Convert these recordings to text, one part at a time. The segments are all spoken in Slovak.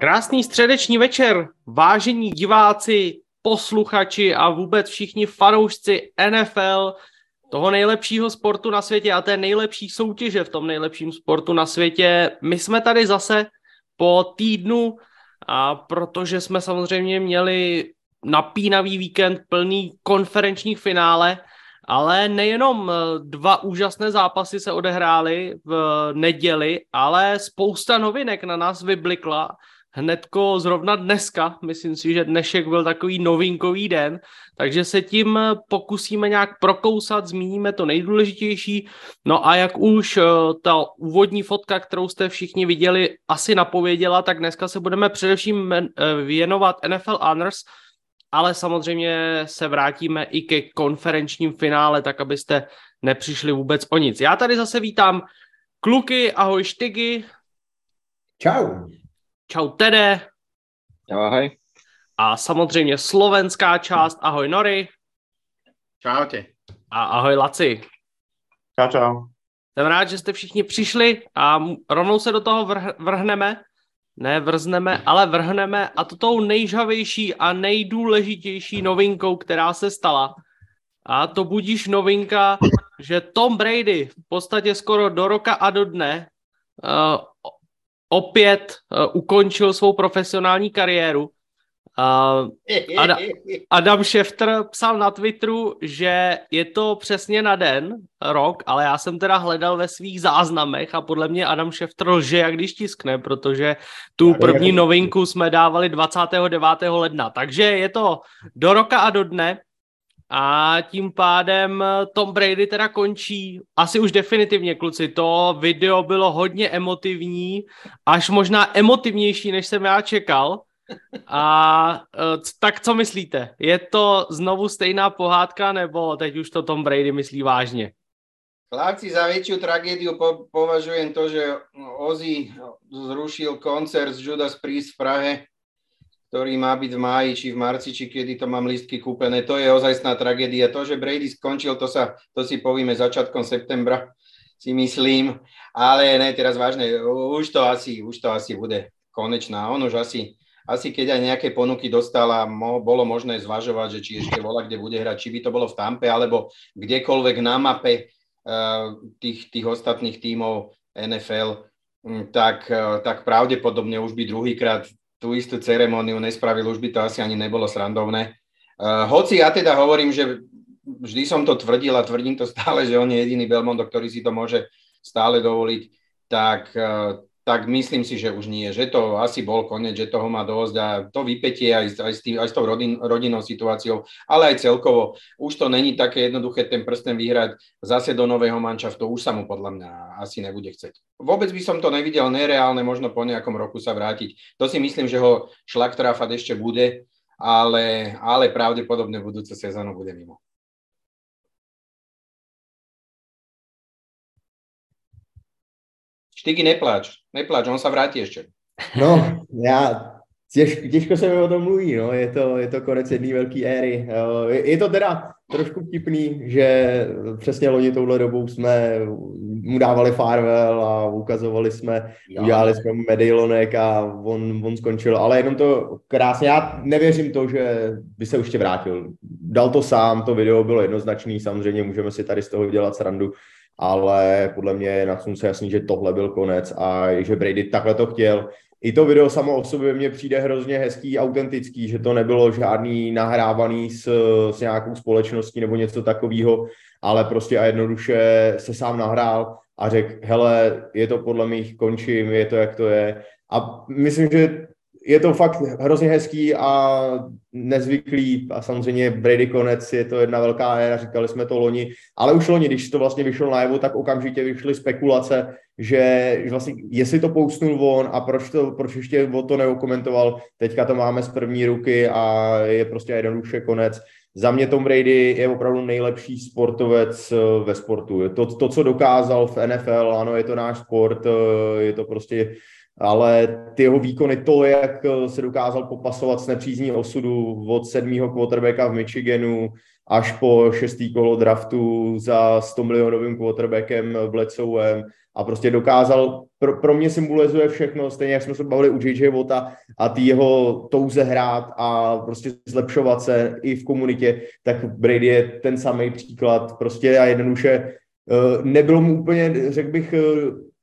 Krásný středeční večer, vážení diváci, posluchači a vůbec všichni fanoušci NFL, toho nejlepšího sportu na světě a té nejlepší soutěže v tom nejlepším sportu na světě. My jsme tady zase po týdnu, a protože jsme samozřejmě měli napínavý víkend plný konferenčních finále, ale nejenom dva úžasné zápasy se odehrály v neděli, ale spousta novinek na nás vyblikla hnedko zrovna dneska. Myslím si, že dnešek byl takový novinkový den, takže se tím pokusíme nějak prokousat, zmíníme to nejdůležitější. No a jak už eh, ta úvodní fotka, kterou jste všichni viděli, asi napověděla, tak dneska se budeme především eh, věnovat NFL Honors, ale samozřejmě se vrátíme i ke konferenčním finále, tak abyste nepřišli vůbec o nic. Já tady zase vítám kluky, ahoj Štygy. Čau. Čau Tede. Ahoj. A samozřejmě slovenská část. Ahoj Nori. Čaute. A ahoj Laci. Čau, čau. Jsem rád, že jste všichni přišli a rovnou se do toho vrh- vrhneme. Ne vrzneme, ale vrhneme a to tou nejžavější a nejdůležitější novinkou, která se stala. A to budíš novinka, že Tom Brady v podstatě skoro do roka a do dne uh, opět uh, ukončil svou profesionální kariéru. Uh, Ad- Adam Schefter psal na Twitteru, že je to přesně na den, rok, ale já jsem teda hledal ve svých záznamech a podle mě Adam Schefter lže, jak když tiskne, protože tu první novinku jsme dávali 29. ledna. Takže je to do roka a do dne a tím pádem Tom Brady teda končí asi už definitivně, kluci. To video bylo hodně emotivní, až možná emotivnější, než jsem já čekal. A tak co myslíte? Je to znovu stejná pohádka, nebo teď už to Tom Brady myslí vážně? Chlapci, za väčšiu tragédiu po, považujem to, že Ozzy zrušil koncert z Judas Priest v Prahe, ktorý má byť v máji, či v marci, či kedy to mám listky kúpené. To je ozajstná tragédia. To, že Brady skončil, to, sa, to si povieme začiatkom septembra, si myslím. Ale ne, teraz vážne, už to asi, už to asi bude konečná. On už asi, asi keď aj nejaké ponuky dostala, mo, bolo možné zvažovať, že či ešte vola, kde bude hrať, či by to bolo v Tampe, alebo kdekoľvek na mape uh, tých, tých ostatných tímov NFL, tak, uh, tak pravdepodobne už by druhýkrát tú istú ceremóniu nespravil, už by to asi ani nebolo srandovné. Uh, hoci ja teda hovorím, že vždy som to tvrdil a tvrdím to stále, že on je jediný Belmondo, ktorý si to môže stále dovoliť, tak, uh, tak myslím si, že už nie, že to asi bol koniec, že toho má dosť a to vypetie aj, aj, s, tým, aj s tou rodin, rodinnou situáciou, ale aj celkovo. Už to není také jednoduché ten prsten vyhrať zase do nového manšaftu, už sa mu podľa mňa asi nebude chceť. Vôbec by som to nevidel nereálne, možno po nejakom roku sa vrátiť. To si myslím, že ho šlak trafať ešte bude, ale, ale pravdepodobne budúce sezónu bude mimo. Štyky, nepláč, nepláč, on sa vráti ešte. No, já těžko, těžko se mi o tom mluví, no. je, to, je to konec jedné velké éry. Je, je to teda trošku vtipný, že přesně loni touhle dobou jsme mu dávali farewell a ukazovali jsme, jo. udělali jsme mu medailonek a on, on skončil, ale jenom to krásně, já nevěřím to, že by se už tě vrátil. Dal to sám, to video bylo jednoznačný, samozřejmě můžeme si tady z toho dělat srandu, ale podle mě je na slunce jasný, že tohle byl konec a že Brady takhle to chtěl. I to video samo o sobě mně přijde hrozně hezký, autentický, že to nebylo žádný nahrávaný s, s nějakou společností nebo něco takového, ale prostě a jednoduše se sám nahrál a řekl, hele, je to podle mých, končím, je to, jak to je. A myslím, že je to fakt hrozně hezký a nezvyklý a samozřejmě Brady konec je to jedna velká éra, říkali jsme to loni, ale už loni, když to vlastně vyšlo najevo, tak okamžitě vyšly spekulace, že, vlastně jestli to pousnul on a proč, to, proč ještě o to neokomentoval, teďka to máme z první ruky a je prostě jednoduše konec. Za mě Tom Brady je opravdu nejlepší sportovec eh, ve sportu. To, to, co dokázal v NFL, ano, je to náš sport, eh, je to prostě ale ty jeho výkony, to, jak se dokázal popasovat s nepřízní osudu od sedmého quarterbacka v Michiganu až po šestý kolo draftu za 100 milionovým quarterbackem Bledsoem a prostě dokázal, pro, pro mě symbolizuje všechno, stejně jak jsme se bavili u JJ Vota a ty jeho touze hrát a prostě zlepšovat se i v komunitě, tak Brady je ten samý příklad, prostě a jednoduše eh, nebylo mu úplně, řekl bych, eh,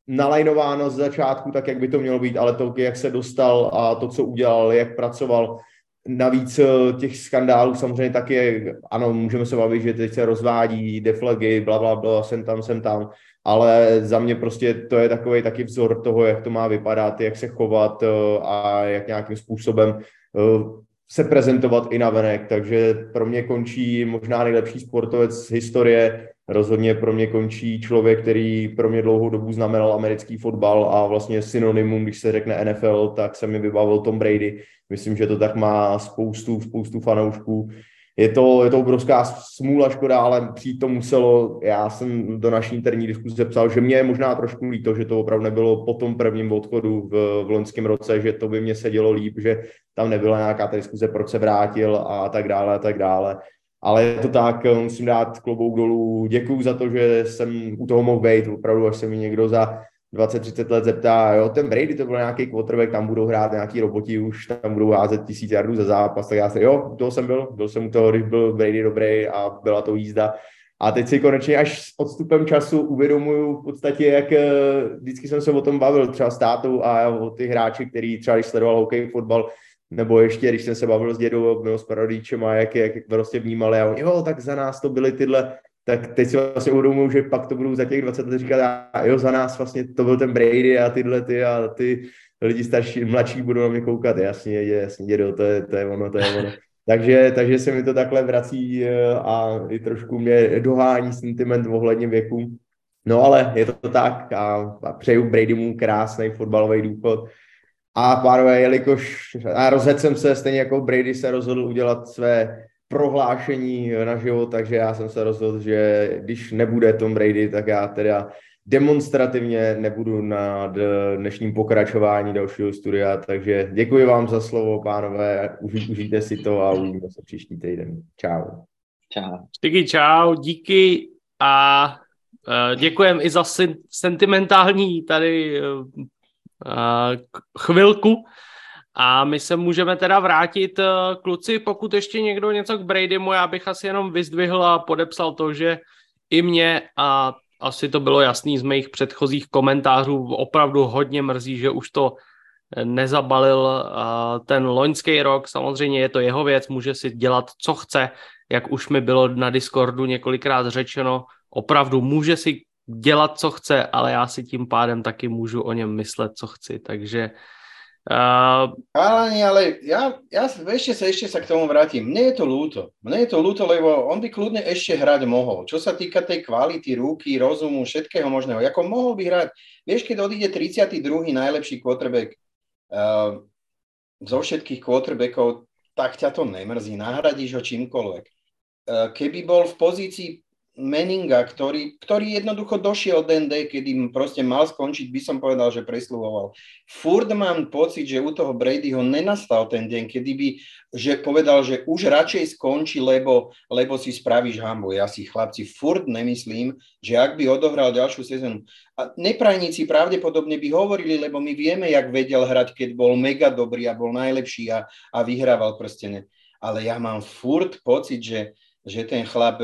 nalajnováno z začátku tak, jak by to mělo být, ale to, jak se dostal a to, co udělal, jak pracoval, Navíc eh, těch skandálů samozřejmě taky, ano, můžeme se bavit, že teď se rozvádí deflagy, bla, bla, bla, sem tam, sem tam, ale za mě prostě to je takový taky vzor toho, jak to má vypadat, jak se chovat eh, a jak nějakým způsobem eh, se prezentovat i na venek, takže pro mě končí možná nejlepší sportovec z historie, rozhodně pro mě končí člověk, který pro mě dlouhou dobu znamenal americký fotbal a vlastně synonymum, když se řekne NFL, tak se mi vybavil Tom Brady. Myslím, že to tak má spoustu, spoustu fanoušků je to, je to obrovská smůla, škoda, ale přijít to muselo. Já jsem do naší interní diskuze psal, že mě je možná trošku líto, že to opravdu nebylo po tom prvním odchodu v, v loňském roce, že to by mě sedělo líp, že tam nebyla nějaká ta diskuze, proč se vrátil a tak dále a tak dále. Ale je to tak, musím dát klobouk dolů. Děkuju za to, že jsem u toho mohl být. Opravdu, až se mi někdo za 20-30 let zeptá, jo, ten Brady to byl nějaký quarterback, tam budou hrát nějaký roboti, už tam budou házet tisíc jardů za zápas, tak já se, jo, to jsem byl, byl jsem u toho, když byl Brady dobrý a byla to jízda. A teď si konečně až s odstupem času uvědomuju v podstatě, jak eh, vždycky jsem se o tom bavil třeba s tátou a o ty hráči, který třeba když sledoval hokej, fotbal, nebo ještě, když jsem se bavil s dědou nebo s parodičem a jak, jak prostě vnímali a on, jo, tak za nás to byly tyhle tak teď si vlastně uvědomuji, že pak to budou za těch 20 let říkat, a jo, za nás vlastně to byl ten Brady a tyhle ty a ty lidi starší, mladší budou na mě koukat, jasně, jasně, dědo, to je, to je ono, to je ono. Takže, takže se mi to takhle vrací eh, a i trošku mě dohání sentiment ohledně věku. No ale je to tak a, a přeju Bradymu krásný fotbalový důchod. A pánové, jelikož a rozhodl jsem se, stejně jako Brady se rozhodl udělat své prohlášení na život, takže já jsem se rozhodl, že když nebude Tom Brady, tak já teda demonstrativně nebudu na dnešním pokračování dalšího studia, takže děkuji vám za slovo, pánové, Užij, užijte si to a uvidíme se příští týden. Čau. Čau. Díky, čau, díky a uh, děkujem i za sentimentální tady uh, chvilku. A my se můžeme teda vrátit, eh, kluci, pokud ještě někdo něco k Bradymu, já bych asi jenom vyzdvihl a podepsal to, že i mě a asi to bylo jasný z mých předchozích komentářů, opravdu hodně mrzí, že už to nezabalil eh, ten loňský rok. Samozřejmě je to jeho věc, může si dělat, co chce, jak už mi bylo na Discordu několikrát řečeno, opravdu může si dělat, co chce, ale já si tím pádem taky můžu o něm myslet, co chci. Takže Uh, Chalani, ale ja, ja ešte sa, ešte sa k tomu vrátim. Mne je to ľúto. Mne je to ľúto, lebo on by kľudne ešte hrať mohol. Čo sa týka tej kvality, ruky, rozumu, všetkého možného. Ako mohol by hrať, vieš, keď odíde 32. najlepší quarterback uh, zo všetkých quarterbackov, tak ťa to nemrzí. Nahradíš ho čímkoľvek. Uh, keby bol v pozícii Meninga, ktorý, ktorý jednoducho došiel den day, kedy proste mal skončiť, by som povedal, že presluhoval. Furt mám pocit, že u toho Bradyho nenastal ten deň, kedy by že povedal, že už radšej skončí, lebo, lebo si spravíš hambu. Ja si chlapci furt nemyslím, že ak by odohral ďalšiu sezónu. A neprajníci pravdepodobne by hovorili, lebo my vieme, jak vedel hrať, keď bol mega dobrý a bol najlepší a, a vyhrával prstene. Ale ja mám furt pocit, že, že ten chlap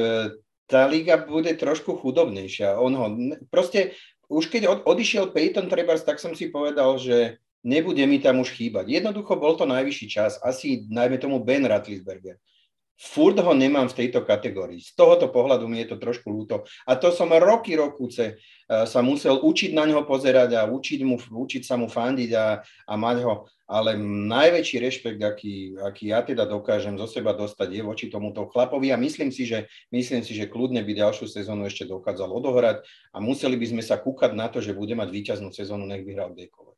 tá liga bude trošku chudobnejšia. On ho, proste už keď od, odišiel Peyton Trebars, tak som si povedal, že nebude mi tam už chýbať. Jednoducho bol to najvyšší čas, asi najmä tomu Ben Ratlisberger. Furt ho nemám v tejto kategórii. Z tohoto pohľadu mi je to trošku ľúto. A to som roky, rokuce uh, sa musel učiť na ňo pozerať a učiť, mu, učiť sa mu fandiť a, a mať ho ale najväčší rešpekt, aký, aký ja teda dokážem zo seba dostať, je voči tomuto chlapovi a myslím si, že, myslím si, že kľudne by ďalšiu sezónu ešte dokázal odohrať a museli by sme sa kúkať na to, že bude mať víťaznú sezónu, nech vyhral kdekoľvek.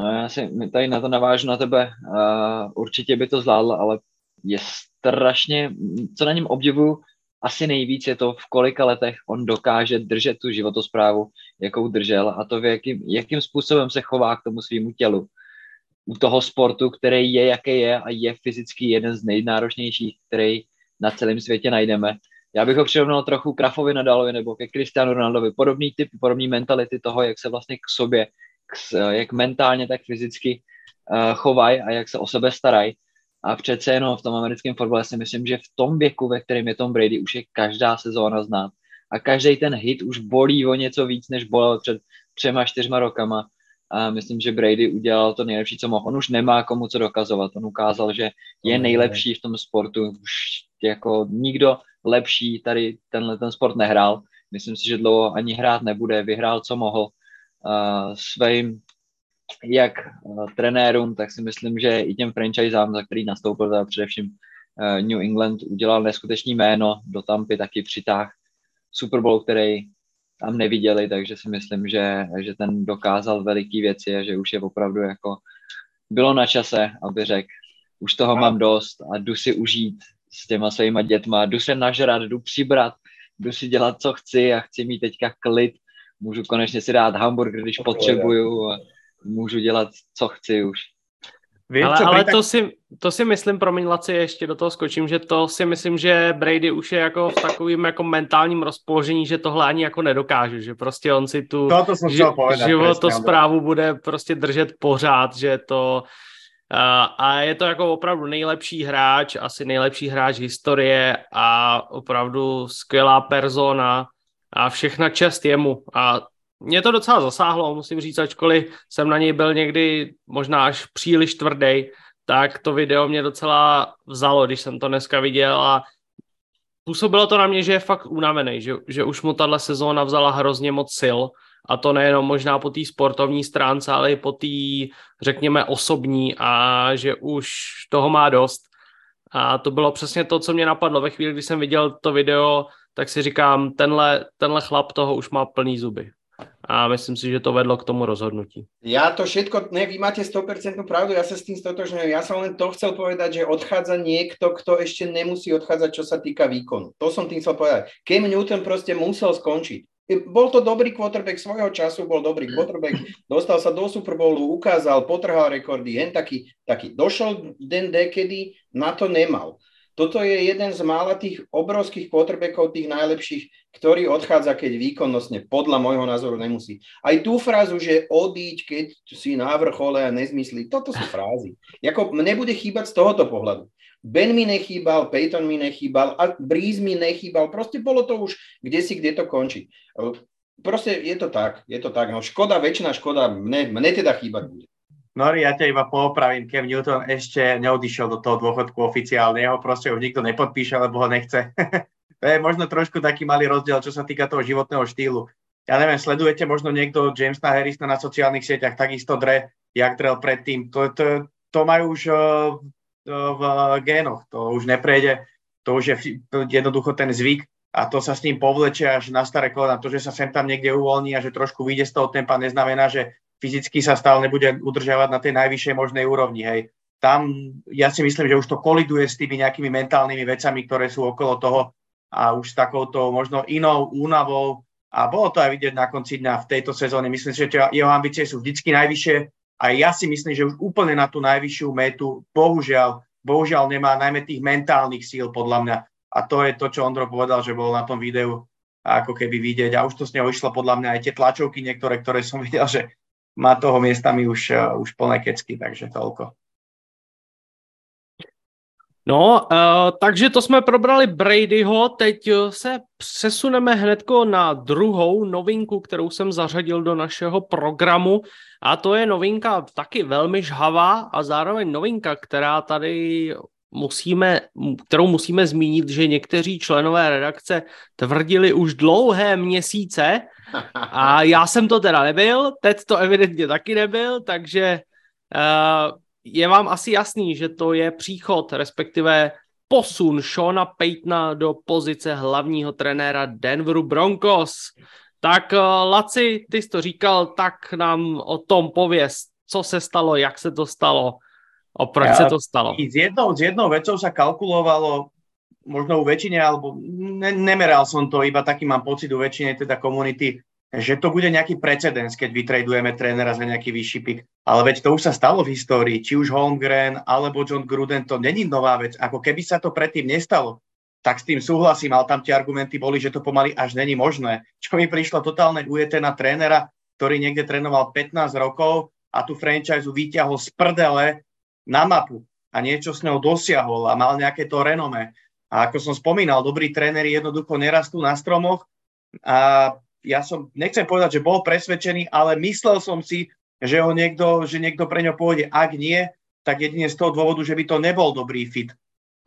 No, já si tady na to navážu na tebe. Uh, určitě by to zvládl, ale je strašně, co na něm obdivuju, asi nejvíc je to, v kolika letech on dokáže držet tu životosprávu, jakou držel a to, v jakým, jakým způsobem se chová k tomu svýmu tělu u toho sportu, který je, jaký je a je fyzicky jeden z nejnáročnějších, který na celém světě najdeme. Já bych ho přirovnal trochu Krafovi Nadalovi nebo ke Cristiano Ronaldovi. Podobný typ, podobný mentality toho, jak se vlastně k sobě, k, jak mentálně, tak fyzicky uh, chovají a jak se o sebe starají. A přece jenom v tom americkém fotbale si myslím, že v tom věku, ve kterém je Tom Brady, už je každá sezóna znát. A každý ten hit už bolí o něco víc, než bolel před třema, čtyřma rokama. A myslím, že Brady udělal to nejlepší, co mohl. On už nemá komu co dokazovat. On ukázal, že je nejlepší v tom sportu. Už jako nikdo lepší tady tenhle ten sport nehrál. Myslím si, že dlouho ani hrát nebude. Vyhrál, co mohl. Uh, svým jak uh, trenérům, tak si myslím, že i těm franchisám, za který nastoupil, teda především uh, New England, udělal neskutečný jméno, do Tampy taky přitáh Super Bowl, který tam neviděli, takže si myslím, že, že ten dokázal veliký věci a že už je opravdu jako bylo na čase, aby řekl, už toho mám dost a jdu si užít s těma svýma dětma, jdu se nažrat, jdu přibrat, jdu si dělat, co chci a chci mít teďka klid, můžu konečně si dát hamburger, když potřebuju a můžu dělat, co chci už. Vím, ale, ale to, si, to si myslím, promiň Laci, ještě do toho skočím, že to si myslím, že Brady už je jako v takovým jako mentálním rozpoložení, že tohle ani jako nedokáže, že prostě on si tu to, to ži, životosprávu bude prostě držet pořád, že to uh, a je to jako opravdu nejlepší hráč, asi nejlepší hráč historie a opravdu skvělá persona a všechna čest jemu a mě to docela zasáhlo, musím říct, ačkoliv jsem na něj byl někdy možná až příliš tvrdý, tak to video mě docela vzalo, když jsem to dneska viděl a působilo to na mě, že je fakt unavený, že, že už mu tahle sezóna vzala hrozně moc sil a to nejenom možná po té sportovní stránce, ale i po té, řekněme, osobní a že už toho má dost. A to bylo přesně to, co mě napadlo ve chvíli, kdy jsem viděl to video, tak si říkám, tenhle, tenhle chlap toho už má plný zuby a myslím si, že to vedlo k tomu rozhodnutí. Ja to všetko, ne, vy máte 100% pravdu, ja sa s tým stotožňujem. Ja som len to chcel povedať, že odchádza niekto, kto ešte nemusí odchádzať, čo sa týka výkonu. To som tým chcel povedať. Cam Newton proste musel skončiť. Bol to dobrý quarterback svojho času, bol dobrý quarterback, dostal sa do Super Bowlu, ukázal, potrhal rekordy, jen taký, taký. Došol den dekedy, na to nemal. Toto je jeden z mála tých obrovských quarterbackov, tých najlepších, ktorý odchádza, keď výkonnostne, podľa môjho názoru, nemusí. Aj tú frázu, že odíď, keď si na vrchole a nezmyslí, toto sú frázy. Jako mne bude chýbať z tohoto pohľadu. Ben mi nechýbal, Peyton mi nechýbal, a Breeze mi nechýbal, proste bolo to už kde si, kde to končí. Proste je to tak, je to tak. No, škoda, väčšina škoda, mne, mne teda chýbať bude. Nori, ja ťa iba poopravím, Cam Newton ešte neodišiel do toho dôchodku oficiálne, jeho proste už nikto nepodpíše, lebo ho nechce. to je možno trošku taký malý rozdiel, čo sa týka toho životného štýlu. Ja neviem, sledujete možno niekto Jamesa Harrisa na sociálnych sieťach, takisto dre, jak drel predtým. To, to, to majú už uh, v génoch, to už neprejde, to už je jednoducho ten zvyk a to sa s ním povlečie až na staré kolena. To, že sa sem tam niekde uvoľní a že trošku vyjde z toho tempa, neznamená, že fyzicky sa stále nebude udržiavať na tej najvyššej možnej úrovni. Hej. Tam ja si myslím, že už to koliduje s tými nejakými mentálnymi vecami, ktoré sú okolo toho a už s takouto možno inou únavou a bolo to aj vidieť na konci dňa v tejto sezóne. Myslím si, že jeho ambície sú vždycky najvyššie a ja si myslím, že už úplne na tú najvyššiu metu bohužiaľ, bohužiaľ nemá najmä tých mentálnych síl podľa mňa. A to je to, čo Ondro povedal, že bol na tom videu ako keby vidieť. A už to s neho išlo podľa mňa aj tie tlačovky niektoré, ktoré som videl, že má toho miestami už, eh, už plné kecky, takže toľko. No, uh, takže to jsme probrali Bradyho, teď eh, se přesuneme hnedko na druhou novinku, kterou jsem zařadil do našeho programu a to je novinka taky velmi žhavá a zároveň novinka, která tady musíme, kterou musíme zmínit, že někteří členové redakce tvrdili už dlouhé měsíce a já jsem to teda nebyl, teď to evidentně taky nebyl, takže uh, je vám asi jasný, že to je příchod, respektive posun Shona Paytona do pozice hlavního trenéra Denveru Broncos. Tak uh, Laci, ty jsi to říkal, tak nám o tom pověz, co se stalo, jak se to stalo a proč ja, se to stalo. S jednou, s jednou vecou sa kalkulovalo možno u väčšine, alebo ne, nemeral som to, iba taký mám pocit u väčšine teda komunity, že to bude nejaký precedens, keď vytradujeme trénera za nejaký vyšší pik. Ale veď to už sa stalo v histórii, či už Holmgren alebo John Gruden, to není nová vec. Ako keby sa to predtým nestalo, tak s tým súhlasím, ale tam tie argumenty boli, že to pomaly až není možné. Čo mi prišlo totálne ujete na trénera, ktorý niekde trénoval 15 rokov a tú franchise vyťahol z prdele na mapu a niečo s ňou dosiahol a mal nejaké to renome. A ako som spomínal, dobrí tréneri jednoducho nerastú na stromoch a ja som, nechcem povedať, že bol presvedčený, ale myslel som si, že ho niekto, že niekto pre ňo pôjde. Ak nie, tak jedine z toho dôvodu, že by to nebol dobrý fit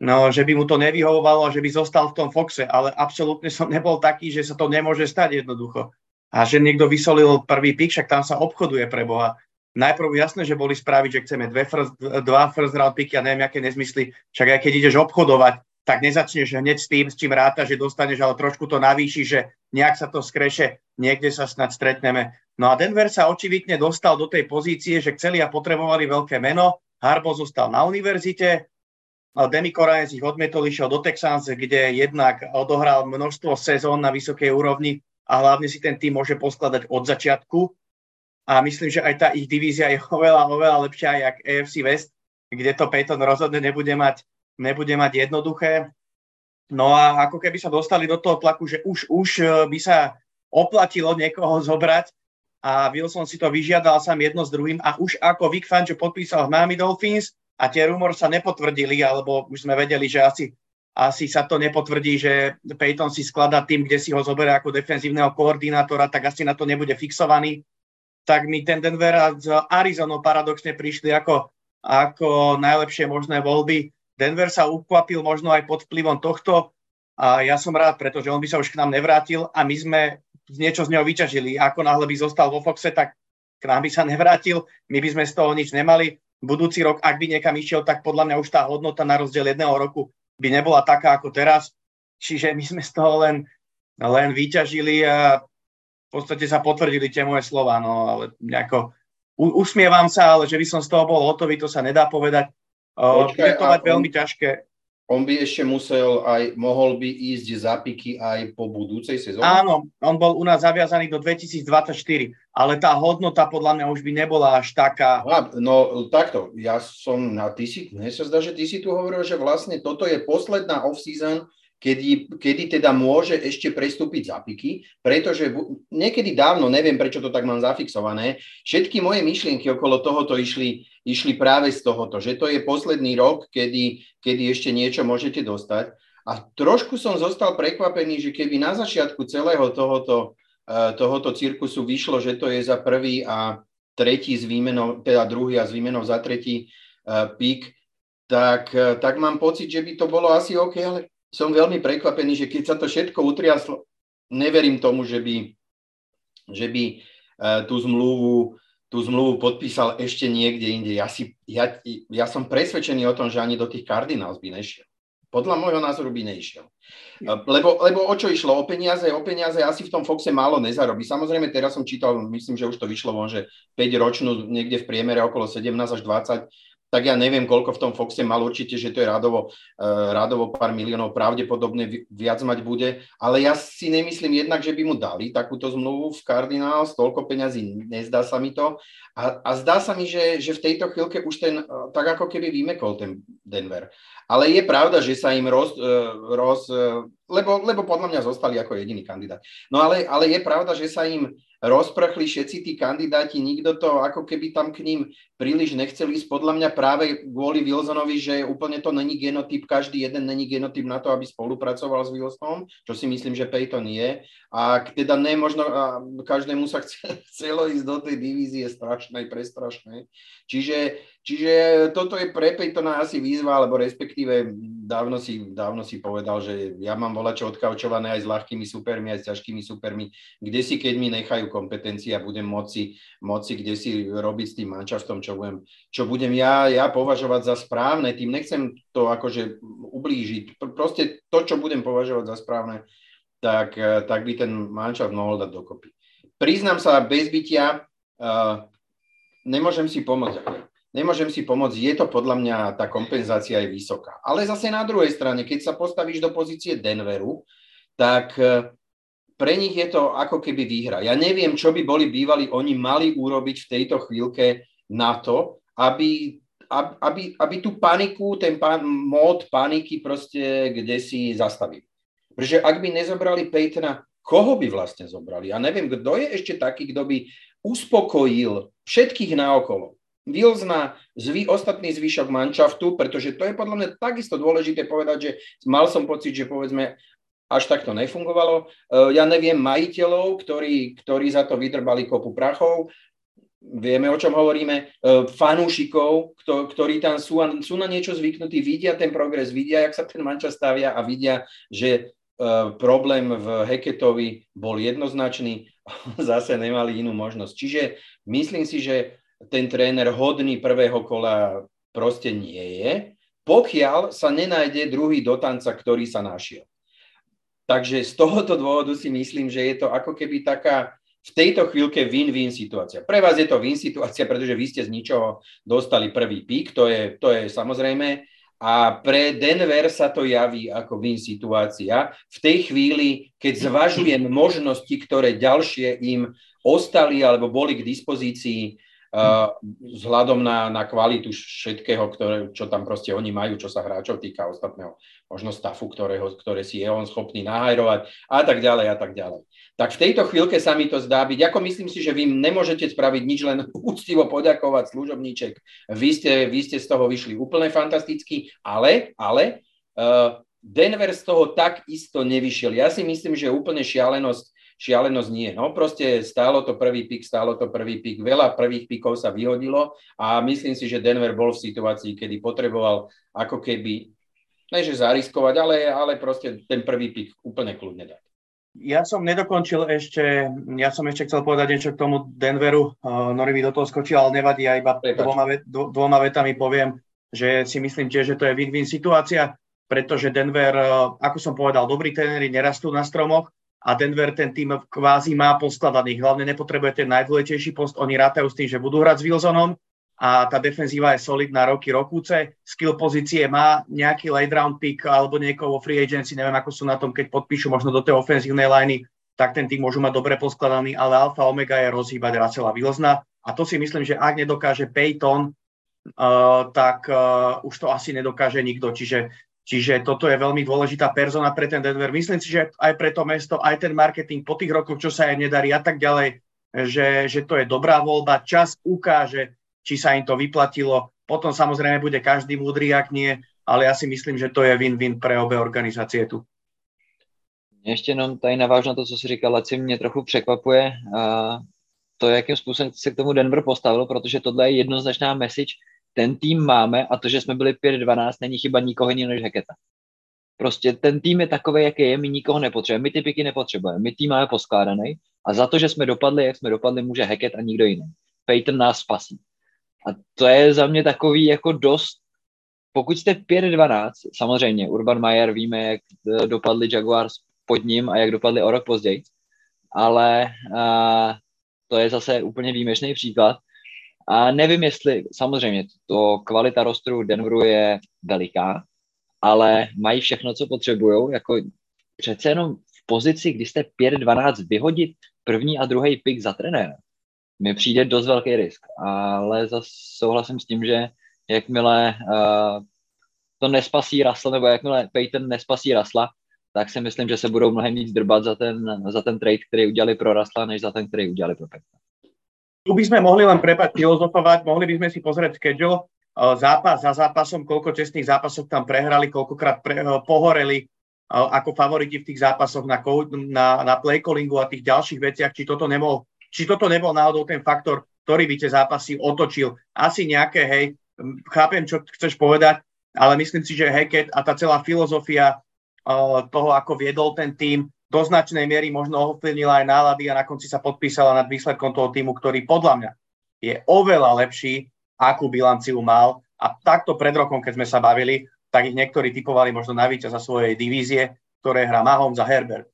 no, že by mu to nevyhovovalo a že by zostal v tom Foxe, ale absolútne som nebol taký, že sa to nemôže stať jednoducho. A že niekto vysolil prvý pik, však tam sa obchoduje pre Boha. Najprv jasné, že boli spraviť, že chceme dve first, dva first round piky a neviem, aké nezmysly. Však aj keď ideš obchodovať, tak nezačneš hneď s tým, s čím ráta, že dostaneš, ale trošku to navýši, že nejak sa to skreše, niekde sa snad stretneme. No a Denver sa očividne dostal do tej pozície, že chceli a potrebovali veľké meno, Harbo zostal na univerzite, Demi Koranes ich odmietol, išiel do Texans, kde jednak odohral množstvo sezón na vysokej úrovni a hlavne si ten tým môže poskladať od začiatku. A myslím, že aj tá ich divízia je oveľa, oveľa lepšia jak AFC West, kde to Peyton rozhodne nebude mať, nebude mať jednoduché. No a ako keby sa dostali do toho tlaku, že už, už e, by sa oplatilo niekoho zobrať a Wilson si to vyžiadal sám jedno s druhým a už ako Vic Fangio podpísal v Miami Dolphins, a tie rumor sa nepotvrdili, alebo už sme vedeli, že asi, asi sa to nepotvrdí, že Peyton si skladá tým, kde si ho zoberie ako defenzívneho koordinátora, tak asi na to nebude fixovaný. Tak mi ten Denver z Arizona paradoxne prišli ako, ako najlepšie možné voľby. Denver sa ukvapil možno aj pod vplyvom tohto a ja som rád, pretože on by sa už k nám nevrátil a my sme niečo z neho vyťažili. Ako náhle by zostal vo Foxe, tak k nám by sa nevrátil, my by sme z toho nič nemali budúci rok, ak by niekam išiel, tak podľa mňa už tá hodnota na rozdiel jedného roku by nebola taká ako teraz. Čiže my sme z toho len, len vyťažili a v podstate sa potvrdili tie moje slova, no ale nejako u, usmievam sa, ale že by som z toho bol hotový, to sa nedá povedať. Počkaj, Bude to mať veľmi ťažké on by ešte musel aj, mohol by ísť za piky aj po budúcej sezóne? Áno, on bol u nás zaviazaný do 2024, ale tá hodnota podľa mňa už by nebola až taká. No takto, ja som, na ty si, mne sa zdá, že ty si tu hovoril, že vlastne toto je posledná off-season, kedy, kedy teda môže ešte prestúpiť za piky, pretože niekedy dávno, neviem prečo to tak mám zafixované, všetky moje myšlienky okolo tohoto išli, išli práve z tohoto, že to je posledný rok, kedy, kedy ešte niečo môžete dostať. A trošku som zostal prekvapený, že keby na začiatku celého tohoto, eh, tohoto cirkusu vyšlo, že to je za prvý a tretí z výmenou, teda druhý a z výmenou za tretí uh, pík, tak, uh, tak mám pocit, že by to bolo asi OK, ale som veľmi prekvapený, že keď sa to všetko utriaslo, neverím tomu, že by, že by uh, tú zmluvu tú zmluvu podpísal ešte niekde inde. Ja, si, ja, ja som presvedčený o tom, že ani do tých Cardinals by nešiel. Podľa môjho názoru by nešiel. E, lebo, lebo o čo išlo? O peniaze, o peniaze asi v tom Foxe málo nezarobí. Samozrejme, teraz som čítal, myslím, že už to vyšlo von, že 5 ročnú niekde v priemere okolo 17 až 20 tak ja neviem, koľko v tom Foxe mal určite, že to je rádovo, uh, rádovo pár miliónov, pravdepodobne viac mať bude, ale ja si nemyslím jednak, že by mu dali takúto zmluvu v Cardinals, toľko peňazí, nezdá sa mi to. A, a zdá sa mi, že, že v tejto chvíľke už ten, uh, tak ako keby vymekol ten Denver. Ale je pravda, že sa im roz, uh, roz lebo, lebo podľa mňa zostali ako jediný kandidát. No ale, ale je pravda, že sa im rozprchli všetci tí kandidáti, nikto to ako keby tam k ním príliš nechcel ísť. Podľa mňa práve kvôli Wilsonovi, že úplne to není genotyp, každý jeden není genotyp na to, aby spolupracoval s Wilsonom, čo si myslím, že Peyton je. A teda ne, možno a každému sa chce, chcelo ísť do tej divízie strašnej, prestrašnej. Čiže, čiže toto je pre Peytona asi výzva, alebo respektíve dávno si, dávno si povedal, že ja mám volačo odkaučované aj s ľahkými supermi, aj s ťažkými supermi, kde si keď mi nechajú kompetencie a budem moci, moci kde si robiť s tým mančastom, čo budem, čo budem ja, ja považovať za správne. Tým nechcem to akože ublížiť. Proste to, čo budem považovať za správne, tak, tak by ten mančaft mohol dať dokopy. Priznám sa, bez bytia uh, nemôžem si pomôcť. Nemôžem si pomôcť, je to podľa mňa, tá kompenzácia je vysoká. Ale zase na druhej strane, keď sa postavíš do pozície Denveru, tak e, pre nich je to ako keby výhra. Ja neviem, čo by boli bývali oni mali urobiť v tejto chvíľke na to, aby, aby, aby tú paniku, ten pan, mód paniky proste kde si zastavili. Pretože ak by nezobrali Peytona, koho by vlastne zobrali? Ja neviem, kto je ešte taký, kto by uspokojil všetkých naokolo. Wilsona, zvý, ostatný zvyšok manšaftu, pretože to je podľa mňa takisto dôležité povedať, že mal som pocit, že povedzme až tak to nefungovalo. E, ja neviem majiteľov, ktorí, ktorí za to vydrbali kopu prachov, vieme, o čom hovoríme, e, fanúšikov, ktorí tam sú, sú na niečo zvyknutí, vidia ten progres, vidia, jak sa ten manča stavia a vidia, že e, problém v Heketovi bol jednoznačný, zase nemali inú možnosť. Čiže myslím si, že ten tréner hodný prvého kola proste nie je, pokiaľ sa nenájde druhý dotanca, ktorý sa našiel. Takže z tohoto dôvodu si myslím, že je to ako keby taká v tejto chvíľke win-win situácia. Pre vás je to win situácia, pretože vy ste z ničoho dostali prvý pík, to je, to je samozrejme. A pre Denver sa to javí ako win situácia. V tej chvíli, keď zvažujem možnosti, ktoré ďalšie im ostali alebo boli k dispozícii, vzhľadom na, na kvalitu všetkého, ktoré, čo tam proste oni majú, čo sa hráčov týka ostatného, možno stafu, ktorého, ktoré si je on schopný nahajrovať a tak ďalej a tak ďalej. Tak v tejto chvíľke sa mi to zdá byť, ako myslím si, že vy nemôžete spraviť nič, len úctivo poďakovať služobníček. Vy ste, vy ste z toho vyšli úplne fantasticky, ale, ale uh, Denver z toho tak isto nevyšiel. Ja si myslím, že úplne šialenosť šialenosť nie. No proste stálo to prvý pik, stálo to prvý pik. Veľa prvých pikov sa vyhodilo a myslím si, že Denver bol v situácii, kedy potreboval ako keby, ne že zariskovať, ale, ale proste ten prvý pik úplne kľudne dať. Ja som nedokončil ešte, ja som ešte chcel povedať niečo k tomu Denveru. Uh, Nori mi do toho skočil, ale nevadí, ja iba dvoma, dvoma vetami poviem, že si myslím tiež, že to je win-win situácia, pretože Denver, uh, ako som povedal, dobrí tréneri nerastú na stromoch, a Denver ten tým kvázi má poskladaný. Hlavne nepotrebuje ten najdôležitejší post. Oni rátajú s tým, že budú hrať s Wilsonom a tá defenzíva je solidná roky, rokúce. Skill pozície má nejaký late round pick alebo niekoho vo free agency, neviem ako sú na tom, keď podpíšu možno do tej ofenzívnej liney, tak ten tým môžu mať dobre poskladaný, ale alfa omega je rozhýbať Russella Wilsona a to si myslím, že ak nedokáže Peyton, uh, tak uh, už to asi nedokáže nikto. Čiže Čiže toto je veľmi dôležitá persona pre ten Denver. Myslím si, že aj pre to mesto, aj ten marketing po tých rokoch, čo sa aj nedarí a tak ďalej, že, že to je dobrá voľba. Čas ukáže, či sa im to vyplatilo. Potom samozrejme bude každý múdry, ak nie, ale ja si myslím, že to je win-win pre obe organizácie tu. Ještě jenom tady navážu na to, co si říkal, Laci, mě trochu překvapuje to, jakým způsobem se k tomu Denver postavil, protože tohle je jednoznačná message, ten tým máme a to, že jsme byli 5-12, není chyba nikoho jiného než Heketa. Prostě ten tým je takový, jaký je, my nikoho nepotřebujeme, my ty piky nepotřebujeme, my tým máme poskládaný a za to, že jsme dopadli, jak jsme dopadli, může Heket a nikdo jiný. Peyton nás spasí. A to je za mě takový jako dost, pokud jste 5-12, samozřejmě Urban Meyer víme, jak eh, dopadli Jaguars pod ním a jak dopadli o rok později, ale a, to je zase úplně výjimečný příklad a nevím, jestli, samozřejmě, to kvalita rostru Denveru je veliká, ale mají všechno, co potřebují. Jako přece jenom v pozici, kdy jste 5-12 vyhodit první a druhý pick za trenéra, mi přijde dost velký risk. Ale zase souhlasím s tím, že jakmile uh, to nespasí Rasla, nebo jakmile Peyton nespasí Rasla, tak si myslím, že se budou mnohem víc drbat za ten, za ten trade, který udělali pro Rasla, než za ten, který udělali pro Peyton. Tu by sme mohli len prepať filozofovať, mohli by sme si pozrieť schedule, eh, zápas za zápasom, koľko čestných zápasov tam prehrali, koľkokrát pre, eh, pohoreli ako favoriti v tých zápasoch na, na, na play callingu a tých ďalších veciach, či toto nebol, či toto nebol náhodou ten faktor, ktorý by tie zápasy otočil. Asi nejaké, hej, chápem, čo chceš povedať, ale myslím si, že Hackett a tá celá filozofia toho, ako viedol ten tým, do značnej miery možno ovplyvnila aj nálady a na konci sa podpísala nad výsledkom toho týmu, ktorý podľa mňa je oveľa lepší, akú bilanciu mal. A takto pred rokom, keď sme sa bavili, tak ich niektorí typovali možno na za svojej divízie, ktoré hrá Mahomes a Herbert.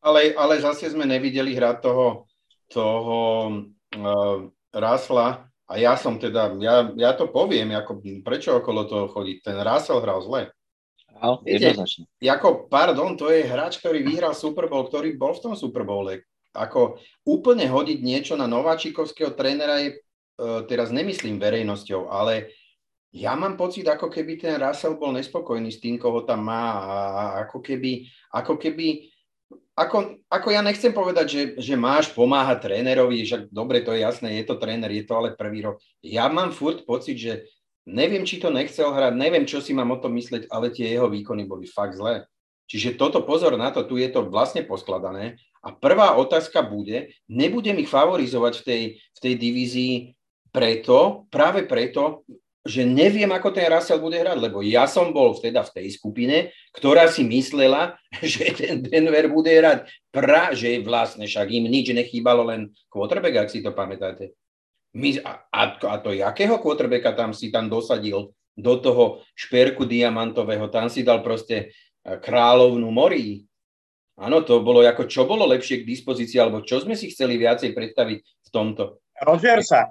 Ale, ale zase sme nevideli hrať toho, toho uh, Rasla a ja som teda, ja, ja to poviem, ako, prečo okolo toho chodiť. Ten Russell hral zle. Áno, jednoznačne. Ako, pardon, to je hráč, ktorý vyhral Super Bowl, ktorý bol v tom Super Bowle. Ako úplne hodiť niečo na nováčikovského trénera je, uh, teraz nemyslím verejnosťou, ale ja mám pocit, ako keby ten Russell bol nespokojný s tým, koho tam má a ako keby, ako keby ako, ako ja nechcem povedať, že, že máš pomáhať trénerovi, že dobre, to je jasné, je to tréner, je to ale prvý rok. Ja mám furt pocit, že neviem, či to nechcel hrať, neviem, čo si mám o tom mysleť, ale tie jeho výkony boli fakt zlé. Čiže toto pozor na to, tu je to vlastne poskladané. A prvá otázka bude, nebudem ich favorizovať v tej, v tej divízii preto, práve preto, že neviem, ako ten Russell bude hrať, lebo ja som bol teda v tej skupine, ktorá si myslela, že ten Denver bude hrať pra, že vlastne však im nič nechýbalo, len quarterback, ak si to pamätáte. My, a, a to jakého quarterbacka tam si tam dosadil do toho šperku diamantového, tam si dal proste e, kráľovnú morí. Áno, to bolo ako, čo bolo lepšie k dispozícii, alebo čo sme si chceli viacej predstaviť v tomto. Rodgersa.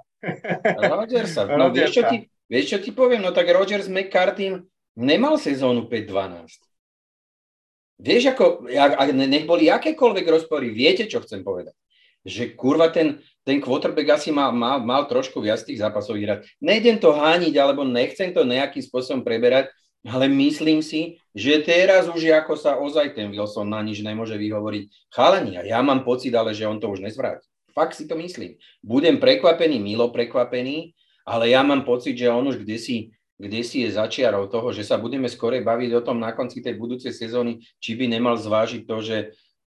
Rodgersa. No, Rodgersa. Vieš, čo ti, Vieš, čo ti poviem? No tak Rogers McCarthy nemal sezónu 5-12. Vieš, ako, nech boli akékoľvek rozpory, viete, čo chcem povedať? Že kurva ten, ten quarterback asi mal, mal, mal trošku viac tých zápasov hrať. Nejdem to hániť, alebo nechcem to nejakým spôsobom preberať, ale myslím si, že teraz už ako sa ozaj ten Wilson na nič nemôže vyhovoriť. Chalani, a ja mám pocit, ale že on to už nezvráti. Fakt si to myslím. Budem prekvapený, milo prekvapený, ale ja mám pocit, že on už kde si, je začiarov toho, že sa budeme skore baviť o tom na konci tej budúcej sezóny, či by nemal zvážiť to, že,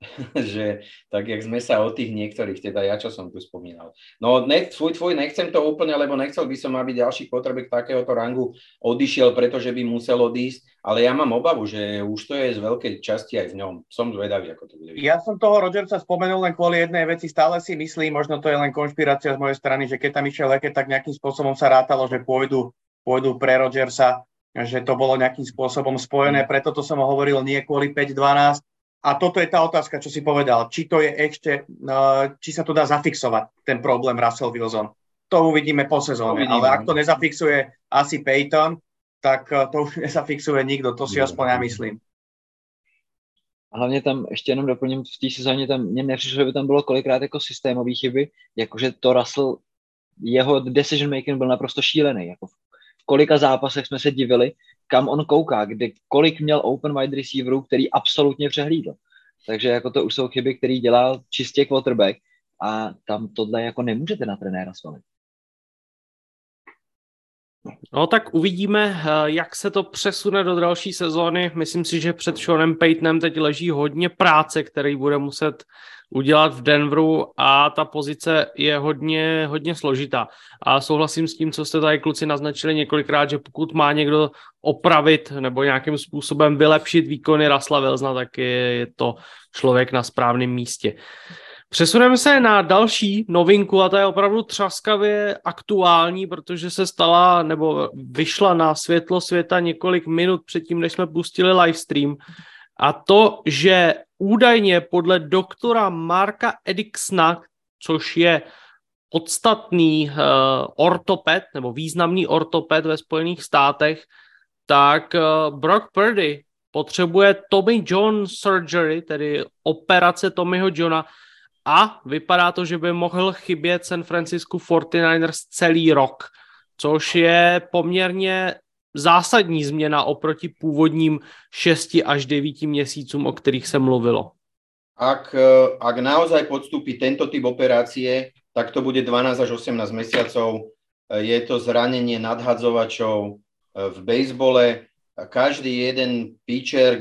že tak, jak sme sa o tých niektorých, teda ja, čo som tu spomínal. No, ne, tvoj, tvoj, nechcem to úplne, lebo nechcel by som, aby ďalší potrebek takéhoto rangu odišiel, pretože by musel odísť, ale ja mám obavu, že už to je z veľkej časti aj v ňom. Som zvedavý, ako to bude. Ja som toho Rogersa spomenul len kvôli jednej veci. Stále si myslím, možno to je len konšpirácia z mojej strany, že keď tam išiel Leke, tak nejakým spôsobom sa rátalo, že pôjdu, pôjdu pre Rogersa, že to bolo nejakým spôsobom spojené. Preto to som hovoril nie kvôli 5-12, a toto je tá otázka, čo si povedal. Či to je ešte, uh, či sa to dá zafixovať, ten problém Russell Wilson. To uvidíme po sezóne. Uvidíme. Ale ak to nezafixuje asi Peyton, tak uh, to už nezafixuje nikto. To si aspoň ja myslím. Hlavně tam, ještě jenom doplním, v té sezóně tam mně nepřišlo, že by tam bylo kolikrát jako systémové chyby, jakože to Russell, jeho decision making byl naprosto šílený. Jako v kolika zápasech jsme se divili, kam on kouká, kde, kolik měl open wide receiverů, který absolutně přehlídl. Takže jako to už jsou chyby, který dělá čistě quarterback a tam tohle jako nemůžete na trenéra svalit. No tak uvidíme, eh, jak se to přesune do další sezóny. Myslím si, že před Seanem Paytonem teď leží hodně práce, který bude muset udělat v Denveru a ta pozice je hodně, hodně složitá. A souhlasím s tím, co jste tady kluci naznačili několikrát, že pokud má někdo opravit nebo nějakým způsobem vylepšit výkony Rasla Velzna, tak je, je to člověk na správném místě. Přesuneme se na další novinku a ta je opravdu třaskavě aktuální, protože se stala nebo vyšla na světlo světa několik minut předtím, než jsme pustili livestream. A to, že údajně podle doktora Marka Ediksna, což je podstatný uh, ortoped nebo významný ortoped ve Spojených státech, tak uh, Brock Purdy potřebuje Tommy John surgery, tedy operace Tommyho Johna a vypadá to, že by mohl chybět San Francisco 49ers celý rok, což je poměrně zásadní změna oproti původním 6 až 9 měsícům, o kterých se mluvilo. Ak, eh, ak naozaj podstúpi tento typ operácie, tak to bude 12 až 18 mesiacov. Eh, je to zranenie nadhadzovačov eh, v bejsbole. Každý jeden pitcher,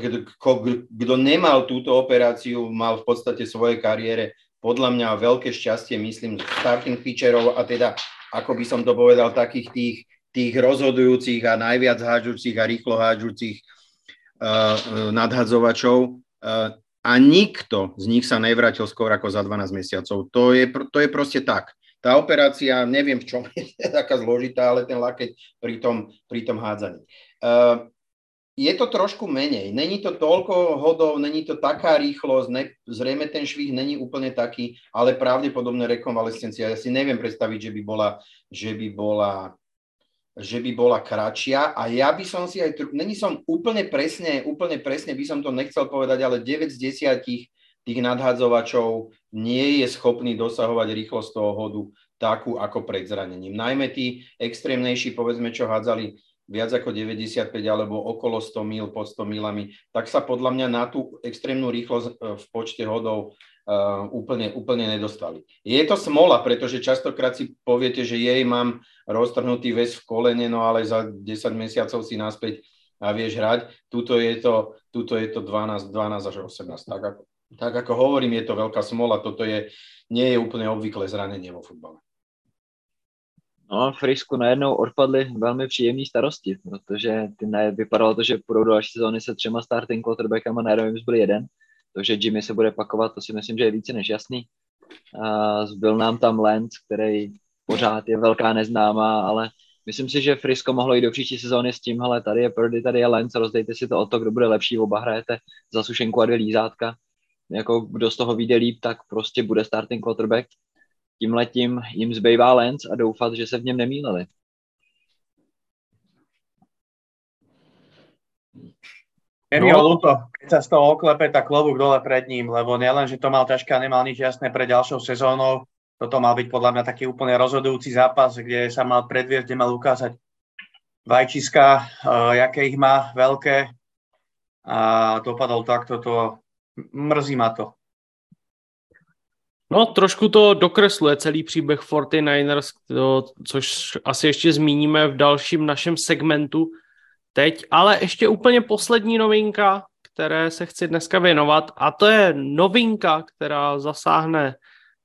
kto nemal túto operáciu, mal v podstate svojej kariére podľa mňa veľké šťastie, myslím, starting pitcherov a teda, ako by som to povedal, takých tých tých rozhodujúcich a najviac hádžujúcich a rýchlo hádžujúcich uh, nadhadzovačov uh, a nikto z nich sa nevrátil skôr ako za 12 mesiacov. To je, to je proste tak. Tá operácia, neviem v čom je taká zložitá, ale ten lakeť pri tom, pri tom hádzaní. Uh, je to trošku menej. Není to toľko hodov, není to taká rýchlosť, ne, zrejme ten švih není úplne taký, ale pravdepodobne rekonvalescencia. Ja si neviem predstaviť, že by bola, že by bola že by bola kratšia a ja by som si aj, není som úplne presne, úplne presne by som to nechcel povedať, ale 9 z 10 tých nadhadzovačov nie je schopný dosahovať rýchlosť toho hodu takú ako pred zranením. Najmä tí extrémnejší, povedzme, čo hádzali viac ako 95 alebo okolo 100 mil, pod 100 milami, tak sa podľa mňa na tú extrémnu rýchlosť e, v počte hodov uh, úplne, úplne nedostali. Je to smola, pretože častokrát si poviete, že jej mám roztrhnutý väz v kolene, no ale za 10 mesiacov si naspäť a vieš hrať. Tuto je to, tuto je to 12, 12 až 18. Tak ako, tak ako hovorím, je to veľká smola. Toto je, nie je úplne obvyklé zranenie vo futbale. No, Frisku najednou odpadly velmi příjemné starosti, protože vypadalo to, že půjdou do další sezóny se třema starting quarterbackama, najednou jim zbyl jeden. To, že Jimmy se bude pakovat, to si myslím, že je více než jasný. A zbyl nám tam Lance, který pořád je velká neznámá, ale myslím si, že Frisko mohlo jít do příští sezóny s tím, hele, tady je Purdy, tady je Lance, rozdejte si to o to, kdo bude lepší, oba hrajete za sušenku a dvě lízátka. Jako kdo z toho vyjde líp, tak prostě bude starting quarterback tímhletím jim zbývá Lens a doufat, že se v něm nemýlili. Je mi ho ľúto, keď sa z toho oklepe, tak klobúk dole pred ním, lebo nielen, že to mal ťažké a nemal nič jasné pre ďalšou sezónou, toto mal byť podľa mňa taký úplne rozhodujúci zápas, kde sa mal predviesť, kde mal ukázať vajčiska, uh, jaké ich má, veľké a dopadol takto, to mrzí ma to. No, trošku to dokresluje celý příběh 49ers, to, což asi ještě zmíníme v dalším našem segmentu teď, ale ještě úplně poslední novinka, které se chci dneska věnovat a to je novinka, která zasáhne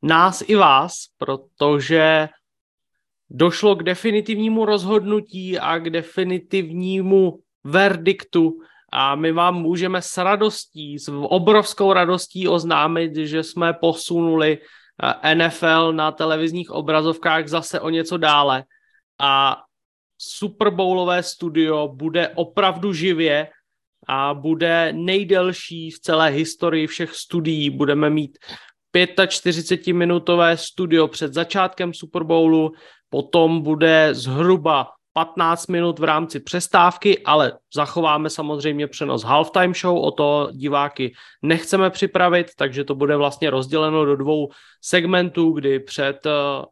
nás i vás, protože došlo k definitivnímu rozhodnutí a k definitivnímu verdiktu a my vám můžeme s radostí, s obrovskou radostí oznámit, že jsme posunuli eh, NFL na televizních obrazovkách zase o něco dále a Super Bowlové studio bude opravdu živě a bude nejdelší v celé historii všech studií. Budeme mít 45-minutové studio před začátkem Super Bowlu, potom bude zhruba 15 minut v rámci přestávky, ale zachováme samozřejmě přenos halftime show, o to diváky nechceme připravit, takže to bude vlastně rozděleno do dvou segmentů, kdy před uh,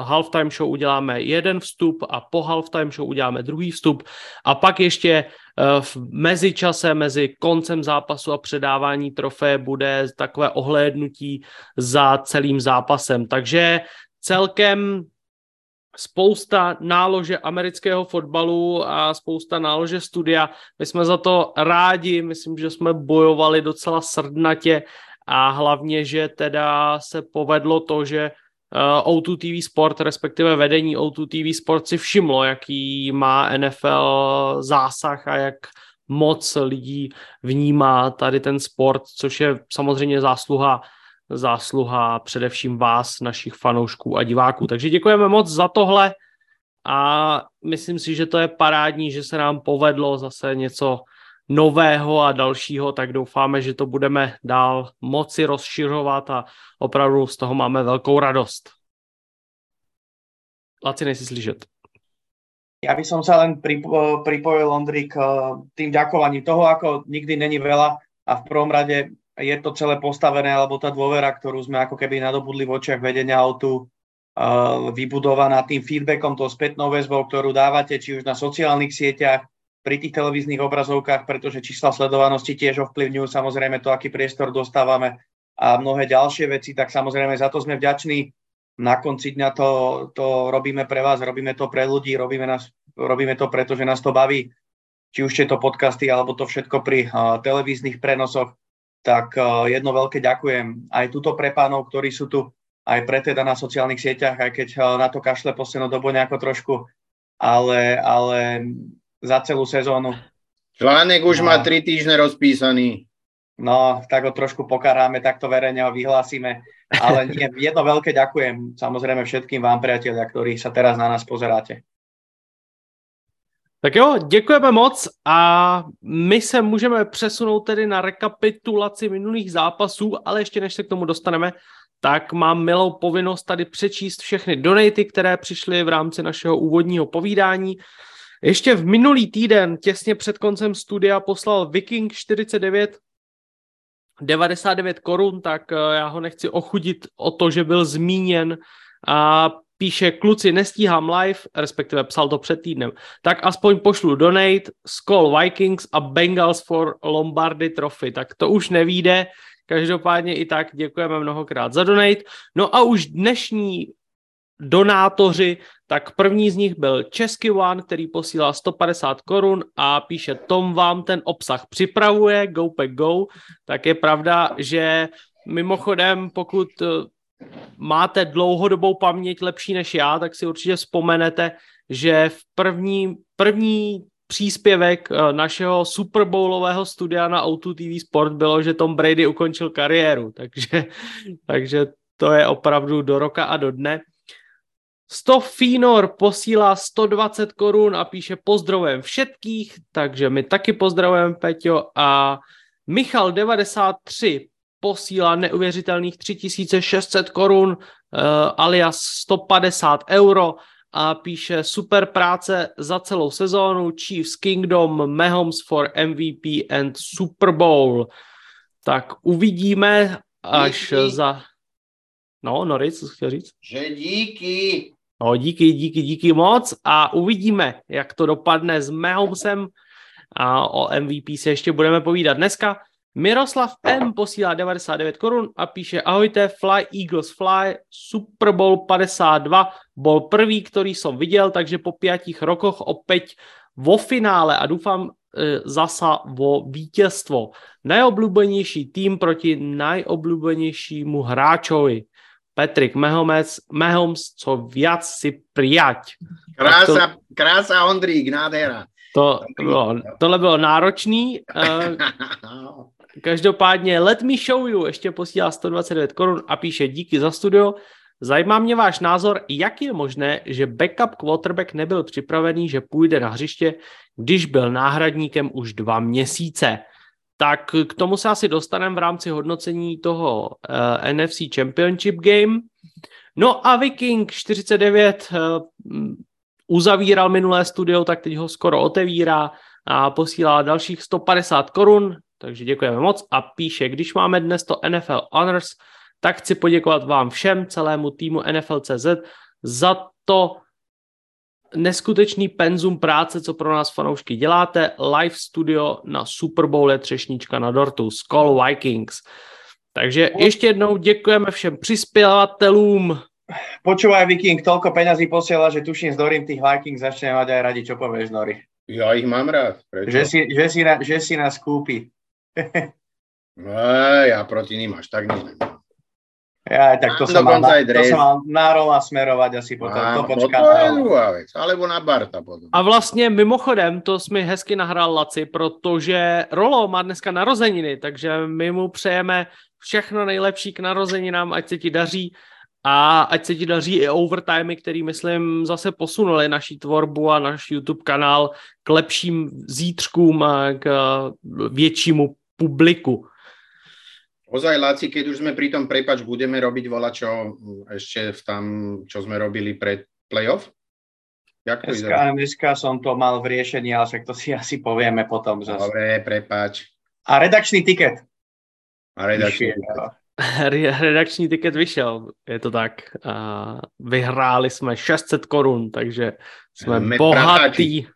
halftime show uděláme jeden vstup a po halftime show uděláme druhý vstup a pak ještě uh, v mezičase mezi koncem zápasu a předávání trofeje bude takové ohlédnutí za celým zápasem. Takže celkem spousta nálože amerického fotbalu a spousta nálože studia. My jsme za to rádi, myslím, že jsme bojovali docela srdnatě a hlavně, že teda se povedlo to, že O2 TV Sport, respektive vedení O2 TV Sport si všimlo, jaký má NFL zásah a jak moc lidí vnímá tady ten sport, což je samozřejmě zásluha zásluha především vás, našich fanoušků a diváků. Takže děkujeme moc za tohle a myslím si, že to je parádní, že se nám povedlo zase něco nového a dalšího, tak doufáme, že to budeme dál moci rozšiřovat a opravdu z toho máme velkou radost. Laci, nejsi slyšet. Ja by som sa len pripojil, Ondrik, tým ďakovaním toho, ako nikdy není veľa a v prvom rade je to celé postavené, alebo tá dôvera, ktorú sme ako keby nadobudli v očiach vedenia autu, uh, vybudovaná tým feedbackom, tou spätnou väzbou, ktorú dávate, či už na sociálnych sieťach, pri tých televíznych obrazovkách, pretože čísla sledovanosti tiež ovplyvňujú samozrejme to, aký priestor dostávame a mnohé ďalšie veci, tak samozrejme za to sme vďační. Na konci dňa to, to robíme pre vás, robíme to pre ľudí, robíme, nás, robíme to preto, že nás to baví, či už to podcasty, alebo to všetko pri uh, televíznych prenosoch tak eh, jedno veľké ďakujem aj tuto pre pánov, ktorí sú tu, aj pre teda na sociálnych sieťach, aj keď eh, na to kašle poslednú dobu nejako trošku, ale, ale za celú sezónu. Článek už no, má tri týždne rozpísaný. No, tak ho trošku pokaráme, tak to verejne ho vyhlásime. Ale nie, jedno veľké ďakujem samozrejme všetkým vám, priatelia, ktorí sa teraz na nás pozeráte. Tak jo, děkujeme moc a my se můžeme přesunout tedy na rekapitulaci minulých zápasů, ale ještě než se k tomu dostaneme, tak mám milou povinnost tady přečíst všechny donaty, které přišly v rámci našeho úvodního povídání. Ještě v minulý týden, těsně před koncem studia, poslal Viking 49 99 korun, tak eh, já ho nechci ochudit o to, že byl zmíněn a píše, kluci, nestíhám live, respektive psal to před týdnem, tak aspoň pošlu donate, Skull Vikings a Bengals for Lombardy Trophy. Tak to už nevíde, každopádně i tak děkujeme mnohokrát za donate. No a už dnešní donátoři, tak první z nich byl Český One, který posílá 150 korun a píše, Tom vám ten obsah připravuje, go pack go, tak je pravda, že mimochodem, pokud eh, máte dlouhodobou paměť lepší než já, tak si určitě vzpomenete, že v první, první příspěvek eh, našeho Super Bowlového studia na O2 TV Sport bylo, že Tom Brady ukončil kariéru, takže, takže to je opravdu do roka a do dne. 100 Finor posílá 120 korun a píše pozdravujeme všetkých, takže my taky pozdravujeme Peťo a Michal 93 posílá neuvěřitelných 3600 korun uh, alias 150 euro a píše super práce za celou sezónu Chiefs Kingdom, Mahomes for MVP and Super Bowl. Tak uvidíme až díky. za... No, Noris, co chtěl říct? Že díky. No, díky, díky, díky moc a uvidíme, jak to dopadne s Mahomesem a o MVP se ještě budeme povídat dneska. Miroslav M posílá 99 korun a píše ahojte, Fly Eagles Fly, Super Bowl 52, bol prvý, ktorý som videl, takže po piatich rokoch opäť vo finále a dúfam e, zasa vo vítězstvo. Najobľúbenejší tým proti najobľúbenejšímu hráčovi. Patrick Mahomes, Mahomes, co viac si prijať. Krása, to, krása Ondrík, nádhera. To, bylo, tohle bylo náročný. Každopádně Let Me Show You ještě posílá 129 korun a píše díky za studio. Zajímá mě váš názor, jak je možné, že backup quarterback nebyl připravený, že půjde na hřiště, když byl náhradníkem už dva měsíce. Tak k tomu se asi dostaneme v rámci hodnocení toho uh, eh, NFC Championship Game. No a Viking 49 uh, uzavíral minulé studio, tak teď ho skoro otevírá a posílá dalších 150 korun takže děkujeme moc a píše, když máme dnes to NFL Honors, tak chci poděkovat vám všem, celému týmu NFL.cz za to neskutečný penzum práce, co pro nás fanoušky děláte. Live studio na Super Bowl je třešnička na dortu, Skull Vikings. Takže ještě jednou děkujeme všem přispěvatelům. Počúvaj Viking, toľko peňazí posiela, že tuším s Dorím tých Vikings začne mať aj radi, čo povieš, Nori. Ja ich mám rád. Prečo? Že si, že si, na, že si nás kúpi. No, ja proti ním až tak nemám. Ja, tak to som, mal, na, to som mal na Rola smerovať asi potom. A, to počká. To je druhá vec, alebo na Barta potom. A vlastně mimochodem, to jsme hezky nahrál Laci, protože Rolo má dneska narozeniny, takže my mu přejeme všechno nejlepší k narozeninám, ať se ti daří a ať se ti daří i overtimey, který myslím zase posunuli naší tvorbu a náš YouTube kanál k lepším zítřkům a k většímu publiku. Ozaj, Láci, keď už sme pri tom, prepač, budeme robiť volačo ešte v tam, čo sme robili pred playoff? Jak to dneska, dneska som to mal v riešení, ale však to si asi povieme potom. Zase. Dobre, prepač. A redakčný tiket. A redakčný tiket. redakční tiket vyšel, je to tak. A vyhráli jsme 600 korun, takže jsme My bohatý.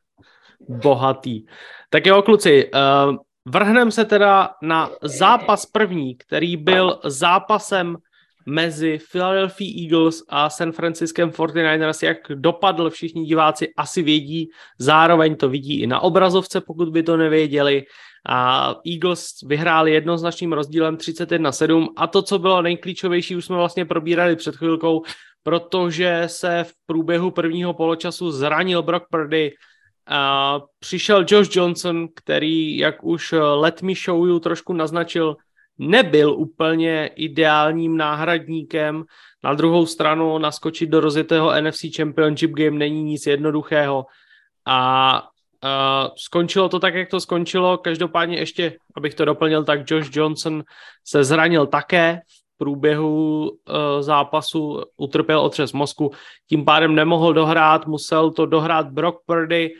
Bohatý. Tak jo, kluci, uh, vrhneme se teda na zápas první, který byl zápasem mezi Philadelphia Eagles a San Franciskem 49ers, jak dopadl, všichni diváci asi vědí, zároveň to vidí i na obrazovce, pokud by to nevěděli. A Eagles vyhráli jednoznačným rozdílem 31-7 a to, co bylo nejklíčovější, už jsme vlastně probírali před chvilkou, protože se v průběhu prvního poločasu zranil Brock Purdy, a přišel Josh Johnson, který, jak už Let Me Show trošku naznačil, nebyl úplně ideálním náhradníkem. Na druhou stranu naskočit do rozjetého NFC Championship Game není nic jednoduchého. A uh, skončilo to tak, jak to skončilo. Každopádně ještě, abych to doplnil, tak Josh Johnson se zranil také v průběhu uh, zápasu, utrpěl otřes mozku, tím pádem nemohl dohrát, musel to dohrát Brock Purdy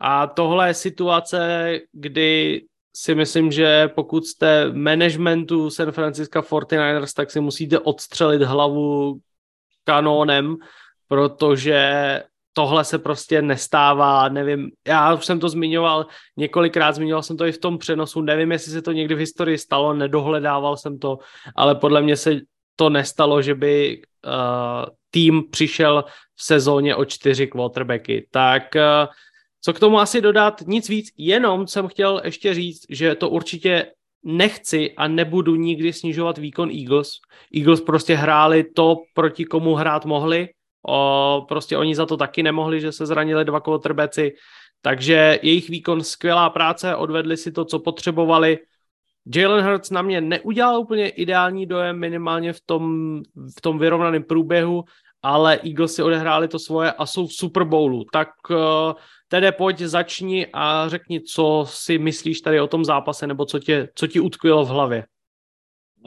a tohle je situace, kdy si myslím, že pokud jste managementu San Francisco 49ers, tak si musíte odstřelit hlavu kanónem, protože tohle se prostě nestává, nevím, já už jsem to zmiňoval několikrát, zmiňoval jsem to i v tom přenosu, nevím, jestli se to někdy v historii stalo, nedohledával jsem to, ale podle mě se to nestalo, že by uh, tým přišel v sezóně o čtyři quarterbacky. Tak uh, co k tomu asi dodat? Nic víc, jenom jsem chtěl ještě říct, že to určitě nechci a nebudu nikdy snižovat výkon Eagles. Eagles prostě hráli to, proti komu hrát mohli. O, prostě oni za to taky nemohli, že se zranili dva quarterbacki. Takže jejich výkon, skvělá práce, odvedli si to, co potřebovali. Jalen Hurts na mě neudělal úplně ideální dojem, minimálně v tom, v tom vyrovnaném průběhu, ale Eagles si odehráli to svoje a jsou v Super Bowlu. Tak uh, tedy pojď, začni a řekni, co si myslíš tady o tom zápase, nebo co, tě, co ti utkvělo v hlavě.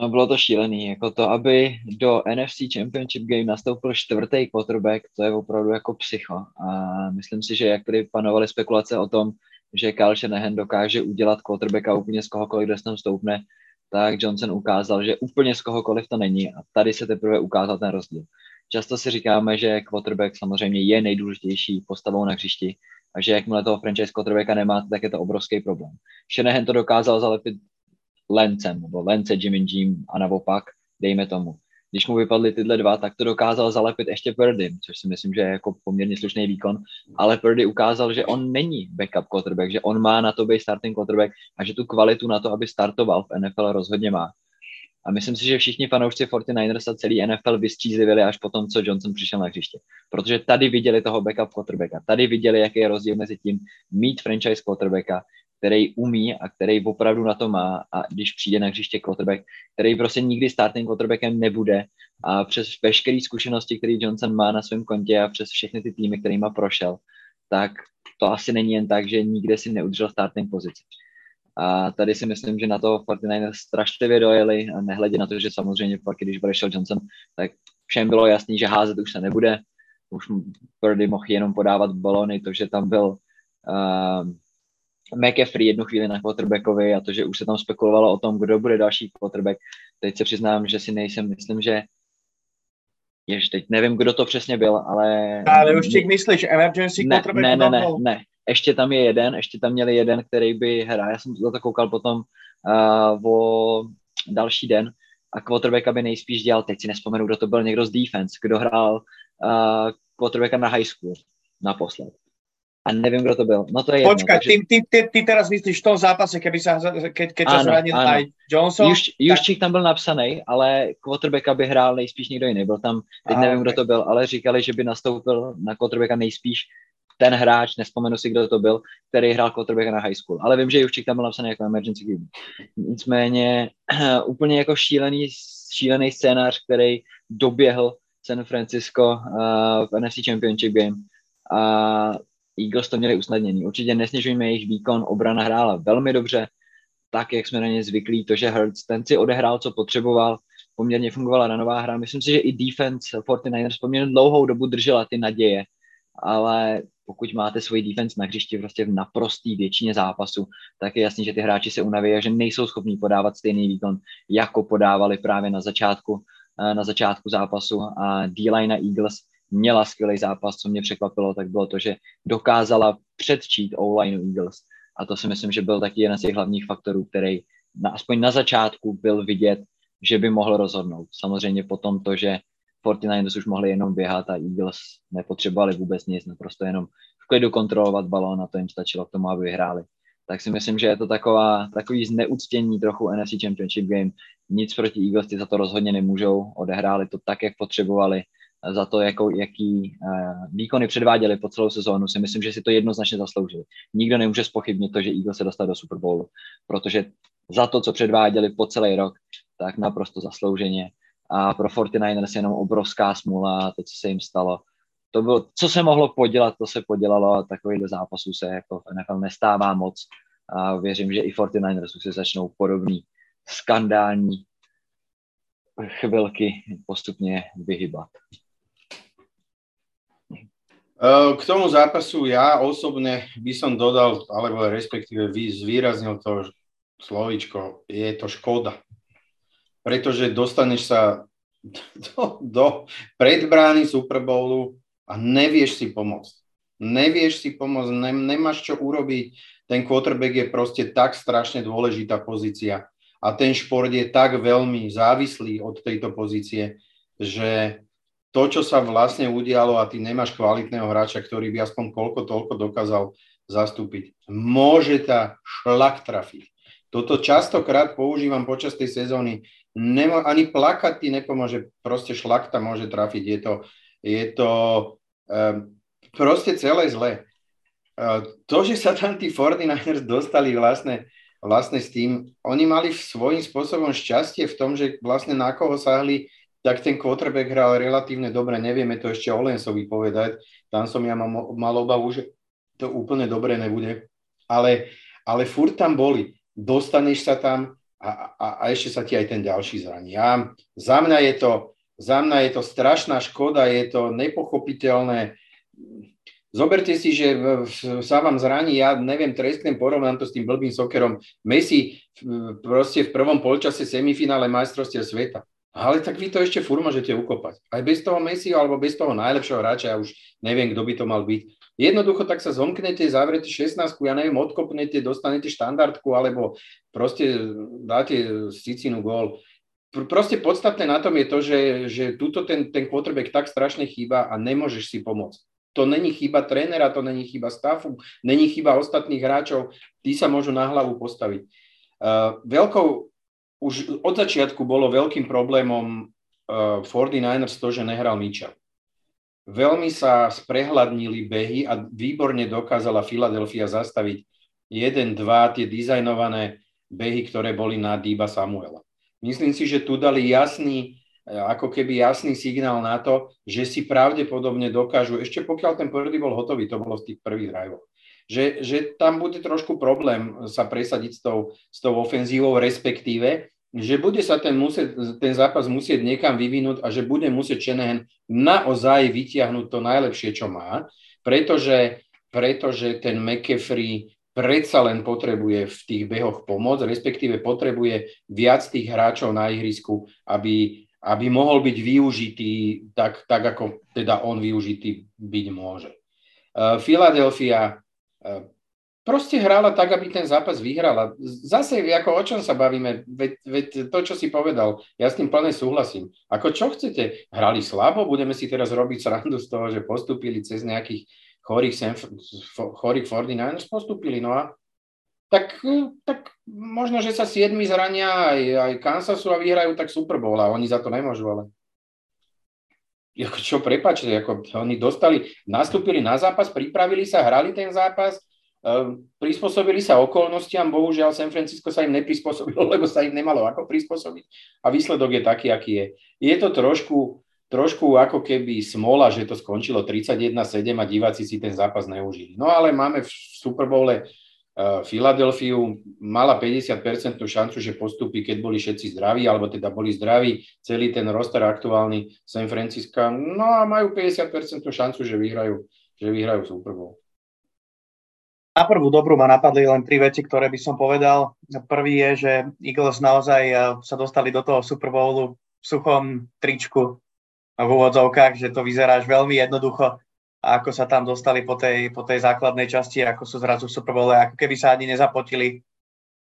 No bylo to šílený, jako to, aby do NFC Championship Game nastoupil čtvrtý quarterback, to je opravdu jako psycho. A myslím si, že jak tady panovaly spekulace o tom, že Kyle Shanahan dokáže udělat quarterbacka úplně z kohokoliv, kde se tam stoupne, tak Johnson ukázal, že úplně z kohokoliv to není a tady se teprve ukázal ten rozdíl. Často si říkáme, že quarterback samozřejmě je nejdůležitější postavou na hřišti a že jakmile toho franchise quarterbacka nemáte, tak je to obrovský problém. Shanahan to dokázal zalepit Lencem, nebo Lence Jimmy Jim a naopak, dejme tomu. Když mu vypadly tyhle dva, tak to dokázal zalepit ještě Purdy, což si myslím, že je jako poměrně slušný výkon, ale Purdy ukázal, že on není backup quarterback, že on má na to být starting quarterback a že tu kvalitu na to, aby startoval v NFL rozhodně má. A myslím si, že všichni fanoušci 49ers a celý NFL vystřízlivili až po tom, co Johnson přišel na hřiště. Protože tady viděli toho backup quarterbacka, tady viděli, jaký je rozdíl mezi tím mít franchise quarterbacka, který umí a který opravdu na to má a když přijde na hřiště quarterback, který prostě nikdy starting quarterbackem nebude a přes veškeré zkušenosti, které Johnson má na svém kontě a přes všechny ty týmy, kterýma prošel, tak to asi není jen tak, že nikde si neudržel starting pozici. A tady si myslím, že na to 49ers strašlivě dojeli nehledě na to, že samozřejmě pak, když odešel Johnson, tak všem bylo jasný, že házet už se nebude. Už Purdy mohl jenom podávat balony, to, že tam byl uh, McAfee jednu chvíli na quarterbackovi a to, že už se tam spekulovalo o tom, kdo bude další quarterback. Teď se přiznám, že si nejsem, myslím, že Jež teď nevím, kdo to přesně byl, ale... Ale už ti myslíš, emergency ne, quarterback? Ne, ne, ne, ne, ještě tam je jeden, ještě tam měli jeden, který by hrál. Já jsem to koukal potom uh, o další den a quarterbacka by nejspíš dělal, teď si nespomenu, kdo to byl, někdo z defense, kdo hrál uh, quarterbacka na high school naposled a nevím, kdo to byl. No to je jedno, Počkaj, takže... ty, ty, ty, ty teraz myslíš v tom zápase, keby sa, keď, keď sa zranil aj Johnson? Juš, Juščík tam byl napsaný, ale quarterbacka by hrál nejspíš někdo jiný. Byl tam, teď nevím, okay. kdo to byl, ale říkali, že by nastoupil na quarterbacka nejspíš ten hráč, nespomenu si, kdo to byl, který hrál quarterbacka na high school. Ale vím, že Juščík tam byl napsaný jako emergency QB. Nicméně úplně jako šílený, šílený scénář, který doběhl San Francisco uh, v NFC Championship Game. A Eagles to měli usnadnění. Určitě nesnižujeme jejich výkon, obrana hrála velmi dobře, tak, jak jsme na ně zvyklí, to, že Hurts ten si odehrál, co potřeboval, poměrně fungovala na nová hra. Myslím si, že i defense 49ers poměrně dlouhou dobu držela ty naděje, ale pokud máte svůj defense na hřišti prostě v naprostý většině zápasu, tak je jasný, že ty hráči se unaví a že nejsou schopní podávat stejný výkon, jako podávali právě na začátku, eh, na začátku zápasu a D-line Eagles měla skvělý zápas, co mě překvapilo, tak bylo to, že dokázala předčít O-line Eagles. A to si myslím, že byl taky jeden z těch hlavních faktorů, který na, aspoň na začátku byl vidět, že by mohl rozhodnout. Samozřejmě potom to, že 49ers už mohli jenom běhat a Eagles nepotřebovali vůbec nic, naprosto jenom v klidu kontrolovat balón a to jim stačilo k tomu, aby vyhráli. Tak si myslím, že je to taková, takový zneuctění trochu NFC Championship Game. Nic proti Eagles ty za to rozhodně nemůžou, odehráli to tak, jak potřebovali za to, jako, jaký uh, výkony předváděli po celou sezónu, si myslím, že si to jednoznačně zasloužili. Nikdo nemůže spochybnit to, že Eagles se dostal do Super Bowlu, protože za to, co předváděli po celý rok, tak naprosto zaslouženě. A pro 49ers je jenom obrovská smůla, to, co se jim stalo. To bylo, co se mohlo podělat, to se podělalo a takovýhle zápasů se jako NFL nestává moc. A věřím, že i 49ers už se začnou podobný skandální chvilky postupně vyhybat. K tomu zápasu ja osobne by som dodal, alebo respektíve zvýraznil to slovičko, je to škoda. Pretože dostaneš sa do, do predbrány Super Bowlu a nevieš si pomôcť. Nevieš si pomôcť, ne, nemáš čo urobiť. Ten quarterback je proste tak strašne dôležitá pozícia a ten šport je tak veľmi závislý od tejto pozície, že to, čo sa vlastne udialo a ty nemáš kvalitného hráča, ktorý by aspoň koľko toľko dokázal zastúpiť, môže tá šlak trafiť. Toto častokrát používam počas tej sezóny. Nemo, ani plakať ti nepomôže, proste šlakta môže trafiť. Je to, je to um, proste celé zle. Uh, to, že sa tam tí 49ers dostali vlastne, vlastne s tým, oni mali svojím spôsobom šťastie v tom, že vlastne na koho sahli tak ten quarterback hral relatívne dobre, nevieme to ešte o Lensovi povedať, tam som ja mal, mal obavu, že to úplne dobre nebude, ale, ale furt tam boli, dostaneš sa tam a, a, a ešte sa ti aj ten ďalší zraní. A za mňa je to, za mňa je to strašná škoda, je to nepochopiteľné. Zoberte si, že sa vám zraní, ja neviem, trestným porovnám to s tým blbým sokerom. Messi proste v prvom polčase semifinále majstrovstiev sveta ale tak vy to ešte fur môžete ukopať. Aj bez toho Messi alebo bez toho najlepšieho hráča, ja už neviem, kto by to mal byť. Jednoducho tak sa zomknete, zavrete 16, ja neviem, odkopnete, dostanete štandardku alebo proste dáte Sicinu gól. Proste podstatné na tom je to, že, že túto ten, ten quarterback tak strašne chýba a nemôžeš si pomôcť. To není chyba trénera, to není chyba stafu, není chyba ostatných hráčov, tí sa môžu na hlavu postaviť. Uh, veľkou už od začiatku bolo veľkým problémom uh, 49ers to, že nehral Mitchell. Veľmi sa sprehľadnili behy a výborne dokázala Philadelphia zastaviť jeden, dva tie dizajnované behy, ktoré boli na Díba Samuela. Myslím si, že tu dali jasný, eh, ako keby jasný signál na to, že si pravdepodobne dokážu, ešte pokiaľ ten prvý bol hotový, to bolo v tých prvých drivoch, že, že tam bude trošku problém sa presadiť s tou, s tou ofenzívou, respektíve že bude sa ten, musieť, ten zápas musieť niekam vyvinúť a že bude musieť Shanahan naozaj vytiahnuť to najlepšie, čo má, pretože, pretože ten McAfee predsa len potrebuje v tých behoch pomoc, respektíve potrebuje viac tých hráčov na ihrisku, aby, aby mohol byť využitý tak, tak, ako teda on využitý byť môže. Philadelphia proste hrála tak, aby ten zápas vyhrala. Zase, ako o čom sa bavíme, veď, veď to, čo si povedal, ja s tým plne súhlasím. Ako čo chcete? Hrali slabo? Budeme si teraz robiť srandu z toho, že postupili cez nejakých chorých, sem, chorých 49ers? Postupili, no a tak, tak možno, že sa siedmi zrania aj, aj Kansasu a vyhrajú tak Super Bowl a oni za to nemôžu, ale ako čo, prepáčte, ako oni dostali, nastúpili na zápas, pripravili sa, hrali ten zápas, prispôsobili sa okolnostiam, bohužiaľ San Francisco sa im neprispôsobilo, lebo sa im nemalo ako prispôsobiť a výsledok je taký, aký je. Je to trošku, trošku ako keby smola, že to skončilo 31-7 a diváci si ten zápas neužili. No ale máme v Super Bowle Filadelfiu, mala 50% šancu, že postupí, keď boli všetci zdraví, alebo teda boli zdraví, celý ten roster aktuálny San Francisco, no a majú 50% šancu, že vyhrajú, že vyhrajú Super Bowl. Na prvú dobrú ma napadli len tri veci, ktoré by som povedal. Prvý je, že Eagles naozaj eh, sa dostali do toho Super Bowlu v suchom tričku v úvodzovkách, že to vyzeráš veľmi jednoducho ako sa tam dostali po tej, po tej základnej časti, ako sú zrazu v Super Bowle, ako keby sa ani nezapotili.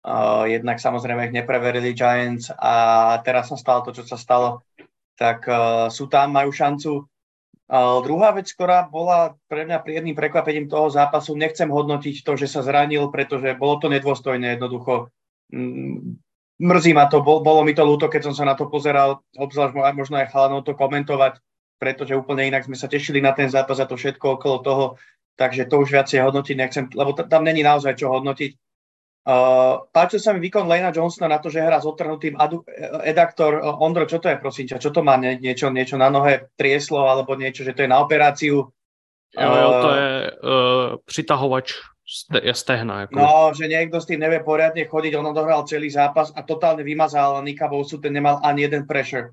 Uh, jednak samozrejme ich nepreverili Giants a teraz sa stalo to, čo sa stalo. Tak uh, sú tam, majú šancu. Uh, druhá vec, ktorá bola pre mňa príjemným prekvapením toho zápasu, nechcem hodnotiť to, že sa zranil, pretože bolo to nedôstojné jednoducho. Mm, mrzí ma to, bol, bolo mi to ľúto, keď som sa na to pozeral, obzvlášť možno aj chalanov to komentovať, pretože úplne inak sme sa tešili na ten zápas a to všetko okolo toho, takže to už viacej hodnotiť nechcem, lebo t- tam není naozaj čo hodnotiť. Uh, páčil sa mi výkon Lena Johnsona na to, že hrá s odtrhnutým adu- edaktor. Uh, Ondro, čo to je, prosím ťa? Čo to má? Nie, niečo, niečo na nohe trieslo alebo niečo, že to je na operáciu? Jo, jo, to je uh, přitahovač ste, stehna. Ako. No, že niekto s tým nevie poriadne chodiť, on odohral celý zápas a totálne vymazal Nika Bosu, ten nemal ani jeden pressure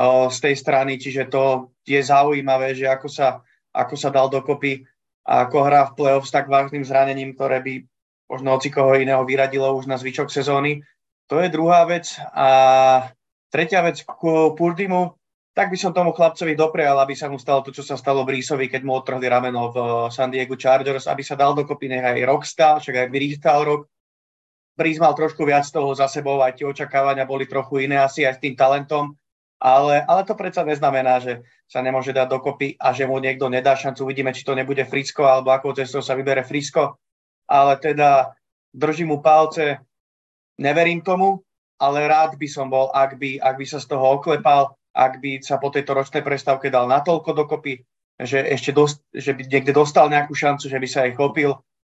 uh, z tej strany, čiže to je zaujímavé, že ako sa, ako sa dal dokopy a ako hrá v play-off s tak vážnym zranením, ktoré by možno hoci koho iného vyradilo už na zvyčok sezóny. To je druhá vec. A tretia vec ku Purdimu, tak by som tomu chlapcovi doprial, aby sa mu stalo to, čo sa stalo Brísovi, keď mu otrhli rameno v eh, San Diego Chargers, aby sa dal dokopy nech aj rok stál, však aj Brees stál rok. Brees mal trošku viac toho za sebou, aj tie očakávania boli trochu iné asi aj s tým talentom, ale, ale to predsa neznamená, že sa nemôže dať dokopy a že mu niekto nedá šancu. Uvidíme, či to nebude Frisko, alebo ako cestou sa vybere Frisko. Ale teda držím mu palce, neverím tomu, ale rád by som bol, ak by, ak by sa z toho oklepal ak by sa po tejto ročnej prestávke dal natoľko dokopy, že ešte dost, že by niekde dostal nejakú šancu, že by sa aj chopil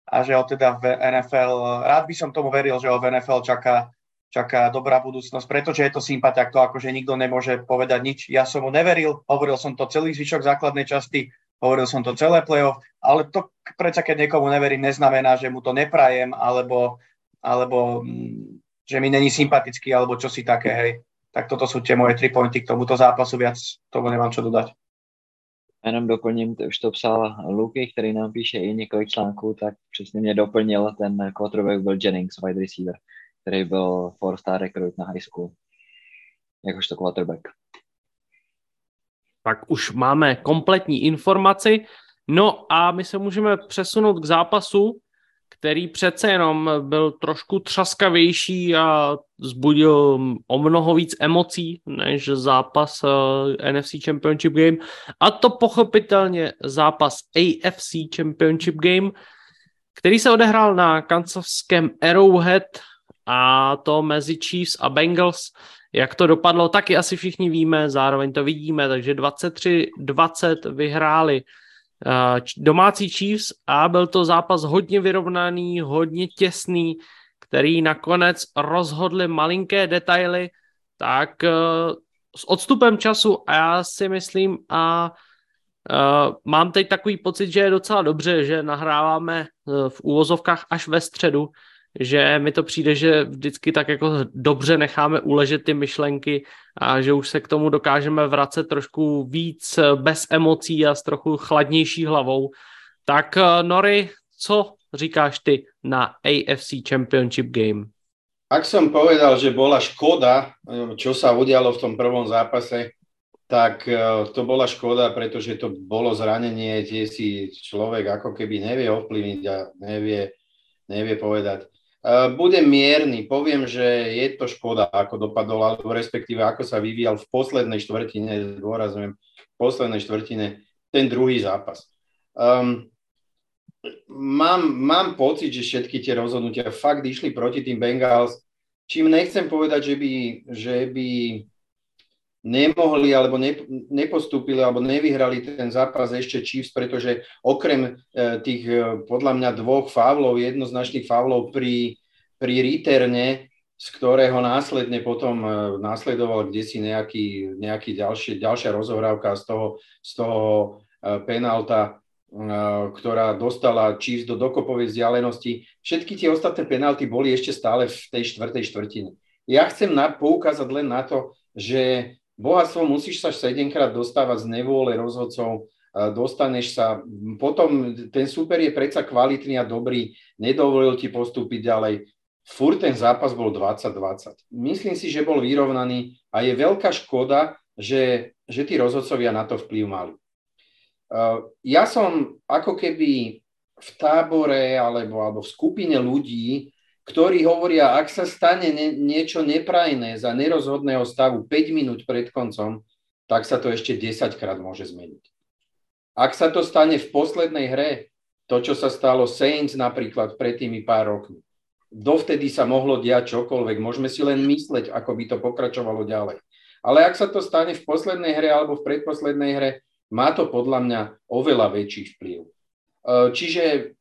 a že ho teda v NFL, rád by som tomu veril, že ho v NFL čaká, čaká dobrá budúcnosť, pretože je to sympatiak, to akože nikto nemôže povedať nič. Ja som mu neveril, hovoril som to celý zvyšok základnej časti, hovoril som to celé playoff, ale to predsa keď niekomu neverím, neznamená, že mu to neprajem, alebo, alebo mm, že mi není sympatický, alebo čo si také, hej tak toto sú tie moje tri pointy k tomuto zápasu, viac tomu nemám čo dodať. Jenom doplním, už to psal Luky, který nám píše i několik článků, tak přesně mě doplnil ten quarterback byl Jennings, wide receiver, který byl four-star recruit na high school, jakožto quarterback. Tak už máme kompletní informaci. No a my se můžeme přesunout k zápasu, který přece jenom byl trošku třaskavější a zbudil o mnoho víc emocí než zápas uh, NFC Championship Game. A to pochopitelně zápas AFC Championship Game, který se odehrál na kancovském Arrowhead a to mezi Chiefs a Bengals. Jak to dopadlo, taky asi všichni víme, zároveň to vidíme, takže 23-20 vyhráli domácí Chiefs a byl to zápas hodně vyrovnaný, hodně těsný, který nakonec rozhodli malinké detaily, tak e, s odstupem času a já si myslím a Uh, mám teď takový pocit, že je docela dobře, že nahráváme v úvozovkách až ve středu, že mi to přijde, že vždycky tak jako dobře necháme uležet ty myšlenky a že už se k tomu dokážeme vracet trošku víc bez emocí a s trochu chladnější hlavou. Tak eh, Nori, co říkáš ty na AFC Championship Game? Ak som povedal, že bola škoda, eh, čo sa udialo v tom prvom zápase, tak eh, to bola škoda, pretože to bolo zranenie, tie si človek ako keby nevie ovplyvniť a nevie, nevie povedať. Budem mierny, poviem, že je to škoda, ako dopadol, alebo respektíve ako sa vyvíjal v poslednej štvrtine, dôrazujem, v poslednej štvrtine ten druhý zápas. Um, mám, mám pocit, že všetky tie rozhodnutia fakt išli proti tým Bengals, čím nechcem povedať, že by, že by nemohli alebo ne, nepostúpili alebo nevyhrali ten zápas ešte Chiefs, pretože okrem e, tých e, podľa mňa dvoch fávlov, jednoznačných fávlov pri, pri reterne, z ktorého následne potom e, následoval kde si nejaký, nejaký ďalší, ďalšia rozohrávka z toho, z toho penálta, ktorá dostala Chiefs do dokopovej vzdialenosti. Všetky tie ostatné penalty boli ešte stále v tej štvrtej štvrtine. Ja chcem na, poukázať len na to, že bohatstvo musíš sa sedemkrát dostávať z nevôle rozhodcov, dostaneš sa, potom ten super je predsa kvalitný a dobrý, nedovolil ti postúpiť ďalej. Fur ten zápas bol 20-20. Myslím si, že bol vyrovnaný a je veľká škoda, že, že tí rozhodcovia na to vplyv mali. Ja som ako keby v tábore alebo, alebo v skupine ľudí, ktorí hovoria, ak sa stane ne, niečo neprajné za nerozhodného stavu 5 minút pred koncom, tak sa to ešte 10 krát môže zmeniť. Ak sa to stane v poslednej hre, to, čo sa stalo Saints napríklad pred tými pár rokmi, dovtedy sa mohlo diať čokoľvek, môžeme si len mysleť, ako by to pokračovalo ďalej. Ale ak sa to stane v poslednej hre alebo v predposlednej hre, má to podľa mňa oveľa väčší vplyv. Čiže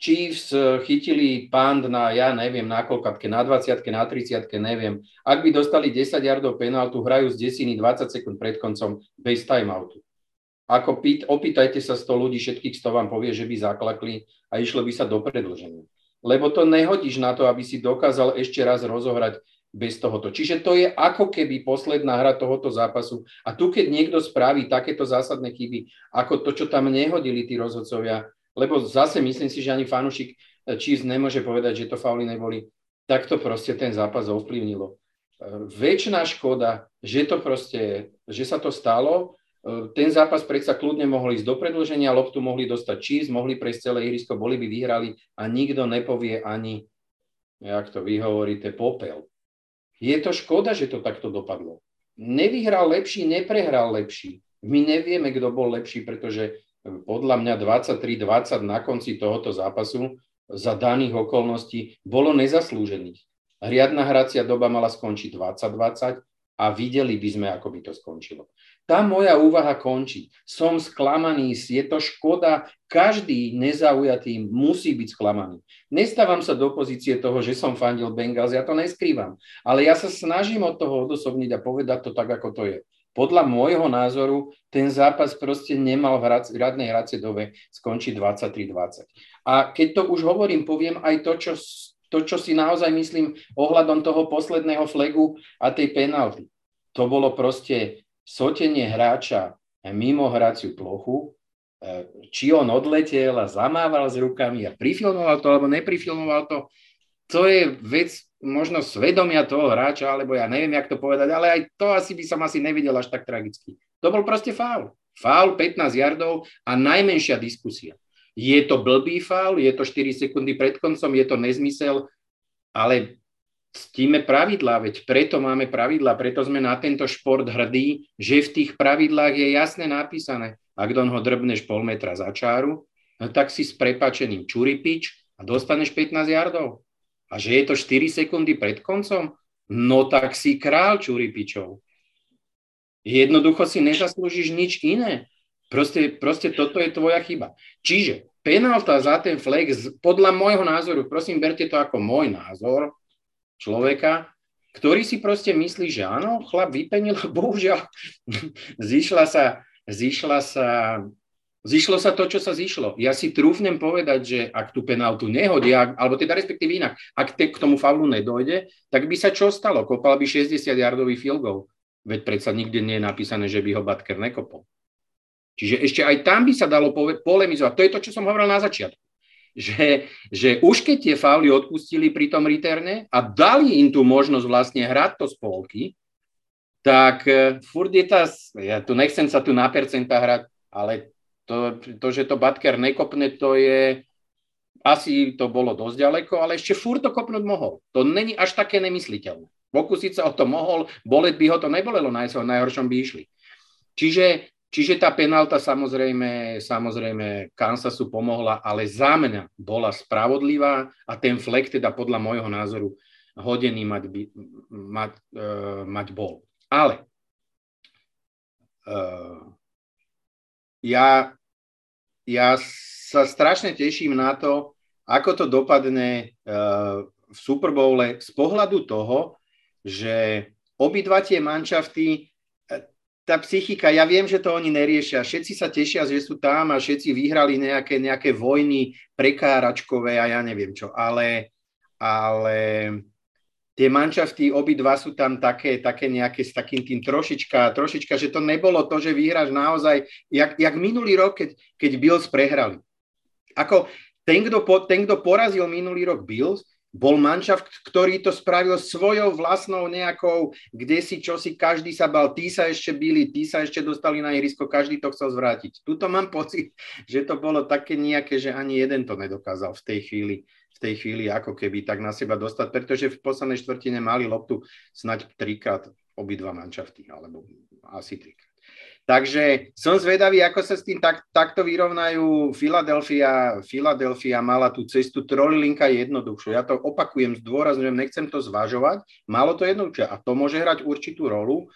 Chiefs eh, chytili pand na, ja neviem, na koľkatke, na 20 na 30 neviem. Ak by dostali 10 yardov penaltu, hrajú z desiny 20 sekúnd pred koncom bez timeoutu. Ako pýt, opýtajte sa 100 ľudí, všetkých 100 vám povie, že by zaklakli a išlo by sa do predlženia. Lebo to nehodíš na to, aby si dokázal ešte raz rozohrať bez tohoto. Čiže to je ako keby posledná hra tohoto zápasu. A tu, keď niekto spraví takéto zásadné chyby, ako to, čo tam nehodili tí rozhodcovia, lebo zase myslím si, že ani fanúšik Chiefs nemôže povedať, že to fauly neboli. Tak to proste ten zápas ovplyvnilo. väčšiná škoda, že to proste, že sa to stalo. Ten zápas predsa kľudne mohol ísť do predlženia, loptu mohli dostať čís, mohli prejsť celé ihrisko, boli by vyhrali a nikto nepovie ani, jak to vy hovoríte, popel. Je to škoda, že to takto dopadlo. Nevyhral lepší, neprehral lepší. My nevieme, kto bol lepší, pretože podľa mňa 23-20 na konci tohoto zápasu za daných okolností bolo nezaslúžených. Riadna hracia doba mala skončiť 2020 a videli by sme, ako by to skončilo. Tá moja úvaha končí. Som sklamaný, je to škoda, každý nezaujatý musí byť sklamaný. Nestávam sa do pozície toho, že som fandil Bengals, ja to neskrývam, ale ja sa snažím od toho odosobniť a povedať to tak, ako to je. Podľa môjho názoru ten zápas proste nemal v radnej hracej dobe skončiť 23-20. A keď to už hovorím, poviem aj to, čo to, čo si naozaj myslím ohľadom toho posledného flegu a tej penalty. To bolo proste sotenie hráča mimo hraciu plochu, e, či on odletel a zamával s rukami a prifilmoval to, alebo neprifilmoval to, to je vec možno svedomia toho hráča, alebo ja neviem, jak to povedať, ale aj to asi by som asi nevidel až tak tragicky. To bol proste fál. Fál 15 yardov a najmenšia diskusia. Je to blbý faul, je to 4 sekundy pred koncom, je to nezmysel, ale ctíme pravidlá, veď preto máme pravidlá, preto sme na tento šport hrdí, že v tých pravidlách je jasne napísané, ak don ho drbneš pol metra za čáru, tak si s prepačeným čuripič a dostaneš 15 yardov. A že je to 4 sekundy pred koncom, no tak si král čuripičov. Jednoducho si nezaslúžiš nič iné. Proste, proste toto je tvoja chyba. Čiže penálta za ten flex, podľa môjho názoru, prosím, berte to ako môj názor človeka, ktorý si proste myslí, že áno, chlap vypenil, bohužiaľ, zišla sa, zišla sa, zišlo sa to, čo sa zišlo. Ja si trúfnem povedať, že ak tú penáltu nehodia, alebo teda respektíve inak, ak te, k tomu faulu nedojde, tak by sa čo stalo? Kopal by 60-yardový field goal. Veď predsa nikde nie je napísané, že by ho Batker nekopol. Čiže ešte aj tam by sa dalo polemizovať. To je to, čo som hovoril na začiatku. Že, že už keď tie fauly odpustili pri tom reterne a dali im tú možnosť vlastne hrať to spolky, tak e, furt je tá, ja tu nechcem sa tu na percenta hrať, ale to, to, že to Batker nekopne, to je, asi to bolo dosť ďaleko, ale ešte furt to kopnúť mohol. To není až také nemysliteľné. Pokúsiť sa o to mohol, boleť by ho to nebolelo, najhoršom by išli. Čiže Čiže tá penálta samozrejme, samozrejme Kansasu pomohla, ale za mňa bola spravodlivá a ten flek teda podľa môjho názoru hodený mať, by, mať, uh, mať bol. Ale uh, ja, ja sa strašne teším na to, ako to dopadne uh, v Super Bowle z pohľadu toho, že obidva tie manšafty tá psychika, ja viem, že to oni neriešia. Všetci sa tešia, že sú tam a všetci vyhrali nejaké, nejaké vojny prekáračkové a ja neviem čo. Ale, ale tie mančafty, obidva sú tam také, také nejaké s takým tým trošička, trošička, že to nebolo to, že vyhráš naozaj, jak, jak minulý rok, keď, keď Bills prehrali. Ako ten, kto, po, ten, kto porazil minulý rok Bills, bol manšaft, ktorý to spravil svojou vlastnou nejakou, kde si čo si, každý sa bal, tí sa ešte byli, tí sa ešte dostali na ihrisko, každý to chcel zvrátiť. Tuto mám pocit, že to bolo také nejaké, že ani jeden to nedokázal v tej chvíli, tej chvíli ako keby tak na seba dostať, pretože v poslednej štvrtine mali loptu snať trikrát obidva manšafty, alebo asi trikrát. Takže som zvedavý, ako sa s tým tak, takto vyrovnajú. Filadelfia, Filadelfia mala tú cestu trojlinka jednoduchšiu. Ja to opakujem, zdôrazňujem, nechcem to zvažovať. Malo to jednoduchšie a to môže hrať určitú rolu.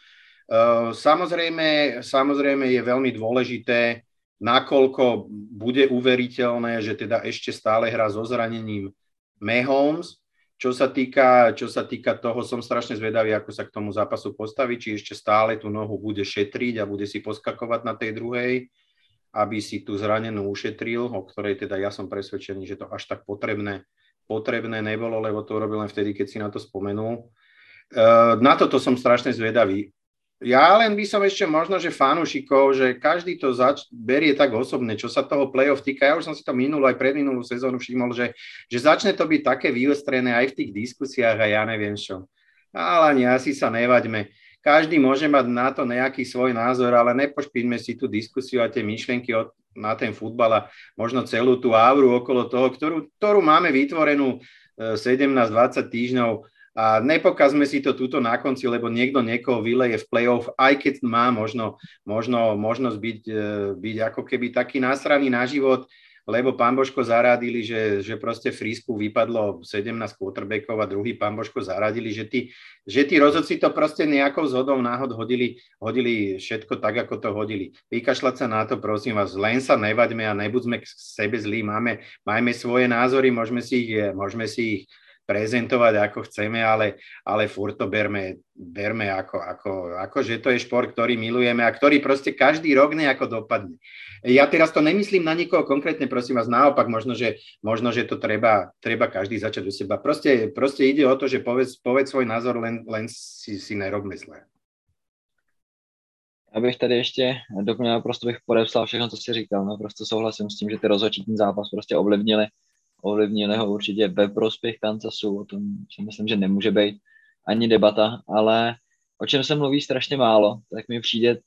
Uh, samozrejme, samozrejme je veľmi dôležité, nakoľko bude uveriteľné, že teda ešte stále hrá so zranením Mahomes, čo sa, týka, čo sa týka toho, som strašne zvedavý, ako sa k tomu zápasu postaví, či ešte stále tú nohu bude šetriť a bude si poskakovať na tej druhej, aby si tú zranenú ušetril, o ktorej teda ja som presvedčený, že to až tak potrebné, potrebné nebolo, lebo to urobil len vtedy, keď si na to spomenul. Uh, na toto som strašne zvedavý. Ja len by som ešte možno, že fanúšikov, že každý to zač- berie tak osobne, čo sa toho play-off týka. Ja už som si to minulú aj pred minulú sezónu všimol, že, že začne to byť také vyostrené aj v tých diskusiách a ja neviem čo. Ale ani asi sa nevaďme. Každý môže mať na to nejaký svoj názor, ale nepošpíme si tú diskusiu a tie myšlienky od, na ten futbal a možno celú tú auru okolo toho, ktorú, ktorú máme vytvorenú 17-20 týždňov a nepokazme si to túto na konci, lebo niekto niekoho vyleje v play-off, aj keď má možno, možno možnosť byť, e, byť ako keby taký násraný na život, lebo pán zaradili, že, že proste Frísku vypadlo 17 quarterbackov a druhý pán zaradili, že tí, že tí rozhodci to proste nejakou zhodou náhod hodili, hodili všetko tak, ako to hodili. Vykašľať sa na to, prosím vás, len sa nevaďme a nebuďme k sebe zlí, máme, máme svoje názory, môžeme si ich, môžeme si ich prezentovať ako chceme, ale, ale furt to berme, berme ako, ako, ako, že to je šport, ktorý milujeme a ktorý proste každý rok nejako dopadne. Ja teraz to nemyslím na nikoho konkrétne, prosím vás, naopak, možno, že, možno, že to treba, treba každý začať u seba. Proste, proste ide o to, že povedz, povedz svoj názor, len, len si, si nerobme zle. Abych tady ještě doplnil, prostě bych podepsal všechno, co jsi říkal. No, prostě souhlasím s tím, že ty rozhodčí ten zápas prostě ovlivnili ovlivnili určitě ve prospěch Kansasu, o tom si myslím, že nemůže být ani debata, ale o čem se mluví strašně málo, tak mi přijde,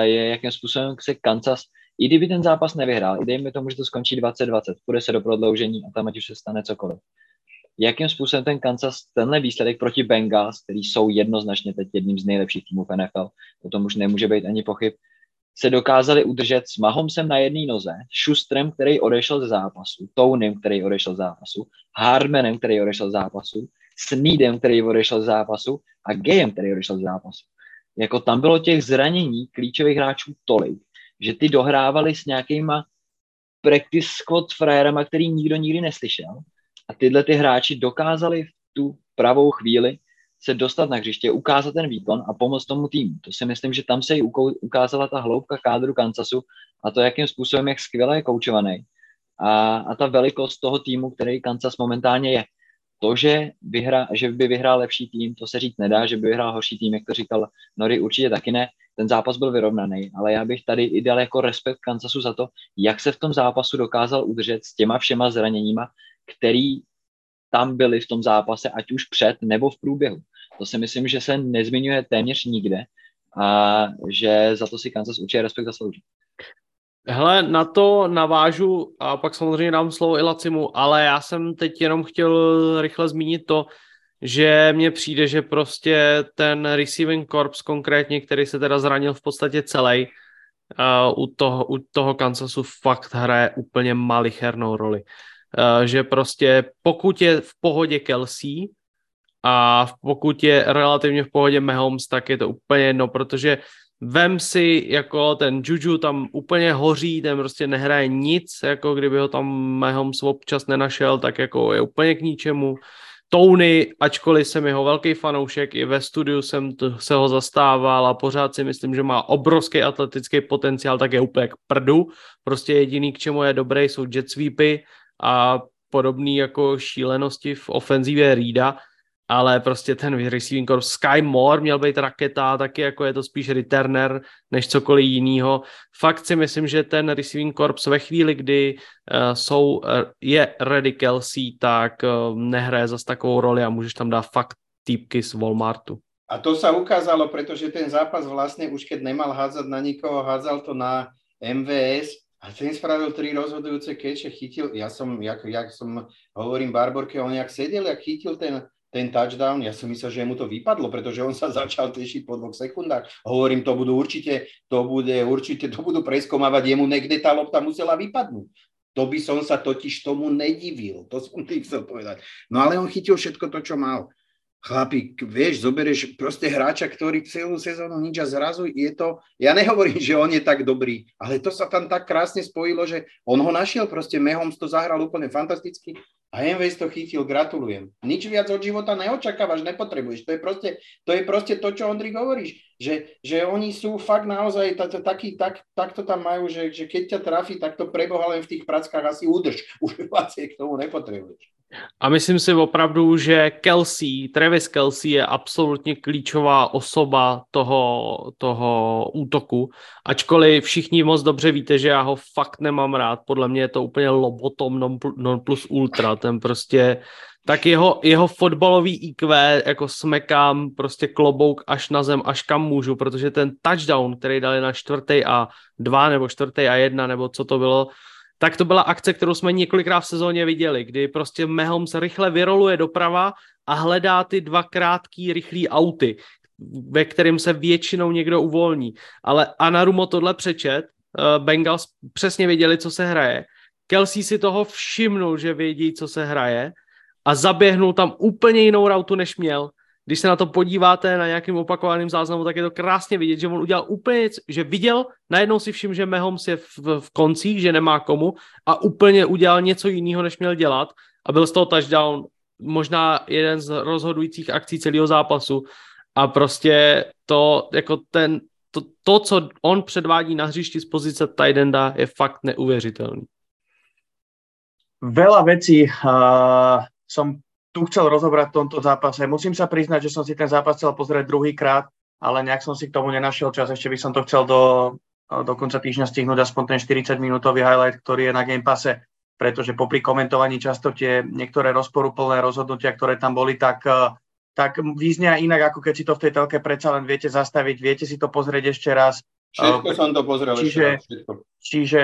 je, jakým způsobem se Kansas, i kdyby ten zápas nevyhrál, i dejme tomu, že to skončí 2020, půjde se do prodloužení a tam ať už se stane cokoliv. Jakým způsobem ten Kansas, tenhle výsledek proti Bengals, který jsou jednoznačně teď jedním z nejlepších týmů v NFL, o tom už nemůže být ani pochyb, se dokázali udržet s Mahomsem na jedné noze, Schustrem, který odešel ze zápasu, Tonym, který odešel z zápasu, Hardmanem, který odešel z zápasu, Sneedem, který odešel z zápasu a Gayem, který odešel z zápasu. Jako tam bylo těch zranění klíčových hráčů tolik, že ty dohrávali s nějakýma practice squad frajerama, který nikdo nikdy neslyšel a tyhle ty hráči dokázali v tu pravou chvíli se dostat na hřiště, ukázat ten výkon a pomoct tomu týmu. To si myslím, že tam se i ukázala ta hloubka kádru Kansasu a to, jakým způsobem, jak skvěle je koučovaný. A, a ta velikost toho týmu, který Kansas momentálně je. To, že, vyhra, že by vyhrál lepší tým, to se říct nedá, že by vyhrál horší tým, jak to říkal Nori, určitě taky ne. Ten zápas byl vyrovnaný, ale já bych tady i dal jako respekt Kansasu za to, jak se v tom zápasu dokázal udržet s těma všema zraněníma, který tam byli v tom zápase, ať už před nebo v průběhu. To si myslím, že se nezmiňuje téměř nikde a že za to si Kansas určitě respekt zaslouží. Hele, na to navážu a pak samozřejmě dám slovo i Lacimu, ale já jsem teď jenom chtěl rychle zmínit to, že mně přijde, že prostě ten receiving corps konkrétně, který se teda zranil v podstatě celý, uh, u, toho, u toho Kansasu fakt hraje úplně malichernou roli. Uh, že prostě pokud je v pohodě Kelsey, a pokud je relativně v pohodě Mahomes, tak je to úplně jedno, protože vem si, jako ten Juju tam úplně hoří, ten prostě nehraje nic, jako kdyby ho tam Mahomes občas nenašel, tak jako je úplně k ničemu. Tony, ačkoliv jsem jeho velký fanoušek, i ve studiu jsem to, se ho zastával a pořád si myslím, že má obrovský atletický potenciál, tak je úplně k prdu. Prostě jediný, k čemu je dobrý, jsou jet sweepy a podobné jako šílenosti v ofenzivě Reeda ale prostě ten receiving corps Sky Moore měl být raketa, taky jako je to spíš returner než cokoliv jiného. Fakt si myslím, že ten receiving corps ve chvíli, kdy uh, jsou, uh, je ready Kelsey, tak uh, nehraje zas takovou roli a můžeš tam dát fakt týpky z Walmartu. A to sa ukázalo, pretože ten zápas vlastne už keď nemal hádzať na nikoho, hádzal to na MVS a ten spravil tri rozhodujúce keče, chytil, ja som, jak, jak som hovorím Barborke, on jak sedel, jak chytil ten, ten touchdown, ja som myslel, že mu to vypadlo, pretože on sa začal tešiť po dvoch sekundách. Hovorím, to budú určite, to bude určite, to budú preskomávať, jemu niekde tá lopta musela vypadnúť. To by som sa totiž tomu nedivil, to som tým chcel povedať. No ale on chytil všetko to, čo mal. Chlapík, vieš, zoberieš proste hráča, ktorý celú sezónu nič a zrazu je to, ja nehovorím, že on je tak dobrý, ale to sa tam tak krásne spojilo, že on ho našiel, proste Mehoms to zahral úplne fantasticky a MVS to chytil, gratulujem. Nič viac od života neočakávaš, nepotrebuješ. To je proste to, je proste to čo Ondri hovoríš. Že, že oni sú fakt naozaj t- taký, tak, takto tam majú, že, že keď ťa trafí, tak to preboha len v tých prackách asi udrž. Už vlastne k tomu nepotrebuješ. A myslím si opravdu, že Kelsey, Travis Kelsey je absolutně klíčová osoba toho, toho útoku. Ačkoliv všichni moc dobře víte, že já ho fakt nemám rád. Podle mě je to úplně lobotom non, non plus ultra. Ten prostě tak jeho, jeho fotbalový IQ jako smekám prostě klobouk až na zem, až kam můžu, protože ten touchdown, který dali na čtvrtý a dva, nebo čtvrtý a jedna, nebo co to bylo, tak to byla akce, kterou jsme několikrát v sezóně viděli, kdy prostě Mahomes rychle vyroluje doprava a hledá ty dva krátký rychlý auty, ve kterým se většinou někdo uvolní. Ale Anarumo tohle přečet, uh, Bengals přesně věděli, co se hraje. Kelsey si toho všimnul, že vědí, co se hraje a zaběhnul tam úplně jinou rautu, než měl. Když se na to podíváte na nějakým opakovaným záznamu, tak je to krásně vidět, že on udělal úplně, že viděl, najednou si všim, že Mahomes je v, v koncích, že nemá komu a úplně udělal něco jiného, než měl dělat a byl z toho touchdown možná jeden z rozhodujících akcí celého zápasu a prostě to, jako ten, to, to, co on předvádí na hřišti z pozice Tidenda je fakt neuvěřitelný. Veľa vecí uh, som tu chcel rozobrať v tomto zápase. Musím sa priznať, že som si ten zápas chcel pozrieť druhýkrát, ale nejak som si k tomu nenašiel čas. Ešte by som to chcel do, do konca týždňa stihnúť aspoň ten 40-minútový highlight, ktorý je na Game Passe, pretože popri komentovaní často tie niektoré rozporuplné rozhodnutia, ktoré tam boli, tak tak význia inak, ako keď si to v tej telke predsa len viete zastaviť, viete si to pozrieť ešte raz. Všetko uh, som to pozrel čiže, ešte raz. Čiže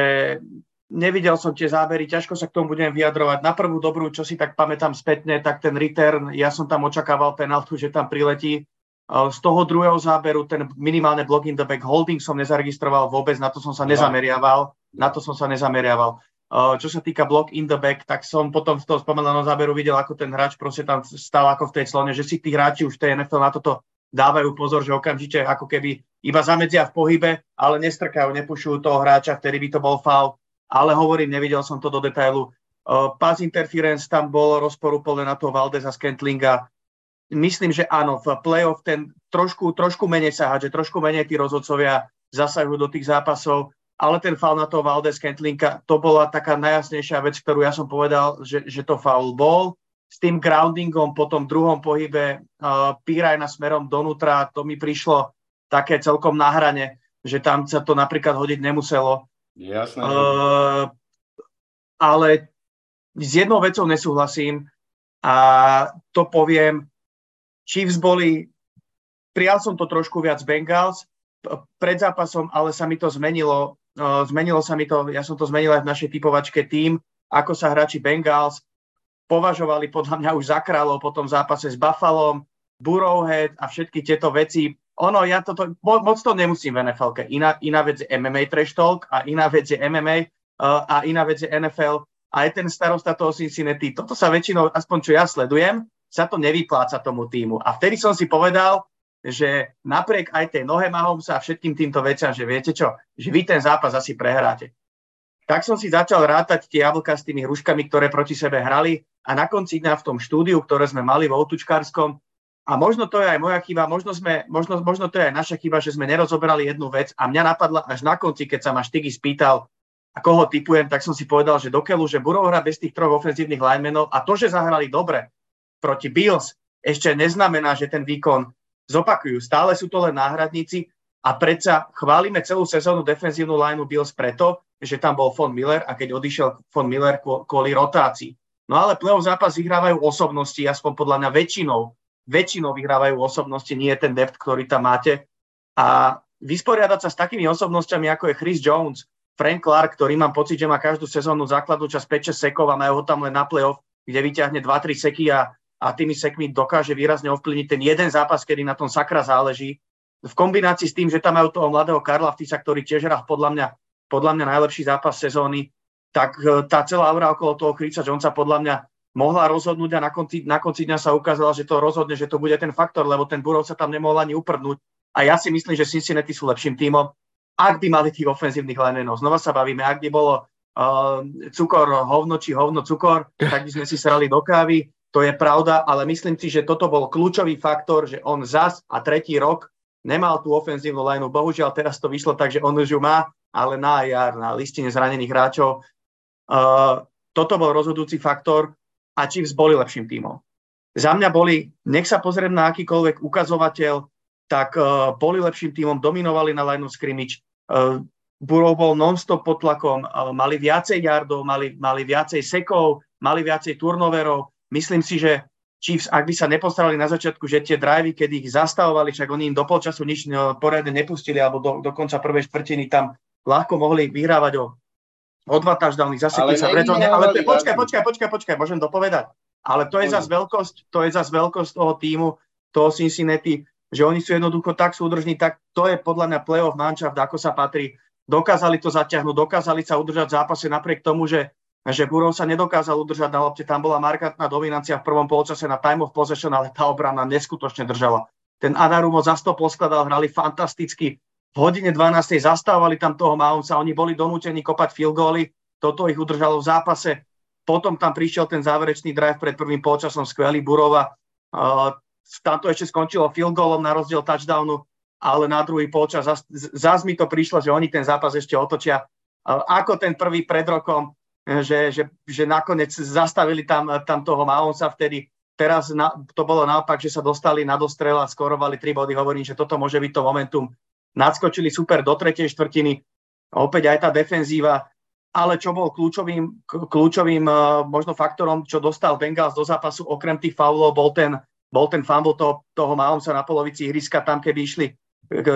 nevidel som tie zábery, ťažko sa k tomu budem vyjadrovať. Na prvú dobrú, čo si tak pamätám spätne, tak ten return, ja som tam očakával penaltu, že tam priletí. Z toho druhého záberu, ten minimálne block in the back holding som nezaregistroval vôbec, na to som sa nezameriaval. Na to som sa nezameriaval. Čo sa týka block in the back, tak som potom v toho spomenanom záberu videl, ako ten hráč proste tam stal ako v tej slone, že si tí hráči už v tej NFL na toto dávajú pozor, že okamžite ako keby iba zamedzia v pohybe, ale nestrkajú, nepušujú toho hráča, vtedy by to bol foul. Ale hovorím, nevidel som to do detailu. Pass interference tam bolo rozporúplné na toho Valdeza Scantlinga. Myslím, že áno, v playoff ten trošku, trošku menej sa hádže, trošku menej tí rozhodcovia zasahujú do tých zápasov ale ten faul na toho Valdez Kentlinka, to bola taká najjasnejšia vec, ktorú ja som povedal, že, že to faul bol. S tým groundingom po tom druhom pohybe uh, Pírajna smerom donútra, to mi prišlo také celkom na hrane, že tam sa to napríklad hodiť nemuselo. Jasné. Uh, ale s jednou vecou nesúhlasím a to poviem, Chiefs boli, prijal som to trošku viac Bengals, pred zápasom, ale sa mi to zmenilo zmenilo sa mi to, ja som to zmenil aj v našej typovačke tým, ako sa hráči Bengals považovali podľa mňa už za kráľov po tom zápase s Buffalom, Burrowhead a všetky tieto veci. Ono, ja toto, mo, moc to nemusím v nfl. Iná, iná vec je MMA trash talk a iná vec je MMA uh, a iná vec je NFL a je ten starosta toho Cincinnati. Toto sa väčšinou, aspoň čo ja sledujem, sa to nevypláca tomu týmu. A vtedy som si povedal, že napriek aj tej nohe Mahomesa a všetkým týmto veciam, že viete čo, že vy ten zápas asi prehráte. Tak som si začal rátať tie jablka s tými hruškami, ktoré proti sebe hrali a na konci dňa v tom štúdiu, ktoré sme mali v Outučkárskom, a možno to je aj moja chyba, možno, sme, možno, možno to je aj naša chyba, že sme nerozoberali jednu vec a mňa napadla až na konci, keď sa ma Štigy spýtal, a koho typujem, tak som si povedal, že dokeľu, že budú hrať bez tých troch ofenzívnych linemenov a to, že zahrali dobre proti Bills, ešte neznamená, že ten výkon zopakujú, stále sú to len náhradníci a predsa chválime celú sezónu defenzívnu lineu Bills preto, že tam bol Von Miller a keď odišiel Von Miller kvôli rotácii. No ale playoff zápas vyhrávajú osobnosti, aspoň podľa mňa väčšinou, väčšinou vyhrávajú osobnosti, nie ten depth, ktorý tam máte. A vysporiadať sa s takými osobnosťami, ako je Chris Jones, Frank Clark, ktorý mám pocit, že má každú sezónnu základnú čas 5-6 sekov a majú ho tam len na playoff, kde vyťahne 2-3 seky a a tými sekmi dokáže výrazne ovplyvniť ten jeden zápas, kedy na tom sakra záleží. V kombinácii s tým, že tam majú toho mladého Karla Vtisa, ktorý tiež hrá podľa mňa, podľa mňa najlepší zápas sezóny, tak e, tá celá aura okolo toho Chrisa Jonesa podľa mňa mohla rozhodnúť a na konci, na konci dňa sa ukázala, že to rozhodne, že to bude ten faktor, lebo ten Burov sa tam nemohol ani uprdnúť. A ja si myslím, že Cincinnati sú lepším tímom, ak by mali tých ofenzívnych linemenov. Znova sa bavíme, ak by bolo uh, cukor hovno či hovno cukor, tak by sme si srali do kávy to je pravda, ale myslím si, že toto bol kľúčový faktor, že on zas a tretí rok nemal tú ofenzívnu lineu. Bohužiaľ teraz to vyšlo tak, že on už ju má, ale na jar, na listine zranených hráčov. Uh, toto bol rozhodujúci faktor a Chiefs boli lepším tímom. Za mňa boli, nech sa pozriem na akýkoľvek ukazovateľ, tak uh, boli lepším tímom, dominovali na line of scrimmage. Uh, Burov bol non-stop pod tlakom, uh, mali viacej yardov, mali, mali viacej sekov, mali viacej turnoverov, myslím si, že Chiefs, ak by sa nepostarali na začiatku, že tie drivey, kedy ich zastavovali, však oni im do polčasu nič poriadne nepustili, alebo do, do konca prvej štvrtiny tam ľahko mohli vyhrávať o, o dva touchdowny, zasekli sa v ale to, počkaj, počkaj, počkaj, počkaj, môžem dopovedať. Ale to je zase veľkosť, to je zase veľkosť toho týmu, toho Cincinnati, že oni sú jednoducho tak súdržní, tak to je podľa mňa playoff manšaft, ako sa patrí. Dokázali to zaťahnuť, dokázali sa udržať v zápase napriek tomu, že že Burov sa nedokázal udržať na lopte, tam bola markantná dominancia v prvom polčase na time of possession, ale tá obrana neskutočne držala. Ten Anarumo za 100 poskladal, hrali fantasticky. V hodine 12. zastávali tam toho Mahomca, oni boli donútení kopať field goally, toto ich udržalo v zápase. Potom tam prišiel ten záverečný drive pred prvým polčasom, skvelý Burova. Uh, tam to ešte skončilo field goalom na rozdiel touchdownu, ale na druhý polčas zas mi to prišlo, že oni ten zápas ešte otočia. Uh, ako ten prvý pred rokom, že, že, že nakoniec zastavili tam, tam toho Mahonsa vtedy. Teraz na, to bolo naopak, že sa dostali na dostrel a skorovali tri body. Hovorím, že toto môže byť to momentum. Nadskočili super do tretej štvrtiny. Opäť aj tá defenzíva. Ale čo bol kľúčovým, kľúčovým uh, možno faktorom, čo dostal Bengals do zápasu, okrem tých faulov, bol ten, bol ten fumble toho, toho Mahomsa na polovici ihriska, tam keby išli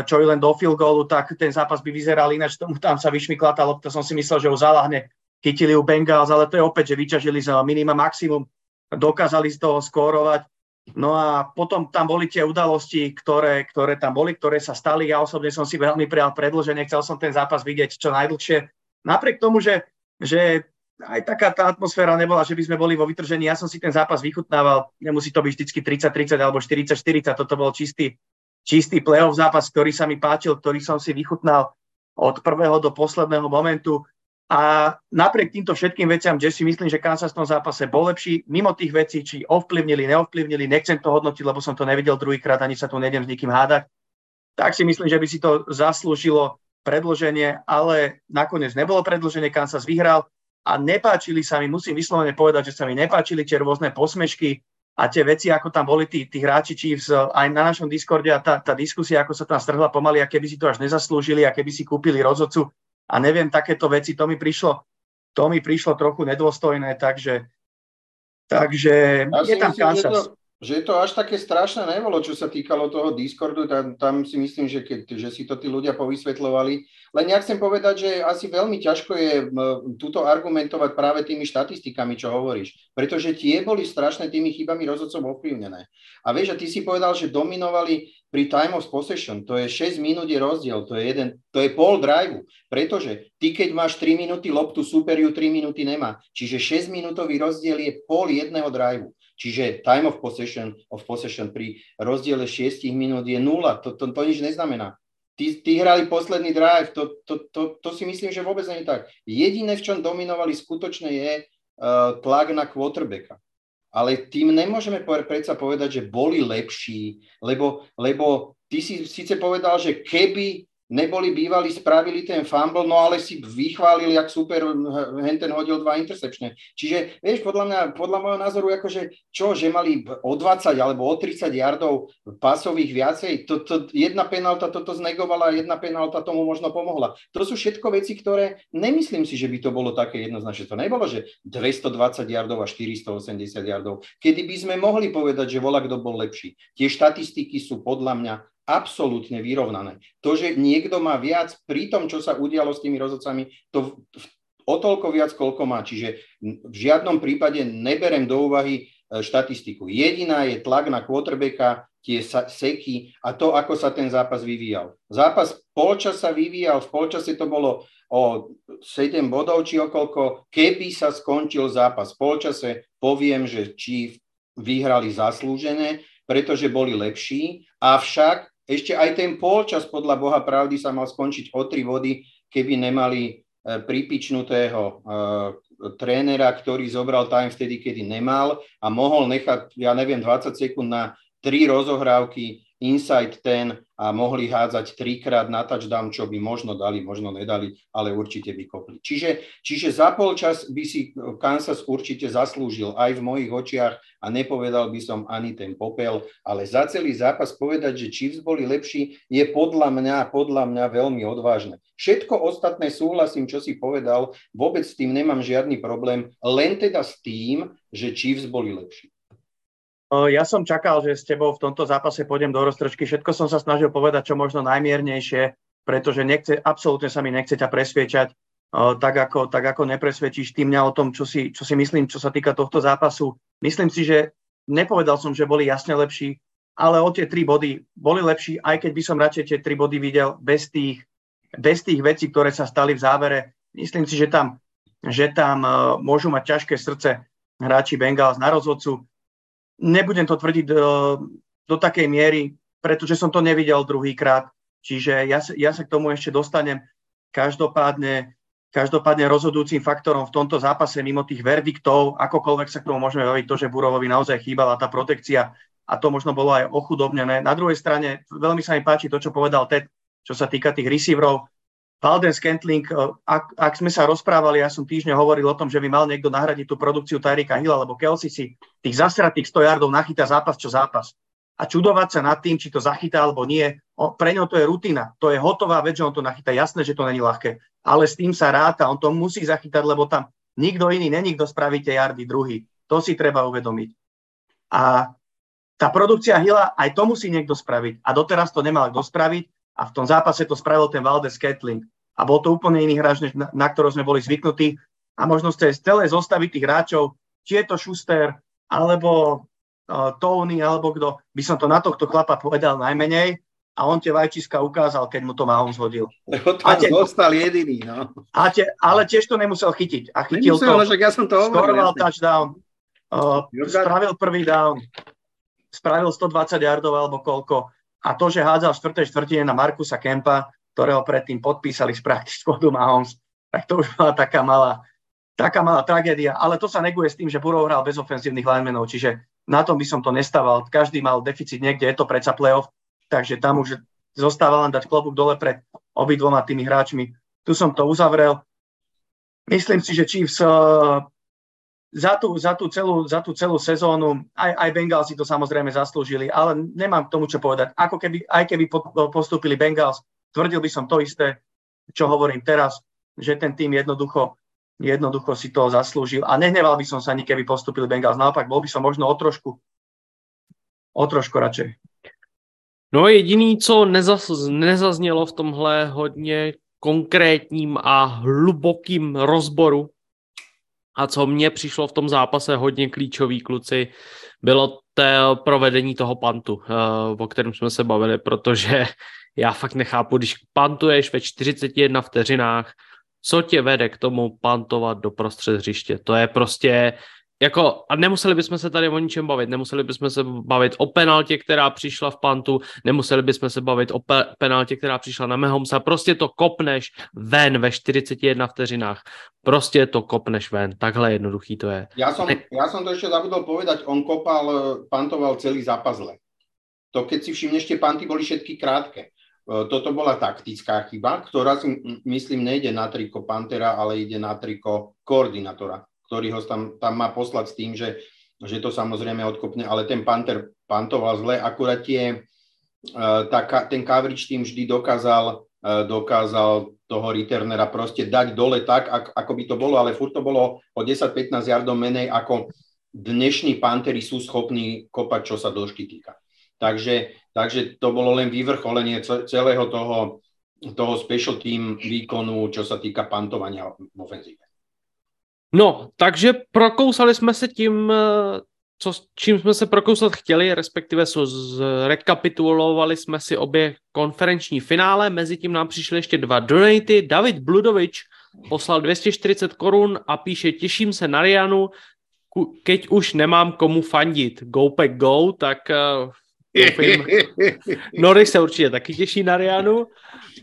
čo len do field goalu, tak ten zápas by vyzeral ináč, tam sa vyšmykla tá lopta, som si myslel, že ho zalahne chytili u Bengals, ale to je opäť, že vyťažili za minima maximum, dokázali z toho skórovať. No a potom tam boli tie udalosti, ktoré, ktoré tam boli, ktoré sa stali. Ja osobne som si veľmi prijal predlženie, chcel som ten zápas vidieť čo najdlhšie. Napriek tomu, že, že aj taká tá atmosféra nebola, že by sme boli vo vytržení. Ja som si ten zápas vychutnával. Nemusí to byť vždy 30-30 alebo 40-40. Toto bol čistý, čistý playoff zápas, ktorý sa mi páčil, ktorý som si vychutnal od prvého do posledného momentu. A napriek týmto všetkým veciam, že si myslím, že Kansas v tom zápase bol lepší, mimo tých vecí, či ovplyvnili, neovplyvnili, nechcem to hodnotiť, lebo som to nevidel druhýkrát, ani sa tu nejdem s nikým hádať, tak si myslím, že by si to zaslúžilo predloženie, ale nakoniec nebolo predloženie, Kansas vyhral a nepáčili sa mi, musím vyslovene povedať, že sa mi nepáčili tie rôzne posmešky a tie veci, ako tam boli tí, tí hráči Chiefs aj na našom Discorde a tá, tá diskusia, ako sa tam strhla pomaly, a keby si to až nezaslúžili a keby si kúpili rozhodcu, a neviem, takéto veci, to mi prišlo, to mi prišlo trochu nedôstojné, takže, takže ja je tam myslím, Kansas. Že to, že to až také strašné nebolo, čo sa týkalo toho Discordu, tam, tam si myslím, že, keď, že si to tí ľudia povysvetľovali. Len ja chcem povedať, že asi veľmi ťažko je túto argumentovať práve tými štatistikami, čo hovoríš, pretože tie boli strašné tými chybami rozhodcov ovplyvnené. A vieš, a ty si povedal, že dominovali pri time of possession, to je 6 minút je rozdiel, to je, jeden, to je pol drive, pretože ty keď máš 3 minúty loptu, super ju 3 minúty nemá, čiže 6 minútový rozdiel je pol jedného drive. Čiže time of possession, of possession pri rozdiele 6 minút je nula. To, to, to nič neznamená. Tí, tí hrali posledný drive, to, to, to, to si myslím, že vôbec nie je tak. Jediné, v čom dominovali skutočne je uh, tlak na quarterbacka. Ale tým nemôžeme predsa povedať, že boli lepší, lebo, lebo ty si síce povedal, že keby neboli bývali, spravili ten fumble, no ale si vychválili, jak super Henten hodil dva intercepčné. Čiže, vieš, podľa mňa, podľa môjho názoru, akože čo, že mali o 20 alebo o 30 yardov pasových viacej, to, to, jedna penálta toto znegovala, jedna penálta tomu možno pomohla. To sú všetko veci, ktoré nemyslím si, že by to bolo také jednoznačné. To nebolo, že 220 yardov a 480 yardov. Kedy by sme mohli povedať, že vola kto bol lepší. Tie štatistiky sú podľa mňa absolútne vyrovnané. To, že niekto má viac pri tom, čo sa udialo s tými rozhodcami, to o toľko viac, koľko má. Čiže v žiadnom prípade neberem do úvahy e, štatistiku. Jediná je tlak na quarterbacka, tie seky a to, ako sa ten zápas vyvíjal. Zápas polčas sa vyvíjal, v polčase to bolo o 7 bodov či okolko. Keby sa skončil zápas v polčase, poviem, že či vyhrali zaslúžené, pretože boli lepší, avšak ešte aj ten polčas podľa Boha pravdy sa mal skončiť o tri vody, keby nemali e, pripičnutého e, trénera, ktorý zobral time vtedy, kedy nemal a mohol nechať, ja neviem, 20 sekúnd na tri rozohrávky inside ten a mohli hádzať trikrát na touchdown, čo by možno dali, možno nedali, ale určite by kopli. Čiže, čiže za polčas by si Kansas určite zaslúžil aj v mojich očiach a nepovedal by som ani ten popel, ale za celý zápas povedať, že Chiefs boli lepší, je podľa mňa, podľa mňa veľmi odvážne. Všetko ostatné súhlasím, čo si povedal, vôbec s tým nemám žiadny problém, len teda s tým, že Chiefs boli lepší. Ja som čakal, že s tebou v tomto zápase pôjdem do roztržky. Všetko som sa snažil povedať čo možno najmiernejšie, pretože nechce, absolútne sa mi nechce ťa presviečať, tak ako, tak ako nepresvedčíš ty mňa o tom, čo si, čo si myslím, čo sa týka tohto zápasu. Myslím si, že nepovedal som, že boli jasne lepší, ale o tie tri body boli lepší, aj keď by som radšej tie tri body videl bez tých, bez tých vecí, ktoré sa stali v závere. Myslím si, že tam, že tam môžu mať ťažké srdce hráči Bengals na rozhodcu Nebudem to tvrdiť do, do takej miery, pretože som to nevidel druhýkrát. Čiže ja, ja sa k tomu ešte dostanem. Každopádne, každopádne rozhodujúcim faktorom v tomto zápase mimo tých verdiktov, akokoľvek sa k tomu môžeme baviť, to, že Burovovi naozaj chýbala tá protekcia a to možno bolo aj ochudobnené. Na druhej strane veľmi sa mi páči to, čo povedal Ted, čo sa týka tých receiverov. Valden Scantling, eh, ak, ak sme sa rozprávali, ja som týždňa hovoril o tom, že by mal niekto nahradiť tú produkciu Tyrika Hilla, lebo Kelsey si tých zasratých 100 yardov nachytá zápas čo zápas. A čudovať sa nad tým, či to zachytá alebo nie, pre ňo to je rutina, to je hotová vec, že on to nachytá. Jasné, že to není ľahké, ale s tým sa ráta, on to musí zachytať, lebo tam nikto iný není, kto spraví tie yardy druhý. To si treba uvedomiť. A tá produkcia Hilla, aj to musí niekto spraviť. A doteraz to nemal kto spraviť a v tom zápase to spravil ten Valdez Ketling a bol to úplne iný hráč, na, na ktorého sme boli zvyknutí a možno z celé zostaviť tých hráčov, či je to Schuster, alebo uh, Tony, alebo kto, by som to na tohto chlapa povedal najmenej a on tie vajčiska ukázal, keď mu to Mahomes hodil. Lebo tam te, zostal jediný, no. A te, ale tiež to nemusel chytiť. A chytil nemusel, to, ja som to hovoril, touchdown, uh, spravil prvý down, spravil 120 yardov alebo koľko. A to, že hádzal v 4. štvrtine na Markusa Kempa, ktorého predtým podpísali z practice squadu Mahomes, tak to už bola taká malá, taká malá tragédia. Ale to sa neguje s tým, že Burrow hral bez ofenzívnych linemenov, čiže na tom by som to nestával. Každý mal deficit niekde, je to predsa playoff, takže tam už zostáva len dať klobúk dole pred obidvoma tými hráčmi. Tu som to uzavrel. Myslím si, že Chiefs uh, za tú, za, tú celú, za tú celú sezónu, aj, aj Bengals si to samozrejme zaslúžili, ale nemám k tomu čo povedať. Ako keby, aj keby postúpili Bengals, Tvrdil by som to isté, čo hovorím teraz, že ten tým jednoducho, jednoducho si to zaslúžil. A nehneval by som sa ani keby postupil Bengals. Naopak, bol by som možno o trošku, o trošku radšej. No jediný, co nezaz, nezaznělo v tomhle hodně konkrétním a hlubokým rozboru a co mně přišlo v tom zápase hodně klíčový kluci, bylo to provedení toho pantu, eh, o kterém jsme se bavili, protože já fakt nechápu, když pantuješ ve 41 vteřinách, co tě vede k tomu pantovat do prostřed hřiště. To je prostě jako, a nemuseli bychom se tady o ničem bavit, nemuseli bychom se bavit o penaltě, která přišla v pantu, nemuseli bychom se bavit o pe- penaltě, která přišla na Mehomsa, prostě to kopneš ven ve 41 vteřinách, prostě to kopneš ven, takhle jednoduchý to je. Já jsem, já jsem to ještě zabudol povedať, on kopal, pantoval celý zápas zle. To keď si všimneš, tie panty boli všetky krátke. E, toto bola taktická chyba, ktorá si myslím nejde na triko Pantera, ale ide na triko koordinátora, ktorý ho tam, tam má poslať s tým, že, že to samozrejme odkopne, ale ten Panther pantoval zle, akurát tie, e, tá, ten coverage tým vždy dokázal, e, dokázal toho returnera proste dať dole tak, ako by to bolo, ale furt to bolo o 10-15 yardov menej, ako dnešní Pantery sú schopní kopať, čo sa dĺžky týka. Takže, takže to bolo len vyvrcholenie celého toho, toho special team výkonu, čo sa týka pantovania v ofenzíve. No, takže prokousali jsme se tím, co, čím jsme se prokousat chtěli, respektive zrekapitulovali jsme si obě konferenční finále, mezi tím nám přišly ještě dva donaty. David Bludovič poslal 240 korun a píše, těším se na Rianu, keď už nemám komu fandit. Go pack go, tak Doufím. Norris se určitě taky těší na Rianu.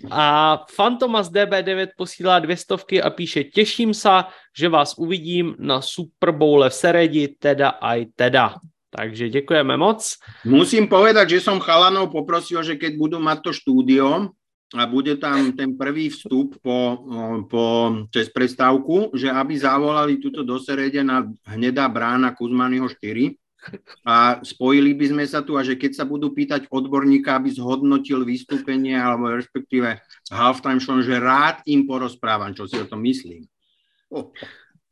A Fantomas DB9 posílá dvě stovky a píše Těším se, že vás uvidím na Super Bowle v Seredi, teda aj teda. Takže děkujeme moc. Musím povedať, že som chalanov poprosil, že keď budú mať to štúdio a bude tam ten prvý vstup po, po cez prestávku, že aby zavolali túto do Serede na hnedá brána Kuzmanyho 4 a spojili by sme sa tu a že keď sa budú pýtať odborníka, aby zhodnotil vystúpenie alebo respektíve halftime show, že rád im porozprávam, čo si o tom myslím. Oh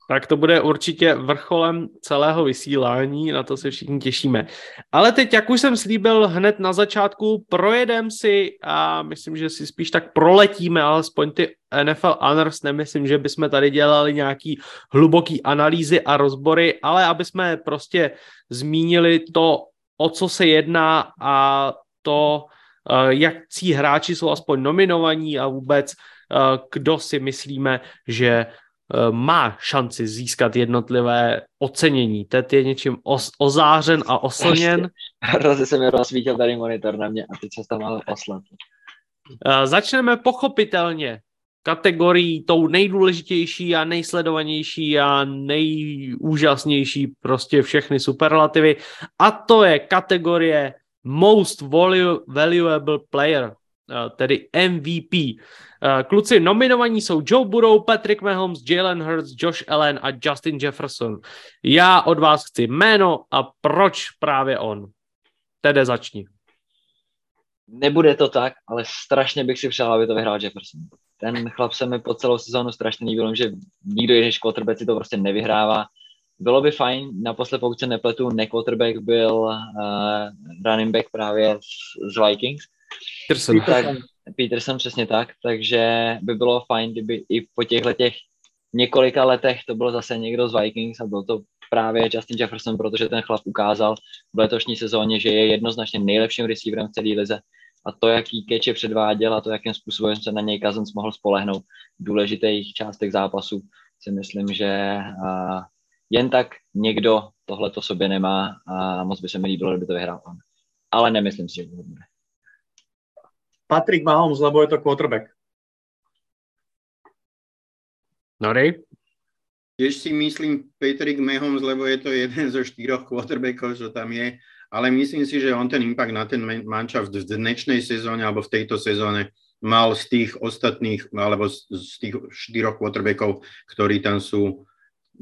tak to bude určitě vrcholem celého vysílání, na to se všichni těšíme. Ale teď, jak už jsem slíbil hned na začátku, projedem si a myslím, že si spíš tak proletíme alespoň ty NFL Honors, nemyslím, že bychom tady dělali nějaký hluboký analýzy a rozbory, ale aby jsme prostě zmínili to, o co se jedná a to, eh, jak cí hráči jsou aspoň nominovaní a vůbec eh, kdo si myslíme, že má šanci získat jednotlivé ocenění. Ted je něčím os, ozářen a oslněn. Hrozně se mi rozsvítil tady monitor na mě a teď se tam ale poslat. Eh, začneme pochopitelně kategorií tou nejdůležitější a nejsledovanější a nejúžasnější prostě všechny superlativy a to je kategorie Most Valuable Player, eh, tedy MVP. Eh, kluci nominovaní jsou Joe Burrow, Patrick Mahomes, Jalen Hurts, Josh Allen a Justin Jefferson. Já od vás chci jméno a proč právě on. Tedy začni. Nebude to tak, ale strašně bych si přál, aby to vyhrál Jefferson. Ten chlap se mi po celou sezónu strašně líbil, že nikdo jiný quarterback si to prostě nevyhrává. Bylo by fajn, naposled pokud se nepletu, ne quarterback byl uh, running back právě z, z Vikings. Peterson. Tak, Peterson přesně tak, takže by bylo fajn, kdyby i po těchto těch několika letech to bylo zase někdo z Vikings a byl to právě Justin Jefferson, protože ten chlap ukázal v letošní sezóně, že je jednoznačně nejlepším receiverem v celé lize a to, jaký keče předváděl a to, jakým způsobem se na něj Cousins mohl spolehnout v důležitých částech zápasu, si myslím, že jen tak někdo tohle to sobě nemá a moc by se mi líbilo, kdyby to vyhrál on. Ale nemyslím si, že to bude. Patrick Mahomes, lebo je to quarterback. Nori? Tiež si myslím Patrick Mahomes, lebo je to jeden zo štyroch quarterbackov, čo tam je, ale myslím si, že on ten impact na ten manšaft v dnešnej sezóne alebo v tejto sezóne mal z tých ostatných, alebo z tých štyroch quarterbackov, ktorí tam sú,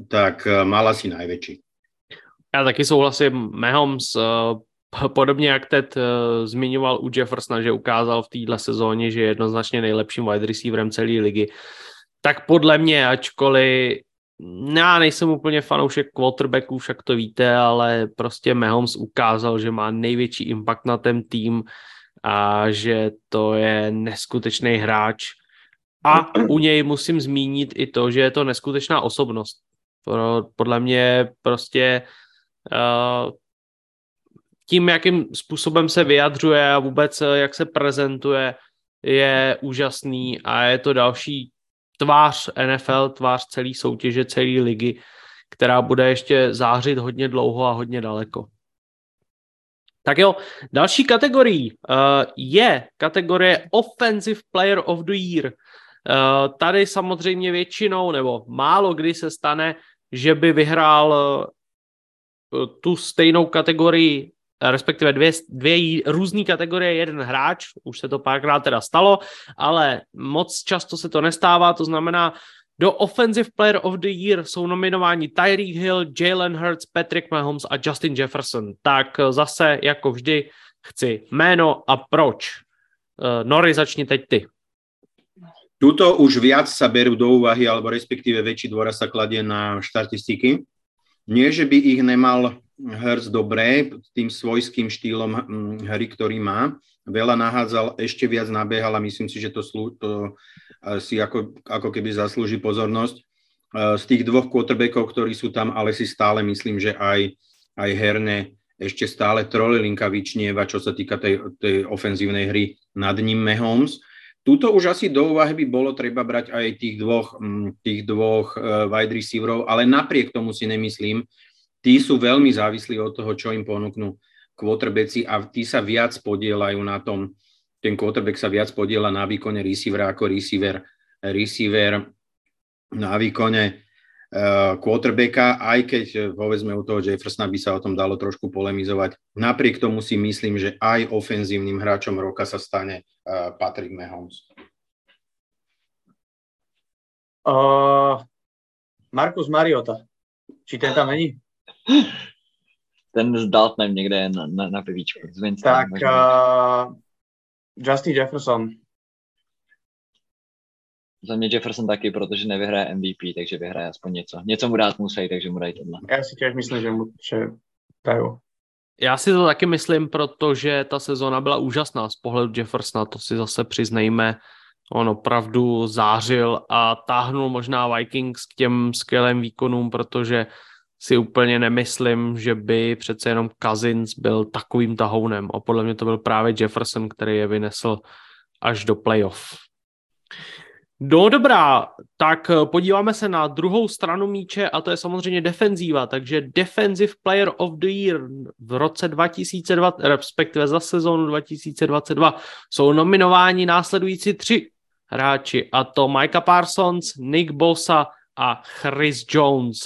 tak eh, mal asi najväčší. Já taky souhlasím. Mahomes uh, Podobně jak Ted uh, zmiňoval u Jeffersona, že ukázal v této sezóně, že je jednoznačně nejlepším wide receiverem celé ligy, tak podle mě, ačkoliv já nejsem úplně fanoušek quarterbacků, však to víte, ale prostě Mahomes ukázal, že má největší impact na ten tým a že to je neskutečný hráč. A u něj musím zmínit i to, že je to neskutečná osobnost. Podle mě prostě uh, tím, jakým způsobem se vyjadřuje a vůbec eh, jak se prezentuje, je úžasný a je to další tvář NFL, tvář celé soutěže, celé ligy, která bude ještě zářit hodně dlouho a hodně daleko. Tak jo, další kategorií uh, je kategorie Offensive Player of the Year. Uh, tady samozřejmě většinou nebo málo kdy se stane, že by vyhrál uh, tu stejnou kategorii respektive dvě, dvě různé kategorie, jeden hráč, už se to párkrát teda stalo, ale moc často se to nestává, to znamená, do Offensive Player of the Year jsou nominováni Tyreek Hill, Jalen Hurts, Patrick Mahomes a Justin Jefferson. Tak zase, jako vždy, chci jméno a proč. Uh, Nori, začni teď ty. Tuto už viac sa berú do úvahy, alebo respektíve väčší dôraz sa kladie na štatistiky. Nie, že by ich nemal Hertz dobre, tým svojským štýlom hm, hry, ktorý má. Veľa nahádzal, ešte viac nabiehal a myslím si, že to, slú, to si ako, ako keby zaslúži pozornosť. Z tých dvoch quarterbackov, ktorí sú tam, ale si stále myslím, že aj, aj herne ešte stále trolilinka vyčnieva, čo sa týka tej, tej ofenzívnej hry nad ním Mahomes. Tuto už asi do úvahy by bolo treba brať aj tých dvoch, hm, tých dvoch uh, wide receiverov, ale napriek tomu si nemyslím, tí sú veľmi závislí od toho, čo im ponúknú quarterbacki a tí sa viac podielajú na tom, ten quarterback sa viac podiela na výkone receivera ako receiver, receiver na výkone quarterbacka, aj keď uh, povedzme u toho Jeffersona by sa o tom dalo trošku polemizovať. Napriek tomu si myslím, že aj ofenzívnym hráčom roka sa stane uh, Patrick Mahomes. Uh, Markus Mariota. Či ten tam není? Ten s Daltonem někde na, na, na pivíčku. Tak uh, Justin Jefferson. Za mě Jefferson taky, protože nevyhraje MVP, takže vyhraje aspoň něco. Něco mu dát musí, takže mu dají tohle. Já si těž myslím, že mu že dajú. Já si to taky myslím, protože ta sezóna byla úžasná z pohledu Jeffersona, to si zase přiznejme. On opravdu zářil a táhnul možná Vikings k těm skvělým výkonům, protože si úplně nemyslím, že by přece jenom Cousins byl takovým tahounem. A podle mě to byl právě Jefferson, který je vynesl až do playoff. No dobrá, tak podíváme se na druhou stranu míče a to je samozřejmě defenzíva, takže Defensive Player of the Year v roce 2020, respektive za sezónu 2022 jsou nominováni následující tři hráči a to Micah Parsons, Nick Bosa a Chris Jones.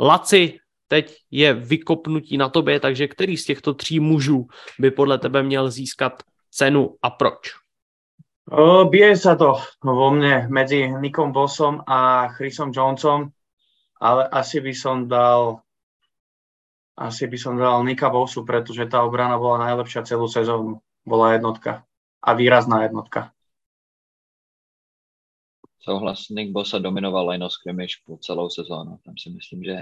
Laci, teď je vykopnutí na tobě, takže který z těchto tří mužů by podle tebe měl získat cenu a proč? Bije sa to vo mne medzi Nickom Bossom a Chrisom Jonesom, ale asi by som dal asi by som dal Nika Bossu, pretože tá obrana bola najlepšia celú sezónu. Bola jednotka. A výrazná jednotka. Souhlas, Nick Bosa dominoval line of scrimmage po celou sezónu. Tam si myslím, že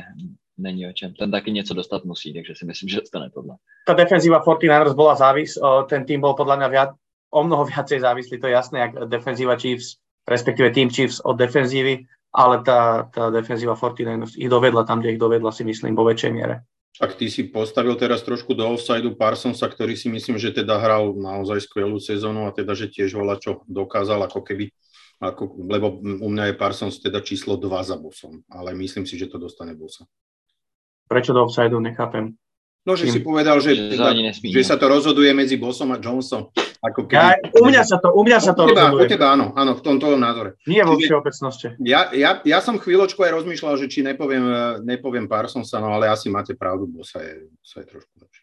není o čem. Ten taky něco dostat musí, takže si myslím, že dostane tohle. Tá defenzíva 49ers bola závis, ten tým bol podľa mňa viac, o mnoho viacej závislý, to je jasné, jak defenzíva Chiefs, respektíve Team Chiefs od defenzívy, ale tá, tá defenzíva 49ers ich dovedla tam, kde ich dovedla, si myslím, vo väčšej miere. Ak ty si postavil teraz trošku do offsideu Parsonsa, ktorý si myslím, že teda hral naozaj skvelú sezónu a teda, že tiež voľa čo dokázal, ako keby ako, lebo u mňa je Parsons teda číslo 2 za bosom, ale myslím si, že to dostane bosa. Prečo do offsideu, nechápem. No, že si povedal, že, Že teda, že no. sa to rozhoduje medzi Bossom a Jonesom. Ako Ja, keby, u mňa sa to, u mňa sa to u teba, u rozhoduje. teba, áno, áno, v tomto názore. Nie vo všeobecnosti. Ja, ja, ja som chvíľočku aj rozmýšľal, že či nepoviem, eh, nepoviem Parsonsa, no ale asi máte pravdu, Bosa je, Bosa je trošku lepší.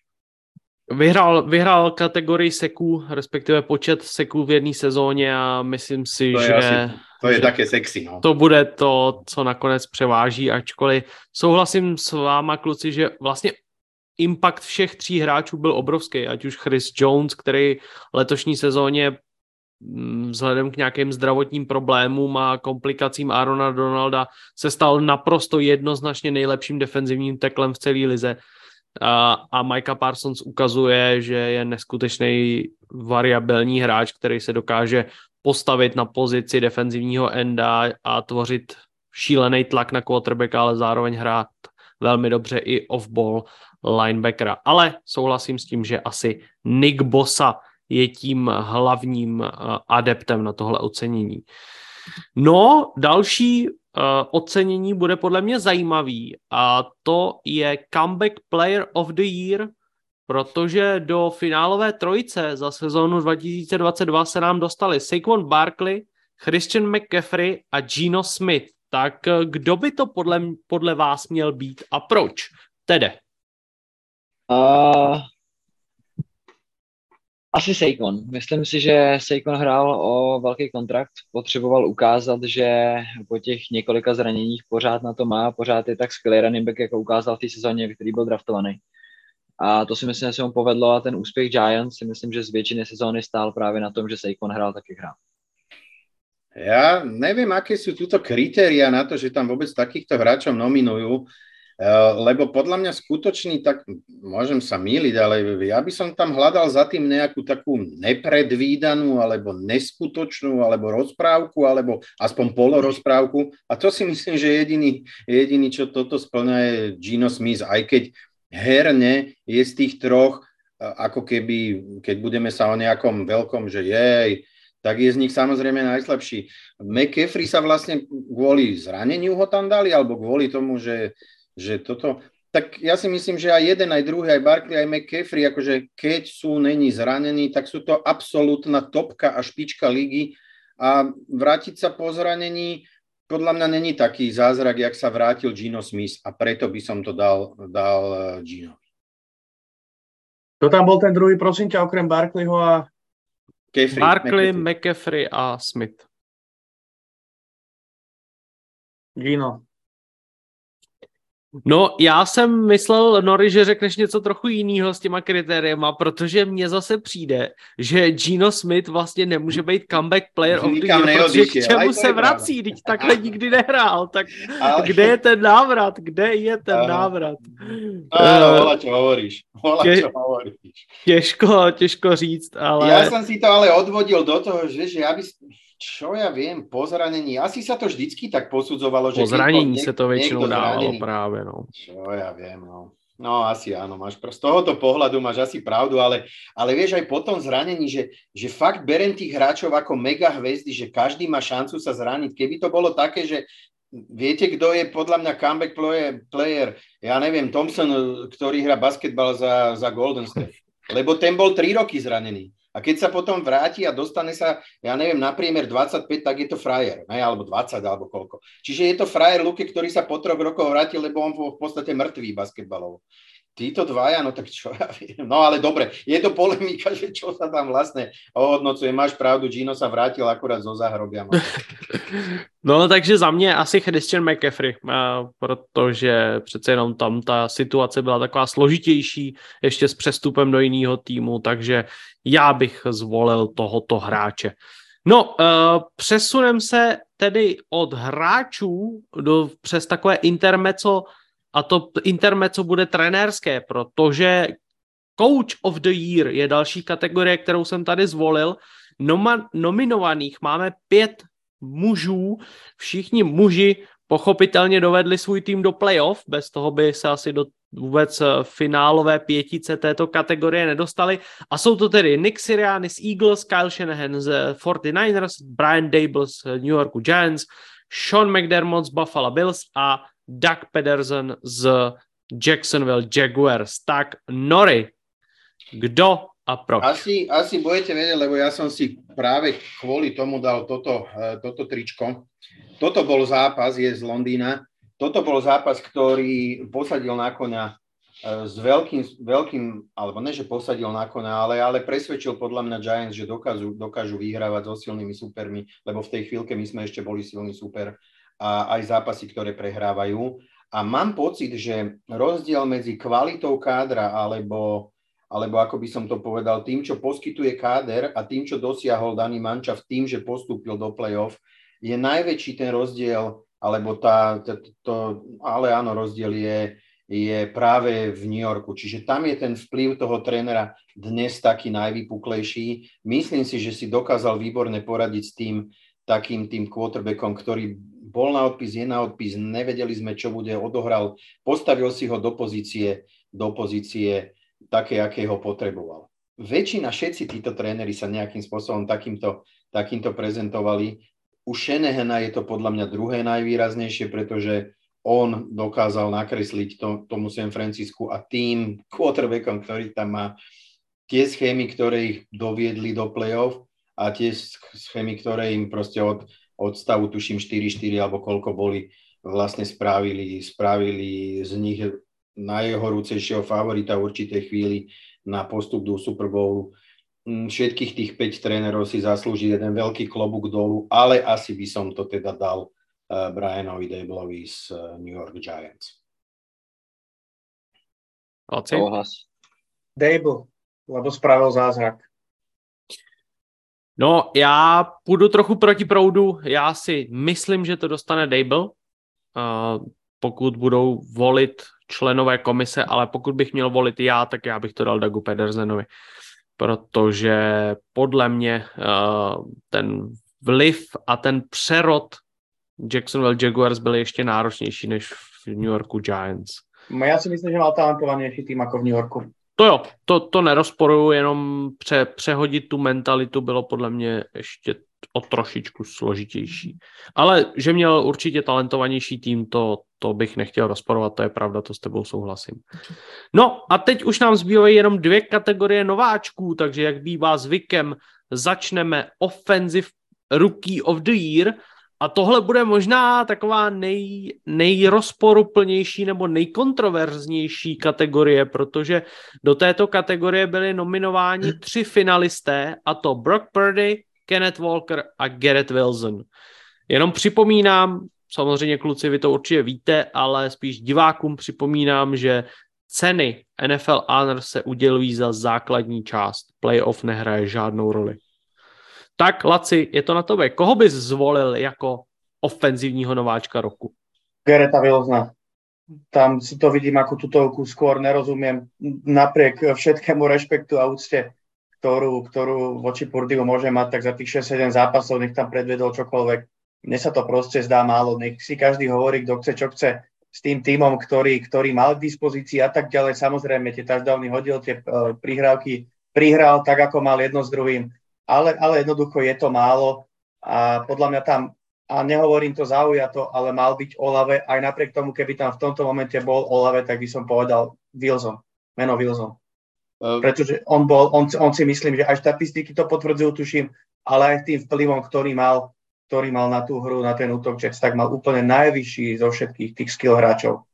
Vyhrál, vyhrál kategorii seků, respektive počet seků v jedné sezóně a myslím si, To že asi- To je že také sexy, no. to bude to, co nakonec převáží, ačkoliv souhlasím s váma, kluci, že vlastně impact všech tří hráčů byl obrovský, ať už Chris Jones, který letošní sezóně mm, vzhledem k nějakým zdravotním problémům a komplikacím Arona Donalda se stal naprosto jednoznačně nejlepším defenzivním teklem v celé lize. A, a Micah Parsons ukazuje, že je neskutečný variabilní hráč, který se dokáže postavit na pozici defenzivního enda a tvořit šílený tlak na quarterbacka, ale zároveň hrát velmi dobře i off-ball linebackera. Ale souhlasím s tím, že asi Nick Bosa je tím hlavním eh, adeptem na tohle ocenění. No, další uh, ocenění bude podle mě zajímavý a to je Comeback Player of the Year, protože do finálové trojice za sezónu 2022 se nám dostali Saquon Barkley, Christian McCaffrey a Gino Smith. Tak eh, kdo by to podle, podle vás měl být a proč? Tede. Uh, asi Seikon. Myslím si, že Seikon hrál o velký kontrakt, potřeboval ukázat, že po těch několika zraněních pořád na to má, pořád je tak skvělý running back, jako ukázal v té sezóně, který byl draftovaný. A to si myslím, že se mu povedlo a ten úspěch Giants si myslím, že z většiny sezóny stál právě na tom, že Seikon hrál taky hrál. Ja neviem, aké sú túto kritéria na to, že tam vôbec takýchto hráčov nominujú, lebo podľa mňa skutočný, tak môžem sa míliť, ale ja by som tam hľadal za tým nejakú takú nepredvídanú, alebo neskutočnú, alebo rozprávku, alebo aspoň polorozprávku. A to si myslím, že jediný, jediný čo toto splňa je Gino Smith, aj keď herne je z tých troch, eh, ako keby, keď budeme sa o nejakom veľkom, že jej, tak je z nich samozrejme najslabší. McCaffrey sa vlastne kvôli zraneniu ho tam dali, alebo kvôli tomu, že, že toto... Tak ja si myslím, že aj jeden, aj druhý, aj Barkley, aj McCaffrey, akože keď sú není zranení, tak sú to absolútna topka a špička ligy a vrátiť sa po zranení, podľa mňa není taký zázrak, jak sa vrátil Gino Smith a preto by som to dal, dal eh, Gino. Kto tam bol ten druhý, prosím ťa, okrem Barkleyho a... Kefri, Barkley, McCaffrey a Smith. Gino. No, já jsem myslel, Nori, že řekneš něco trochu jiného s těma kritériema, protože mně zase přijde, že Gino Smith vlastně nemůže být comeback player of the year, protože k čemu se vrací, teď takhle nikdy nehrál, tak Ale... kde je ten návrat, kde je ten ano. návrat? Áno, vola, čo hovoríš. Vola, Tě, čo hovoríš. Těžko, těžko říct, ale... Já jsem si to ale odvodil do toho, že, že ja by čo ja viem, po zranení, asi sa to vždycky tak posudzovalo, že... Po zranení sa to väčšinou dávalo práve, no. Čo ja viem, no. No asi áno, máš z tohoto pohľadu máš asi pravdu, ale, ale vieš aj po tom zranení, že, že fakt berem tých hráčov ako mega hvezdy, že každý má šancu sa zraniť. Keby to bolo také, že viete, kto je podľa mňa comeback player, ja neviem, Thompson, ktorý hrá basketbal za, za Golden State, lebo ten bol 3 roky zranený. A keď sa potom vráti a dostane sa, ja neviem, na priemer 25, tak je to frajer, ne? alebo 20, alebo koľko. Čiže je to frajer Luke, ktorý sa po troch rokoch vrátil, lebo on bol v podstate mŕtvý basketbalov títo dvaja, no tak čo ja viem. No ale dobre, je to polemika, že čo sa tam vlastne ohodnocuje. Máš pravdu, Gino sa vrátil akurát zo záhrobia. No takže za mě asi Christian McCaffrey, protože přece jenom tam ta situace byla taková složitější, ještě s přestupem do jiného týmu, takže já bych zvolil tohoto hráče. No, uh, přesunem se tedy od hráčů do, přes takové intermeco a to intermeco bude trenérské, protože Coach of the Year je další kategorie, kterou jsem tady zvolil. Noma, nominovaných máme pět mužů, všichni muži pochopitelně dovedli svůj tým do playoff, bez toho by se asi do vůbec finálové pětice této kategorie nedostali. A jsou to tedy Nick Sirianni z Eagles, Kyle Shanahan z 49ers, Brian Dable z New Yorku Giants, Sean McDermott z Buffalo Bills a Doug Pedersen z Jacksonville Jaguars. Tak Nori, kdo a proč? Asi, asi budete vedieť, lebo ja som si práve kvôli tomu dal toto, eh, toto tričko. Toto bol zápas, je z Londýna. Toto bol zápas, ktorý posadil na koňa eh, s veľkým, veľkým, alebo ne, že posadil na koňa, ale, ale presvedčil podľa mňa Giants, že dokážu, dokážu vyhrávať so silnými supermi, lebo v tej chvíľke my sme ešte boli silný super a aj zápasy, ktoré prehrávajú. A mám pocit, že rozdiel medzi kvalitou kádra alebo, alebo ako by som to povedal, tým, čo poskytuje káder a tým, čo dosiahol daný v tým, že postúpil do play-off, je najväčší ten rozdiel, alebo tá, to, to, ale áno, rozdiel je, je práve v New Yorku. Čiže tam je ten vplyv toho trénera dnes taký najvypuklejší. Myslím si, že si dokázal výborne poradiť s tým takým tým quarterbackom, ktorý bol na odpis, je na odpis, nevedeli sme, čo bude, odohral, postavil si ho do pozície, do pozície také, aké ho potreboval. Väčšina, všetci títo tréneri sa nejakým spôsobom takýmto, takýmto prezentovali. U Shanahana je to podľa mňa druhé najvýraznejšie, pretože on dokázal nakresliť to, tomu San Francisku a tým quarterbackom, ktorý tam má tie schémy, ktoré ich doviedli do play-off a tie schémy, ktoré im proste od, odstavu, tuším 4-4 alebo koľko boli, vlastne spravili, spravili z nich najhorúcejšieho favorita v určitej chvíli na postup do Super Bowlu. Mm, všetkých tých 5 trénerov si zaslúži jeden veľký klobúk dolu, ale asi by som to teda dal uh, Brianovi Dablovi z uh, New York Giants. Oci? Dable, lebo spravil zázrak. No, já půjdu trochu proti proudu. Já si myslím, že to dostane Dable, uh, pokud budou volit členové komise, ale pokud bych měl volit já, tak já bych to dal Dagu Pedersenovi, protože podle mě uh, ten vliv a ten přerod Jacksonville Jaguars byl ještě náročnější než v New Yorku Giants. Já si myslím, že mal talentovanější tým jako v New Yorku. To jo, to, to nerozporuju, jenom pře, přehodit tu mentalitu bylo podle mě ještě o trošičku složitější. Ale že měl určitě talentovanější tým, to, to bych nechtěl rozporovat, to je pravda, to s tebou souhlasím. No a teď už nám zbývají jenom dvě kategorie nováčků, takže jak bývá zvykem, začneme Offensive Rookie of the Year a tohle bude možná taková nej, nejrozporuplnější nebo nejkontroverznější kategorie, protože do této kategorie byli nominováni tři finalisté, a to Brock Purdy, Kenneth Walker a Garrett Wilson. Jenom připomínám, samozřejmě kluci, vy to určitě víte, ale spíš divákům připomínám, že ceny NFL Honor se udělují za základní část. Playoff nehraje žádnou roli. Tak, Laci, je to na tobě. Koho bys zvolil jako ofenzívního nováčka roku? Gereta Wilsona. Tam si to vidím ako tutovku, skôr nerozumiem napriek všetkému rešpektu a úcte, ktorú, ktorú voči Purdiu môže mať, tak za tých 6-7 zápasov nech tam predvedol čokoľvek. Mne sa to proste zdá málo. Nech si každý hovorí, kto chce, čo chce s tým týmom, ktorý, ktorý mal k dispozícii a tak ďalej. Samozrejme, tie touchdowny hodil, tie uh, prihrávky prihral tak, ako mal jedno s druhým ale, ale jednoducho je to málo a podľa mňa tam, a nehovorím to zaujato, ale mal byť Olave, aj napriek tomu, keby tam v tomto momente bol Olave, tak by som povedal Wilson, meno Wilson. Uh, Pretože on, bol, on, on si myslím, že aj štatistiky to potvrdzujú, tuším, ale aj tým vplyvom, ktorý mal, ktorý mal na tú hru, na ten útok Jets, tak mal úplne najvyšší zo všetkých tých skill hráčov.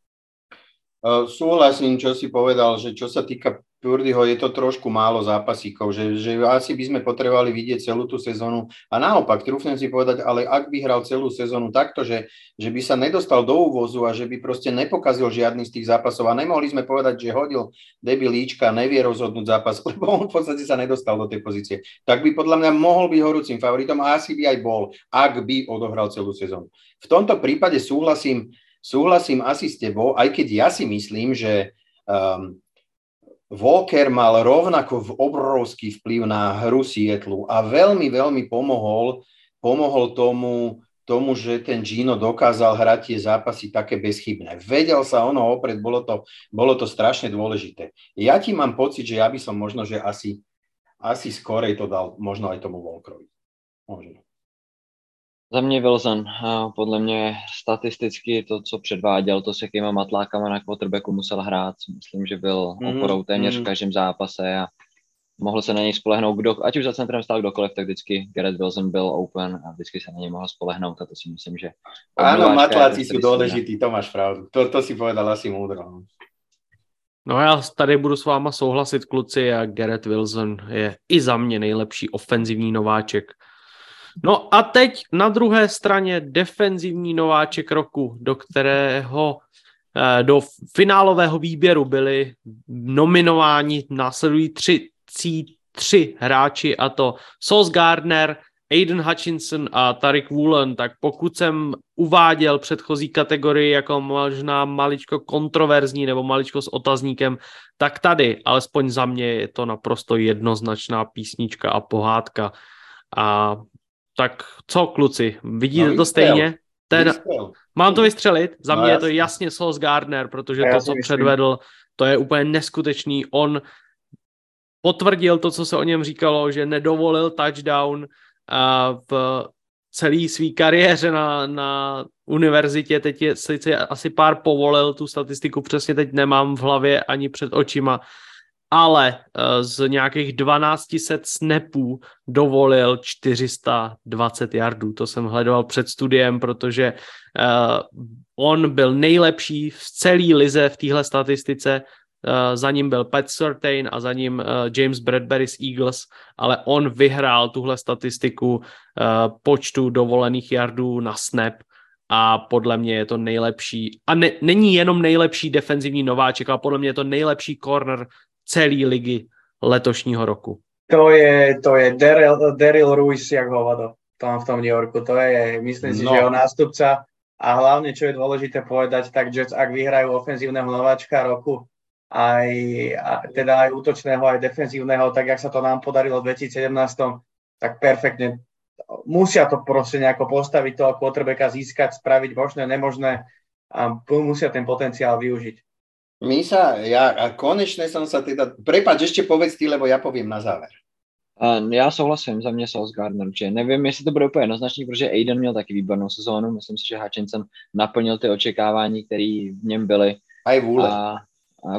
Uh, súhlasím, čo si povedal, že čo sa týka Purdyho je to trošku málo zápasíkov, že, že asi by sme potrebovali vidieť celú tú sezónu. A naopak, trúfnem si povedať, ale ak by hral celú sezónu takto, že, že by sa nedostal do úvozu a že by proste nepokazil žiadny z tých zápasov a nemohli sme povedať, že hodil debilíčka, nevie rozhodnúť zápas, lebo on v podstate sa nedostal do tej pozície, tak by podľa mňa mohol byť horúcim favoritom a asi by aj bol, ak by odohral celú sezónu. V tomto prípade súhlasím, súhlasím asi s tebou, aj keď ja si myslím, že um, Walker mal rovnako obrovský vplyv na hru Sietlu a veľmi, veľmi pomohol, pomohol tomu, tomu, že ten Gino dokázal hrať tie zápasy také bezchybné. Vedel sa ono opred, bolo to, bolo to strašne dôležité. Ja ti mám pocit, že ja by som možno, že asi, asi skorej to dal možno aj tomu Walkerovi. Možno. Za mě Wilson, podle mě statisticky to, co předváděl, to s jakýma matlákama na quarterbacku musel hrát, myslím, že byl mm, oporou téměř mm. v každém zápase a mohl se na něj spolehnout, kdo, ať už za centrem stál kdokoliv, tak vždycky Garrett Wilson byl open a vždycky se na něj mohl spolehnout a to si myslím, že... Áno, matláci sú dôležití, to máš pravdu. To, to si povedal asi múdro. No. no já tady budu s váma souhlasit, kluci, a Garrett Wilson je i za mě nejlepší ofenzivní nováček No a teď na druhé straně defenzivní nováček roku, do kterého eh, do finálového výběru byli nominováni následují tři, tři hráči a to Sos Gardner, Aiden Hutchinson a Tarik Woolen, tak pokud jsem uváděl předchozí kategorii jako možná maličko kontroverzní nebo maličko s otazníkem, tak tady, alespoň za mě, je to naprosto jednoznačná písnička a pohádka. A tak co, kluci, vidíte no, to stejně? Ten, mám to vystřelit, za no, mě jasně. je to jasně Sos Gardner, protože to, co myslím. předvedl, to je úplně neskutečný. On potvrdil to, co se o něm říkalo, že nedovolil touchdown v celé své kariéře na, na univerzitě. Teď je sice asi pár povolil, tu statistiku přesně teď nemám v hlavě ani před očima, ale eh, z nějakých 1200 snapů dovolil 420 yardů. To jsem hledoval před studiem, protože uh, on byl nejlepší v celé lize v téhle statistice. Uh, za ním byl Pat Surtain a za ním James Bradbury z Eagles, ale on vyhrál tuhle statistiku počtu dovolených yardů na snap a podle mě je to nejlepší, a ne, není jenom nejlepší defenzivní nováček, ale podle mě je to nejlepší corner celý ligy letošního roku. To je, to je Daryl, Daryl Ruiz, jak hovado tam v tom New Yorku. To je, myslím si, no. že jeho nástupca a hlavne, čo je dôležité povedať, tak Jets, ak vyhrajú ofenzívneho nováčka roku, aj, a, teda aj útočného, aj defenzívneho, tak jak sa to nám podarilo v 2017, tak perfektne musia to proste nejako postaviť toho quarterbacka, získať, spraviť možné, nemožné a musia ten potenciál využiť. My sa, ja a konečne som sa teda, prepač, ešte povedz ty, lebo ja poviem na záver. Uh, já souhlasím, za mě Sauce Gardner, že nevím, jestli to bude úplně jednoznačný, protože Aiden měl taky výbornou sezónu, myslím si, že Hutchinson naplnil ty očekávání, které v něm byly. A vůle. A,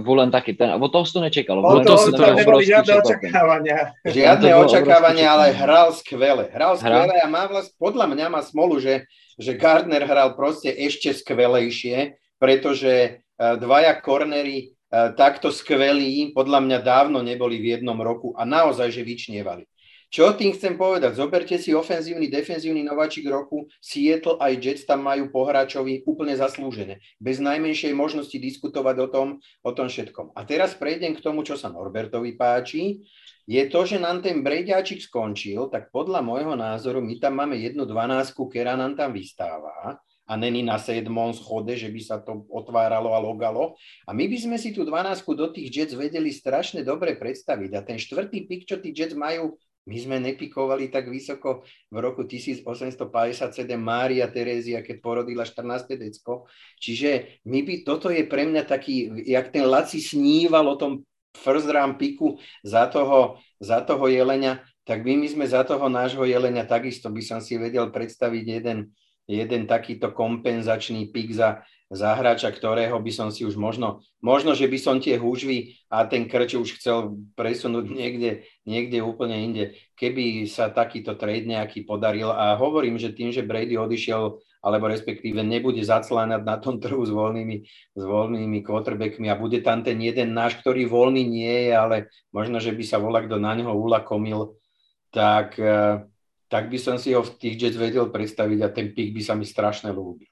Vulen taky, ten, od toho si to nečekal. Od to toho si to to neboli žiadne očakávania. Žiadne očakávania, ale hral skvele. Hral Hral? skvele a má vlast, podľa mňa má smolu, že, že Gardner hral proste ešte skvelejšie, pretože dvaja kornery eh, takto skvelí podľa mňa dávno neboli v jednom roku a naozaj, že vyčnievali. Čo tým chcem povedať? Zoberte si ofenzívny, defenzívny nováčik roku. Seattle aj Jets tam majú po hráčovi úplne zaslúžené. Bez najmenšej možnosti diskutovať o tom, o tom všetkom. A teraz prejdem k tomu, čo sa Norbertovi páči. Je to, že nám ten Brejďáčik skončil, tak podľa môjho názoru my tam máme jednu dvanásku, ktorá nám tam vystáva a není na sedmom schode, že by sa to otváralo a logalo. A my by sme si tú dvanásku do tých Jets vedeli strašne dobre predstaviť. A ten štvrtý pik, čo tí Jets majú, my sme nepikovali tak vysoko v roku 1857 Mária Terézia, keď porodila 14. decko. Čiže my by, toto je pre mňa taký, jak ten Laci sníval o tom first round piku za toho, za toho jelenia, tak my, my sme za toho nášho jelenia takisto by som si vedel predstaviť jeden, jeden takýto kompenzačný pik za, za ktorého by som si už možno, možno, že by som tie húžvy a ten krč už chcel presunúť niekde, niekde úplne inde. Keby sa takýto trade nejaký podaril a hovorím, že tým, že Brady odišiel, alebo respektíve nebude zaclánať na tom trhu s voľnými, s voľnými quarterbackmi a bude tam ten jeden náš, ktorý voľný nie je, ale možno, že by sa volá kto na neho ulakomil, tak, eh, tak by som si ho v tých Jets vedel predstaviť a ten pick by sa mi strašne ľúbil.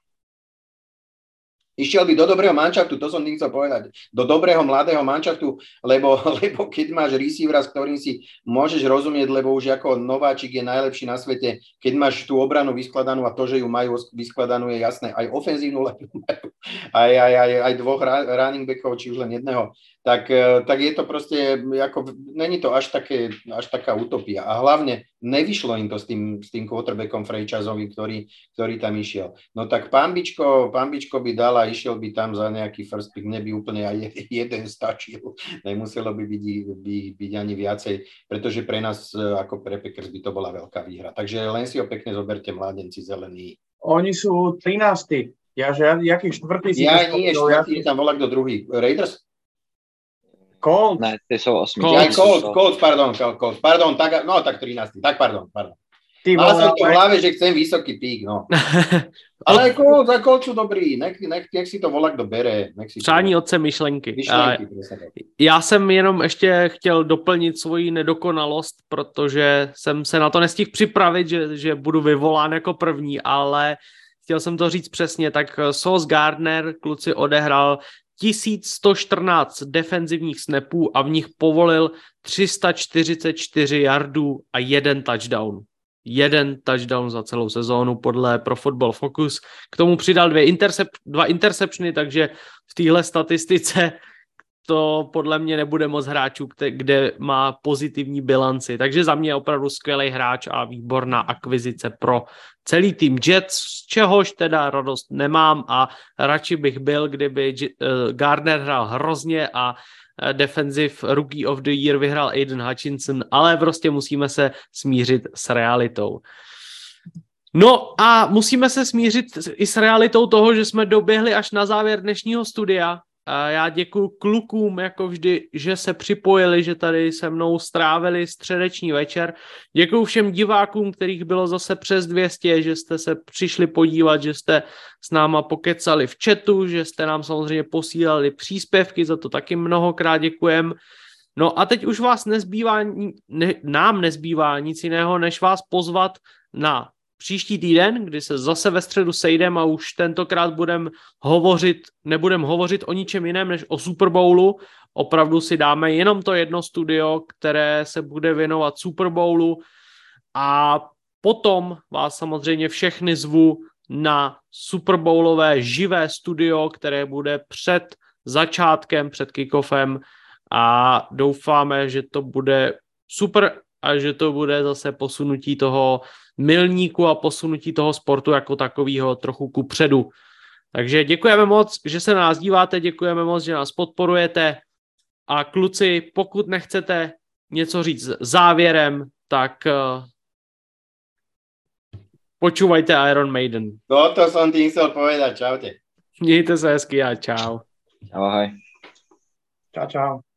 Išiel by do dobrého manšaftu, to som tým chcel povedať, do dobrého mladého manšaftu, lebo, lebo keď máš receivera, s ktorým si môžeš rozumieť, lebo už ako nováčik je najlepší na svete, keď máš tú obranu vyskladanú a to, že ju majú vyskladanú je jasné, aj ofenzívnu, lebo majú aj, aj, aj, aj dvoch running backov, či už len jedného, tak, eh, tak je to proste, ako, není to až, také, až taká utopia. A hlavne nevyšlo im to s tým, s tým quarterbackom franchiseovým, ktorý, ktorý tam išiel. No tak pán Bičko, pán Bičko by dal a išiel by tam za nejaký first pick, mne by úplne aj jeden stačil. Nemuselo by byť, by, byť ani viacej, pretože pre nás eh, ako pre Packers by to bola veľká výhra. Takže len si ho pekne zoberte, mladenci zelení. Oni sú 13. Ja, že jaký štvrtý si Ja nie, štvrtý, tam volá kto druhý. Raiders? Colts. Ne, ty jsou osmi. Colts. Ja, Colts, Colts, pardon, Colts, pardon, tak, no tak 13, tak pardon, pardon. Ty Mal som to v ale- hlave, že chcem vysoký pík, no. Ale aj Colts sú dobrý, nech, nech, nech si to volá, kdo bere. Nech si to- Přání otce myšlenky. Myšlenky. Já jsem jenom ještě chtěl doplnit svoji nedokonalost, protože jsem se na to nestihl připravit, že, že budu vyvolán jako první, ale chtěl jsem to říct přesně, tak Sos Gardner kluci odehrál 1114 defenzivních snapů a v nich povolil 344 yardů a jeden touchdown. Jeden touchdown za celou sezónu podle Pro Football Focus. K tomu přidal dvě intercep, dva interceptiony, takže v téhle statistice to podle mě nebude moc hráčů, kde, má pozitivní bilanci. Takže za mě opravdu skvělý hráč a výborná akvizice pro celý tým Jets, z čehož teda radost nemám a radši bych byl, kdyby uh, Gardner hrál hrozně a eh, Defensive Rookie of the Year vyhrál Aiden Hutchinson, ale prostě musíme se smířit s realitou. No a musíme se smířit i s realitou toho, že jsme doběhli až na závěr dnešního studia. A já děkuji klukům, jako vždy, že se připojili, že tady se mnou strávili středeční večer. Děkuji všem divákům, kterých bylo zase přes 200, že jste se přišli podívat, že jste s náma pokecali v chatu, že jste nám samozřejmě posílali příspěvky, za to taky mnohokrát děkujem. No a teď už vás nezbývá, ne, nám nezbývá nic jiného, než vás pozvat na příští týden, kdy se zase ve středu sejdeme a už tentokrát budeme hovořit, nebudem hovořit o ničem jiném než o Super Bowlu. Opravdu si dáme jenom to jedno studio, které se bude věnovat Super Bowlu a potom vás samozřejmě všechny zvu na Super Bowlové živé studio, které bude před začátkem, před kickoffem a doufáme, že to bude super a že to bude zase posunutí toho milníku a posunutí toho sportu jako takového trochu ku předu. Takže děkujeme moc, že se na nás díváte, děkujeme moc, že nás podporujete a kluci, pokud nechcete něco říct závěrem, tak uh, počúvajte Iron Maiden. Toto som tým chcel povedať, čaute. Mějte se hezky a čau. Ahoj. Čau, čau.